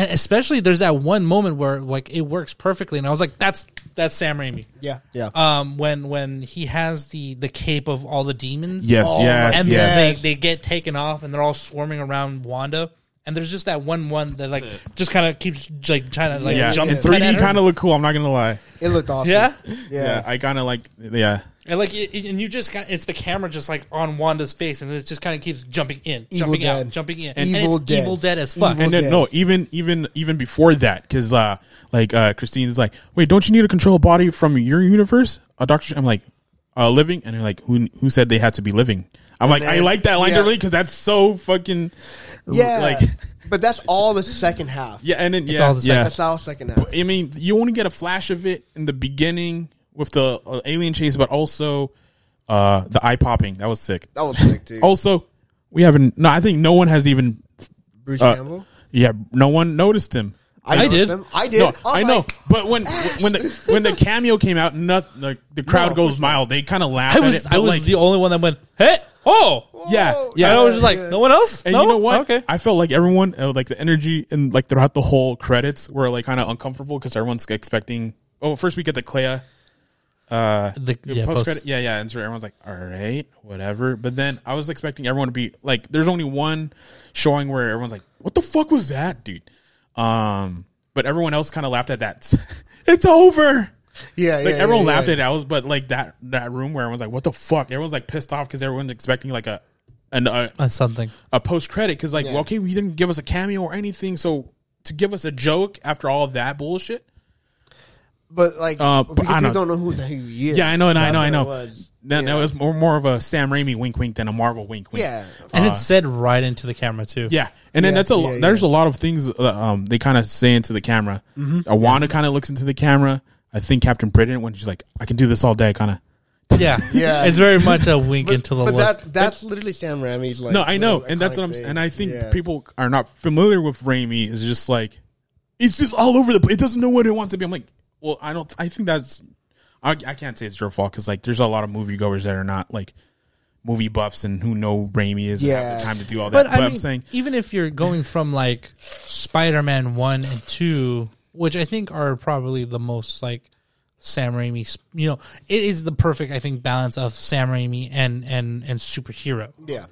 and especially there's that one moment where like it works perfectly and i was like that's that's sam raimi yeah, yeah. um when when he has the the cape of all the demons yes, Oh, yes, and yes. then they, they get taken off and they're all swarming around wanda and there's just that one one that like just kind of keeps like trying to like yeah, jump in 3D kind of look cool. I'm not gonna lie. It looked awesome. yeah yeah. Yeah, I kind of like. Yeah, And like, it, it- and you just got it's the camera just like on Wanda's face, and it just kind of keeps jumping in, Evil jumping out, Dead. jumping in, Evil and it's Dead. evil dead as fuck. Evil and then dead. no, even even even before that, because uh, like uh, Christine's like, wait, don't you need to control a body from your universe? A doctor, I'm like, uh, living, and they're like, who who said they had to be living? I'm like, I like that line yeah. really because that's so fucking Yeah, like [laughs] but that's all the second half. yeah, and then It's yeah, all the second, yeah. That's all second half. I mean, you only get a flash of it in the beginning with the uh, alien chase, but also uh, the eye popping. That was sick. That was sick too. Also, we haven't. No, I think no one has even. Bruce uh, Campbell. Yeah, no one noticed him. I noticed did. him. I did. No, was I know, like, but when when the when the cameo came out, not like the crowd No, goes course not. mild. They kind of laughed. I at was it, I was like, the only one that went, hey, oh, yeah, Whoa. yeah. And I was just like, Yeah. no one else. And no? you know what? Okay. I felt like everyone, uh, like the energy and like throughout the whole credits were like kind of uncomfortable because everyone's expecting. Oh, first we get the Clea. Uh, The- the yeah, post post- credit, yeah, yeah, and so everyone's like, "All right, whatever." But then I was expecting everyone to be like, "There's only one showing where everyone's like, what the fuck was that, dude?" Um, but everyone else kind of laughed at that. [laughs] it's over. yeah, Like yeah, everyone yeah, laughed yeah. at it. I was, but like that that room where everyone's like, "What the fuck?" Everyone's like pissed off because everyone's expecting like a an a, That's something. a post credit because like, Yeah. well, okay, we didn't give us a cameo or anything, so to give us a joke after all of that bullshit. But like, Uh, because I people know- don't know who the hell he is. Yeah, I know, and I know, what I it know. was. Then yeah. that was more more of a Sam Raimi wink wink than a Marvel wink wink. yeah. And Uh, it's said right into the camera too. Yeah, and then Yeah, that's a yeah, lo- yeah. there's a lot of things that, um they kind of say into the camera. Mm-hmm. Uh, Wanda kind of looks into the camera. I think Captain Britain when she's like, "I can do this all day," kind of. yeah, [laughs] Yeah. It's very much a wink But, into the but look. that that's literally Sam Raimi's like. no, I know, and that's what I'm. iconic thing. And I think Yeah. people are not familiar with Raimi. Is just like, it's just all over the. place. It doesn't know what it wants to be. I'm like, well, I don't. I think that's. I, I can't say it's your fault because like there's a lot of moviegoers that are not like movie buffs and who know Raimi is and have Yeah. the time to do all that. but But, I I'm saying, even if you're going from like Spider-Man one and two, which I think are probably the most like Sam Raimi, you know, it is the perfect I think balance of Sam Raimi and and and superhero. Yeah.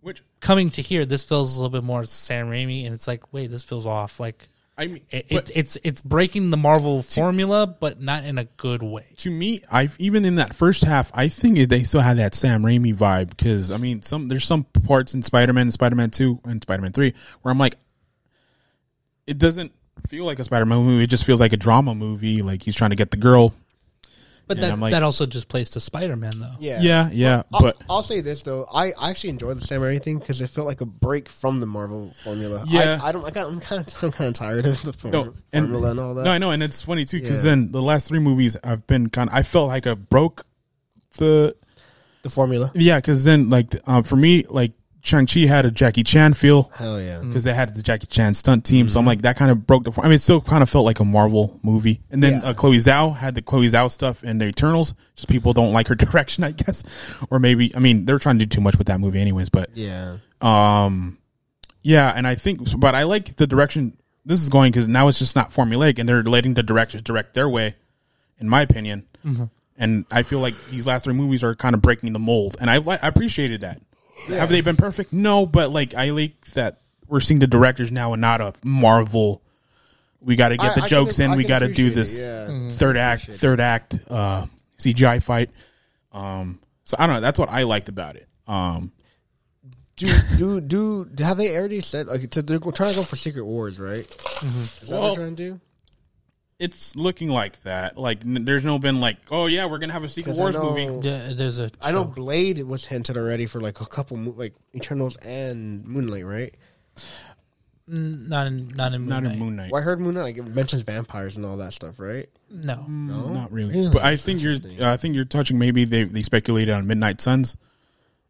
which Coming to here, this feels a little bit more Sam Raimi, and it's like, wait, this feels off. Like I mean, it, it, it's it's breaking the Marvel formula, but not in a good way. to me, I've even in that first half, I think they still had that Sam Raimi vibe because I mean, some there's some parts in Spider Man, Spider Man Two, and Spider Man Three where I'm like, it doesn't feel like a Spider Man movie. It just feels like a drama movie. Like he's trying to get the girl. But that like- that also just plays to Spider-Man though. Yeah. Yeah, yeah, I'll, but I'll say this though, I I actually enjoyed the Sam Raimi thing because it felt like a break from the Marvel formula. Yeah. I, I don't. I got, I'm kind of. [laughs] I'm kind of tired of the form, no, and, formula and all that. no, I know, and it's funny too because Yeah. then the last three movies I've been kind. of I felt like I broke the the formula. yeah because then like um, for me like Shang Chi had a Jackie Chan feel. Hell yeah. because they had the Jackie Chan stunt team. So I'm like, that kind of broke the. I mean, it still kind of felt like a Marvel movie. And then Yeah. uh, Chloe Zhao had the Chloe Zhao stuff in the Eternals. Just people don't like her [laughs] direction, I guess, or maybe I mean they're trying to do too much with that movie, anyways. But Yeah. um, yeah, and I think, but I like the direction this is going because now it's just not formulaic, and they're letting the directors direct their way, in my opinion. And I feel like these last three movies are kind of breaking the mold, and I've li- I appreciated that. Have they been perfect? No, but like I like that we're seeing the directors now and not a Marvel. We got to get I- the I jokes can- in. I We got to do this it, yeah. Mm-hmm. Mhm. third act, third act uh, CGI fight. Um, so I don't know. That's what I liked about it. Um, Do do do have they already said like so they're trying to go for Secret Wars, right? Is that what Well- they're trying to do? It's looking like that. Like n- there's no been like, oh yeah, we're gonna have a Secret 'Cause I Wars know- movie. Yeah, there's a. I know show. Blade was hinted already for like a couple mo- like Eternals and Moon Knight, right? Mm, not in not in Moon Not Knight. in Moon Knight. Well, I heard Moon Knight like, it mentions vampires and all that stuff, right? No, No, Not really. Really? But I think you're. Interesting. Uh, I think you're touching. Maybe they they speculated on Midnight Suns.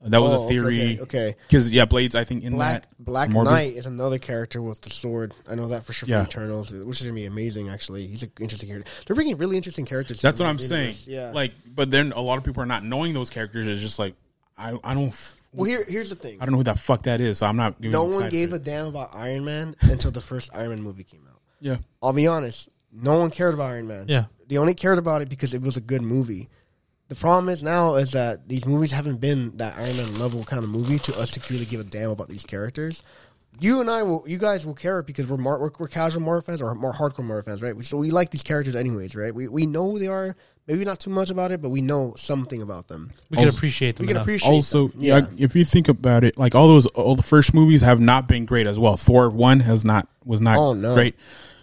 That was Oh, a theory. Okay, okay. Because yeah, Blades. I think in Black that Black Morbius- Knight is another character with the sword. I know that for sure Yeah. from Eternals, which is gonna be amazing. Actually, he's an interesting character. They're bringing really interesting characters. That's what I'm universe. saying. Yeah. Like, but then a lot of people are not knowing those characters. It's just like I I don't f- well, here here's the thing. I don't know who that fuck that is. So I'm not. Giving No one gave a damn about Iron Man until the first Iron Man movie came out. Yeah. I'll be honest. No one cared about Iron Man. Yeah. They only cared about it because it was a good movie. The problem is now is that these movies haven't been that Iron Man level kind of movie to us to really give a damn about these characters. you and I will, you guys will care because we're Mar- we're, we're casual Marvel fans or more hardcore Marvel fans, right? So we like these characters anyways, right? We we know who they are. Maybe not too much about it, but we know something about them. We can appreciate them. We can enough. appreciate. also, them. yeah. if you think about it, like all those all the first movies have not been great as well. Thor one has not was not Oh, no. great.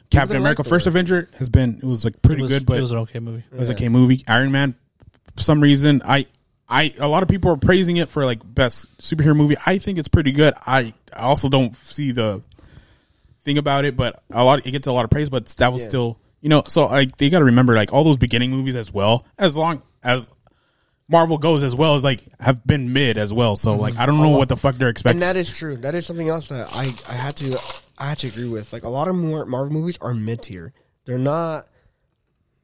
Captain America: Thor. First Avenger has been it was like pretty it was, good, but it was an okay movie. It was like a movie. Iron Man, for some reason, I, I, a lot of people are praising it for like best superhero movie. I think it's pretty good. I, I also don't see the thing about it, but a lot it gets a lot of praise. But that was Yeah. still, you know, so like they got to remember like all those beginning movies as well. As long as Marvel goes as well as like have been mid as well. So like I don't mm-hmm. know what the fuck they're expecting. and that is true. That is something else that I I had to I had to agree with. Like a lot of more Marvel movies are mid tier. They're not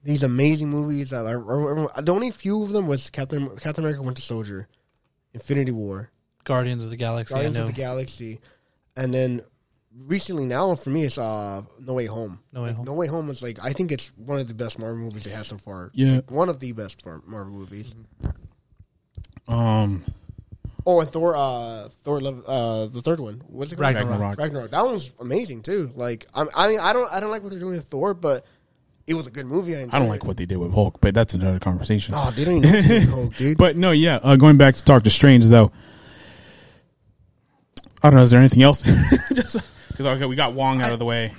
these amazing movies that are. are- are- The only few of them was Captain Captain America: Winter Soldier, Infinity War, Guardians of the Galaxy. Guardians I of the Galaxy, and then recently now for me it's uh No Way Home. No Way Like, Home. No Way Home is like I think it's one of the best Marvel movies they have so far. Yeah. Like, one of the best Mar- Marvel movies. um, Oh, and Thor, uh, Thor, Love, uh, the third one. What's it called? Ragnarok. Ragnarok. Ragnarok. That one's amazing too. Like, I'm, I mean, I don't, I don't like what they're doing with Thor, but it was a good movie. I, I don't like what they did with Hulk, but that's another conversation. Oh, they don't even know what to do with Hulk, dude. [laughs] But no, yeah. Uh, going back to Doctor Strange, though, I don't know. Is there anything else? [laughs] Because okay, we got Wong out of the way.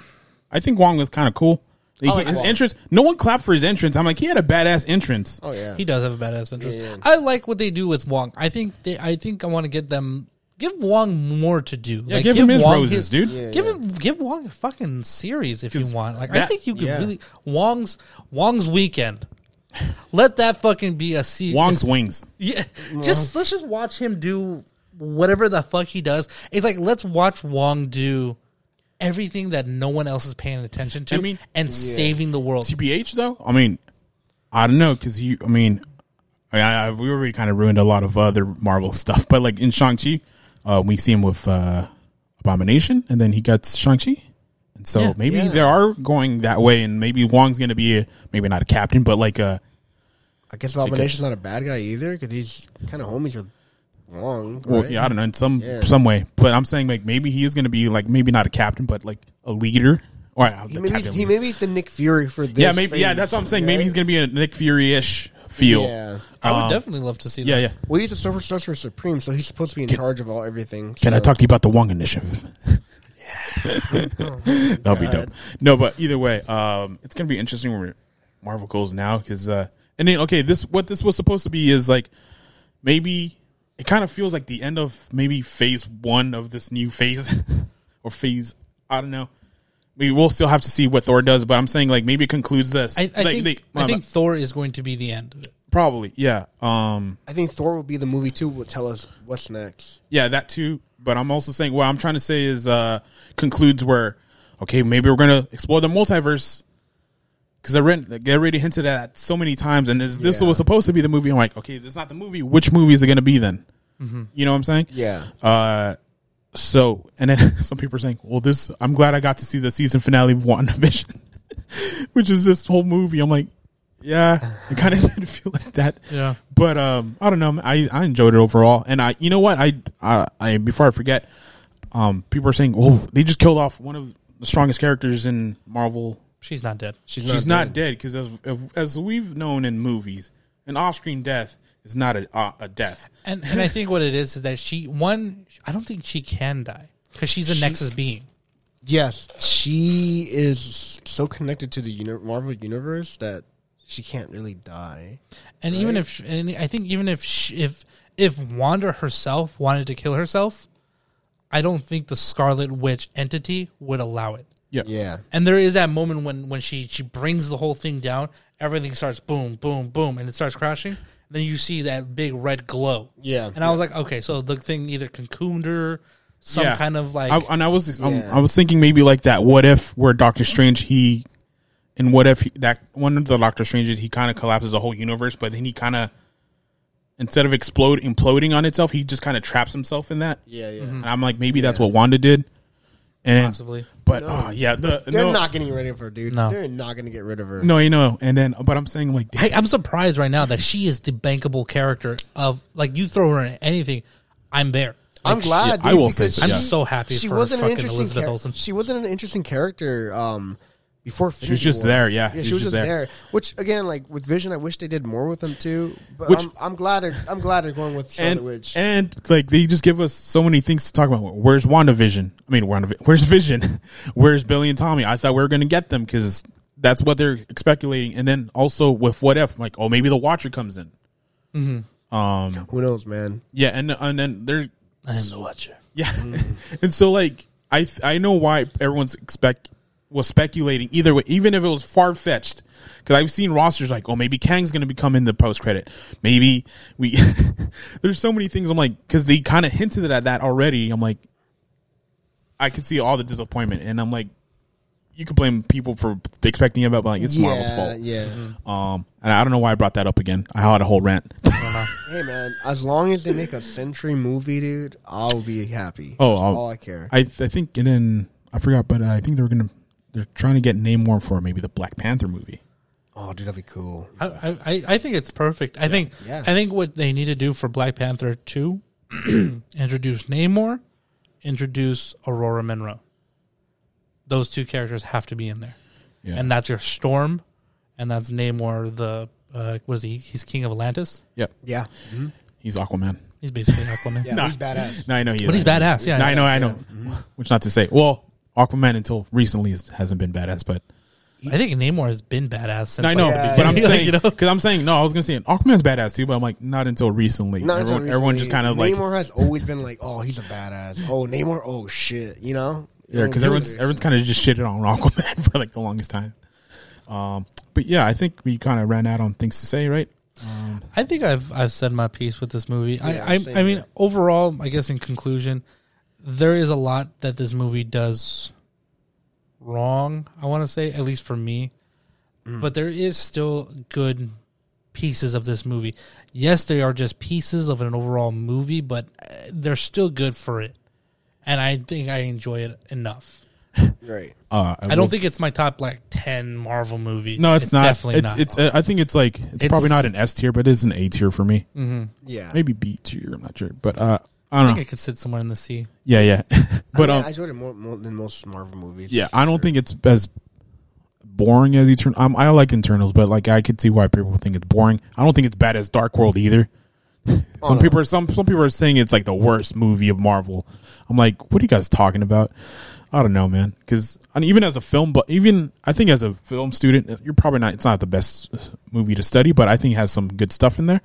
I think Wong was kind of cool. He- like his Wong. entrance. No one clapped for his entrance. I'm like, he had a badass entrance. oh yeah, He does have a badass interest. Yeah, yeah. I like what they do with Wong. I think they. I think I want to get them. Give Wong more to do. Yeah, give him his roses, dude. Yeah, give yeah. him give Wong a fucking series if you want. Like I think you could yeah. really Wong's Wong's weekend. Let that fucking be a series. Wong's wings. Yeah, just let's just watch him do whatever the fuck he does. It's like let's watch Wong do everything that no one else is paying attention to, I mean- and saving the world. TBH though. I mean, I don't know because you. I mean, I, I, we already kind of ruined a lot of other Marvel [laughs] stuff, but like in Shang Chi, uh, we see him with uh, Abomination, and then he gets Shang Chi. And so Yeah. maybe Yeah. they are going that way, and maybe Wong's going to be a, maybe not a captain, but like a I guess Abomination's not a bad guy either because he's kind of homies with Wong. Well, yeah, I don't know in some Yeah. some way, but I'm saying like maybe he is going to be like maybe not a captain, but like a leader. Or uh, He maybe, captain he maybe he's the Nick Fury for this. yeah, maybe yeah. That's what I'm saying. Maybe he's going to be a Nick Fury ish feel. Yeah. I would Um, definitely love to see Yeah, that. yeah. Well, he's a Silver Sorcerer Supreme, so he's supposed to be in charge of all everything. Can I so- talk to you about the Wong initiative? [laughs] That'll be dope. No, but either way, um, it's gonna be interesting where Marvel goes now because, uh, and then okay, this what this was supposed to be is like maybe it kind of feels like the end of maybe phase one of this new phase [laughs] or phase. I don't know. Maybe we'll still have to see what Thor does, but I'm saying like maybe it concludes this. I, I Like, think they- I think Thor is going to be the end of it. probably yeah. Um, I think Thor will be the movie too. Will tell us what's next. Yeah, that too. But I'm also saying what I'm trying to say is uh concludes where okay, maybe we're gonna explore the multiverse because I read they already hinted at so many times, and this this Yeah. was supposed to be the movie. I'm like, okay, this is not the movie. Which movie is it gonna be then? You know what I'm saying? Yeah. Uh, so and then [laughs] some people are saying, well, this I'm glad I got to see the season finale of WandaVision, [laughs] which is this whole movie. I'm like, yeah, it kind of [laughs] didn't feel like that. Yeah. But um, I don't know. I, I enjoyed it overall, and I you know what I I, I before I forget, um, people are saying, oh, they just killed off one of the strongest characters in Marvel. She's not dead. She's She's not dead because as as we've known in movies, an off screen death is not a uh, a death. And and I think what it is is that she one I don't think she can die because she's a Nexus being. Yes, she is so connected to the uni- Marvel universe that she can't really die. And even if and I think even if she, if if Wanda herself wanted to kill herself, I don't think the Scarlet Witch entity would allow it. Yeah. Yeah. And there is that moment when when she she brings the whole thing down, everything starts boom boom boom and it starts crashing. Then you see that big red glow. Yeah. And I was like, okay, so the thing either cocooned her, some Yeah. kind of like I, and I was um, Yeah. I was thinking maybe like that. What if where Doctor Strange he, and what if he, that one of the Doctor Stranges he kind of collapses the whole universe, but then he kind of instead of explode imploding on itself, he just kind of traps himself in that. Yeah, yeah. And I'm like, maybe that's what Wanda did. And possibly. But uh, yeah, the They're no, not getting rid of her, dude. No. They're not going to get rid of her. no, you know. And then, but I'm saying like, I, I'm surprised right now that she is the bankable character of like you throw her in anything, I'm there. I'm glad. yeah, dude, I will say because so, I'm so happy she for wasn't an interesting Elizabeth char- Olsen. She wasn't an interesting character um, before. She was just War. there, yeah. yeah. She She was was just just there. there. Which again, like with Vision, I wish they did more with them too. But Which- I'm, I'm glad. They're, I'm glad they're going with Scarlet and Witch. and like they just give us so many things to talk about. Where's WandaVision? I mean, WandaVision. Where's Vision? [laughs] Where's Billy and Tommy? I thought we were going to get them because that's what they're speculating. And then also with what if, like, oh, maybe the Watcher comes in. Um, Who knows, man? yeah, and and then there's I am the Watcher. yeah, [laughs] and so like I I know why everyone's expect was speculating either way, even if it was far fetched. Because I've seen rosters like, oh, maybe Kang's going to become in the post credit. Maybe we. [laughs] there's so many things. I'm like, because they kind of hinted at that already. I'm like, I could see all the disappointment, and I'm like, you could blame people for expecting it, but like it's Marvel's fault. Yeah. Um, and I don't know why I brought that up again. I had a whole rant. [laughs] Hey, man. As long as they make a Sentry movie, dude, I'll be happy. Oh, That's I'll- all I care. I I think, and then I forgot, but I think they were gonna. They're trying to get Namor for maybe the Black Panther movie. oh, dude, that'd be cool. I, I, I think it's perfect. I think Yeah. I think what they need to do for Black Panther two, [clears throat] introduce Namor, introduce Ororo Munroe. Those two characters have to be in there, Yeah. and that's your Storm, and that's Namor. The uh, what is he? He's King of Atlantis. Yep. Yeah. Mhm. He's Aquaman. He's basically Aquaman. Yeah, Nah. he's badass. No, I know he. Is. But he's badass. Yeah, No, I know, I yeah. know. Which not to say, well, Aquaman until recently is- hasn't been badass, but I think Namor has been badass since. No, I know. like, Yeah, but I'm [laughs] yeah. saying You know? because I'm saying no. I was gonna say Aquaman's badass too, but I'm like not until recently. Not until everyone, everyone just kind of like Namor has always been like, oh, he's a badass. Oh, Namor. Oh shit. You know. yeah, because everyone's everyone's kind of just shitted on Aquaman [laughs] for like the longest time. Um, but yeah, I think we kind of ran out on things to say, right? I think I've I've said my piece with this movie. Yeah, I I, I mean, overall, I guess in conclusion, there is a lot that this movie does wrong. I want to say, at least for me, Mm. but there is still good pieces of this movie. Yes, they are just pieces of an overall movie, but uh, they're still good for it, and I think I enjoy it enough. [laughs] Right. Uh, I don't think it's my top like ten Marvel movies. no, it's, not. Definitely it's, not. It's. Uh, I think it's like it's, It's- probably not an S tier, but it's an A tier for me. Yeah. Maybe B tier. I'm not sure, but uh, I I don't think know. it could sit somewhere in the sea. Yeah, yeah. [laughs] I, but mean, um, I enjoyed it more, more than most Marvel movies. Yeah, I don't sure. think it's as boring as Eternal. Um, I like Eternals, but like I could see why people think it's boring. I don't think it's bad as Dark World either. [laughs] Some Oh, no. people are some some people are saying it's like the worst movie of Marvel. I'm like, what are you guys talking about? I don't know, man. Because even as a film, but even I think as a film student, you're probably not. It's not the best movie to study, but I think it has some good stuff in there.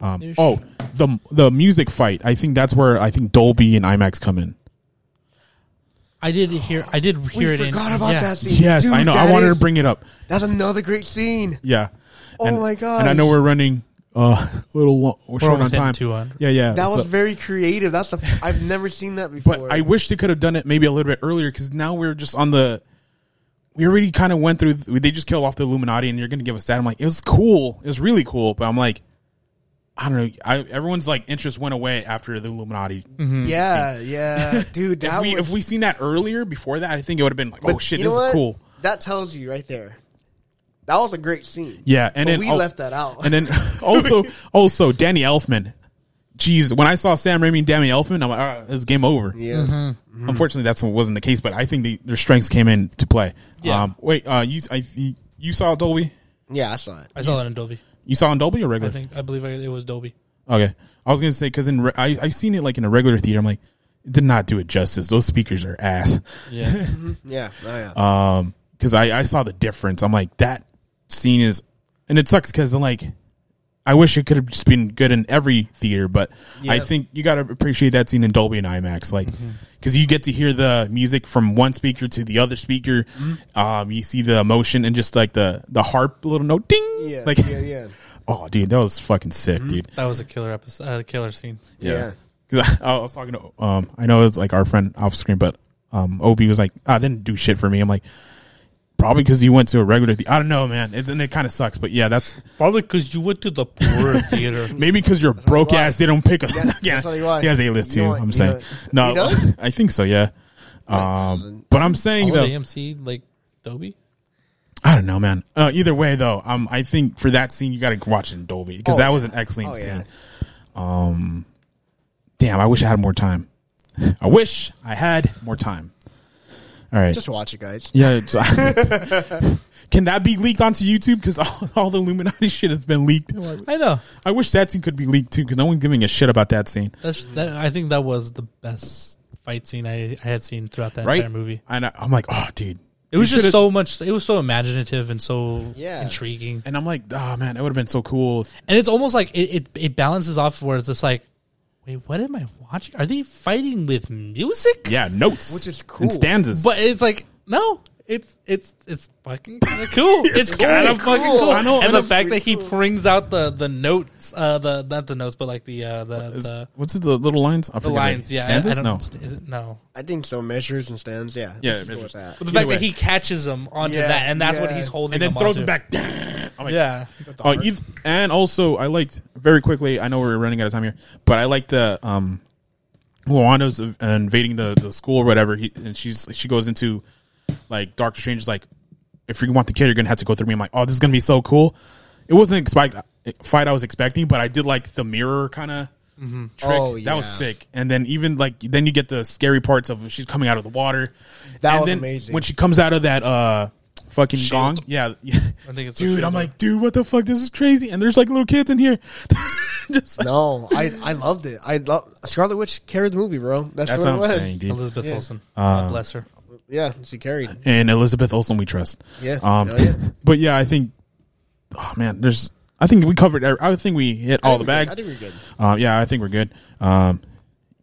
Um, Ish. oh, the the music fight. I think that's where I think Dolby and IMAX come in. I did hear. I did We hear it. I forgot in, about yeah. that scene. Yes, Dude, I know. I wanted is- to bring it up. That's another great scene. Yeah. Oh my god! And I know we're running uh, [laughs] a little long, we're We're short on almost hitting time. 200. Yeah, yeah. that was very creative. That's the [laughs] I've never seen that before. but I wish they could have done it maybe a little bit earlier because now we're just on the. We already kind of went through. They just killed off the Illuminati, and you're going to give us that. I'm like, it was cool. It was really cool, but I'm like, I don't know. I, everyone's like interest went away after the Illuminati. yeah, yeah, [laughs] dude. If we was, if we seen that earlier before that, I think it would have been like, but oh shit, this is what? cool. That tells you right there. That was a great scene. Yeah, and but then we al- left that out. And then [laughs] also, also Danny Elfman. Jeez, when I saw Sam Raimi and Danny Elfman, I'm like, ah, it's game over. yeah, Mm-hmm. Unfortunately, that's what wasn't the case, but I think the, their strengths came in to play. Yeah. Um, wait, uh, you I, you saw Dolby? yeah, I saw it. I saw it in Dolby. You saw in Dolby or regular? I think I believe it was Dolby. Okay, I was gonna say because in re- I I seen it like in a regular theater. I'm like, it did not do it justice. Those speakers are ass. Yeah, [laughs] Yeah, oh, yeah. Um, because I I saw the difference. I'm like that scene is, and it sucks because like. I wish it could have just been good in every theater, but I think you got to appreciate that scene in Dolby and IMAX, like because you get to hear the music from one speaker to the other speaker. Um, you see the emotion and just like the the harp little note, ding, yeah, like yeah, yeah, [laughs] oh, dude, that was fucking sick, dude. that was a killer episode. Uh, killer scene. yeah. Because [laughs] I, I was talking to, um, I know it's like our friend off screen, but um, Obi was like, ah, didn't do shit for me. I'm like, probably because you went to a regular. The- I don't know, man. It's and it kind of sucks, but yeah, that's Probably because you went to the poor [laughs] theater. maybe because you're broke why. ass. They don't pick a Yeah, yeah. that's probably why. He has a list You too. know what- I'm you saying know- no, He does? I think so. Yeah. Um, but I'm saying All of though, AMC like Dolby. I don't know, man. Uh, either way, though, um, I think for that scene you got to watch it in Dolby because Oh, that yeah. was an excellent Oh, yeah. scene. Um, damn, I wish I had more time. I wish I had more time. All right. Just watch it, guys. [laughs] yeah. It's, [laughs] can that be leaked onto YouTube? Because all, [laughs] all the Illuminati shit has been leaked. I know. I wish that scene could be leaked too, because no one's giving a shit about that scene. That's that. I think that was the best fight scene I, I had seen throughout that Right? entire movie. And I, I'm like, oh, dude. It was just so much. It was so imaginative and so Yeah. intriguing. And I'm like, oh man, it would have been so cool. And it's almost like it, it, it balances off where it's just like, wait, what am I watching? Are they fighting with music? Yeah, notes, Which is cool. and stanzas. But it's like, no, it's it's it's fucking kind of [laughs] cool. it's kind of cool. fucking cool. I know, and and the fact that he pretty brings out the the notes, uh, the not the notes, but like the uh, the Is- the, what's it, the little lines? I the forget lines. it. Yeah, I- stanzas. I, no, don't, Is it, no. I think so. Measures and stands. Yeah. Yeah, let's just go measures. that. But the Either fact way. that he catches them onto Yeah, that, and that's what he's holding, and then them throws onto. it back. Damn. I'm like, Yeah, With the heart. eith- and also I liked very quickly. I know we're running out of time here, but I like the um, Wanda's invading the the school or whatever. He and she's she goes into like Doctor Strange is like, if you want the kid, you're gonna have to go through me. I'm like, oh, this is gonna be so cool. It wasn't expect fight I was expecting, but I did like the mirror kind of trick. Oh, That was sick. And then even like then you get the scary parts of she's coming out of the water. That and was then amazing. when she comes out of that uh fucking gong. Yeah, yeah. [laughs] I think it's dude. I'm like, dude, what the fuck? This is crazy. And there's like little kids in here. [laughs] Just like, No, I I loved it. I love Scarlet Witch carried the movie, bro. That's, that's what, what it I'm was. saying, dude. Elizabeth Yeah. Olsen. Uh, God bless her. Yeah, she carried. And Elizabeth Olsen, we trust. Yeah. Um, Hell yeah. but yeah, I think. Oh man, there's. I think we covered. I think we hit all the we're good. bags. I think we're good. Uh, yeah, I think we're good. Um,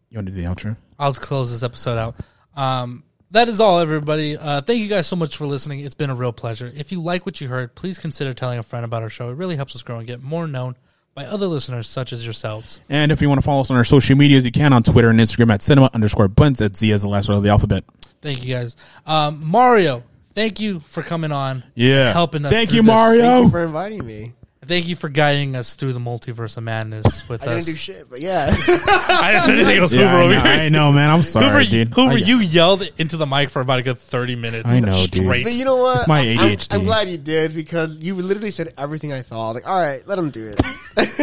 you want to do the outro? I'll close this episode out. Um, that is all, everybody. Uh, thank you guys so much for listening. It's been a real pleasure. If you like what you heard, please consider telling a friend about our show. It really helps us grow and get more known by other listeners such as yourselves. And if you want to follow us on our social medias, you can on Twitter and Instagram at cinema underscore buns at Z as the last letter of the alphabet. Thank you guys. Um, Mario, thank you for coming on. Yeah. helping us. Thank through you, this. Mario. Thank you for inviting me. Thank you for guiding us through the multiverse of madness with I didn't us. do shit, but yeah. [laughs] I didn't say anything else. Yeah, Hoover I, over know, here. I know, man. I'm sorry, Hoover, dude. Hoover, I- you yelled into the mic for about a good thirty minutes. I know, dude. straight. but you know what? It's my I'm- ADHD. I'm, glad you did because you literally said everything I thought. Like, all right, let him do it. [laughs]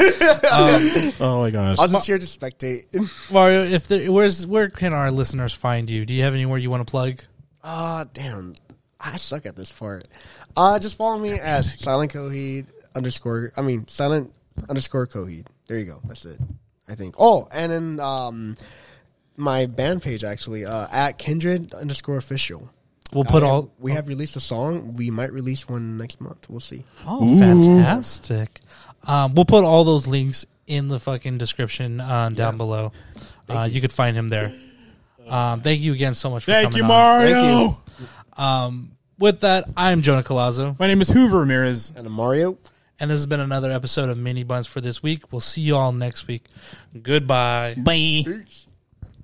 Oh my gosh. I was just here to spectate. [laughs] Mario, if there, where's where can our listeners find you? Do you have anywhere you want to plug? Ah, damn. I suck at this part. Uh, just follow me at silent coheed underscore. I mean silent underscore coheed. There you go. That's it. I think. Oh, and then um, my band page actually uh, at kindred underscore official. We'll put I all. have- we have released a song. We might release one next month. We'll see. Oh, Ooh. fantastic! Um, we'll put all those links in the fucking description uh, down below. Uh, you. could find him there. Um, thank you again so much. for Thank coming you, on. Mario. Thank With that, I'm Jonah Colazzo, My name is Hoover Ramirez. And I'm Mario. And this has been another episode of Mini Buns for this week. We'll see you all next week. Goodbye. Bye. Peace.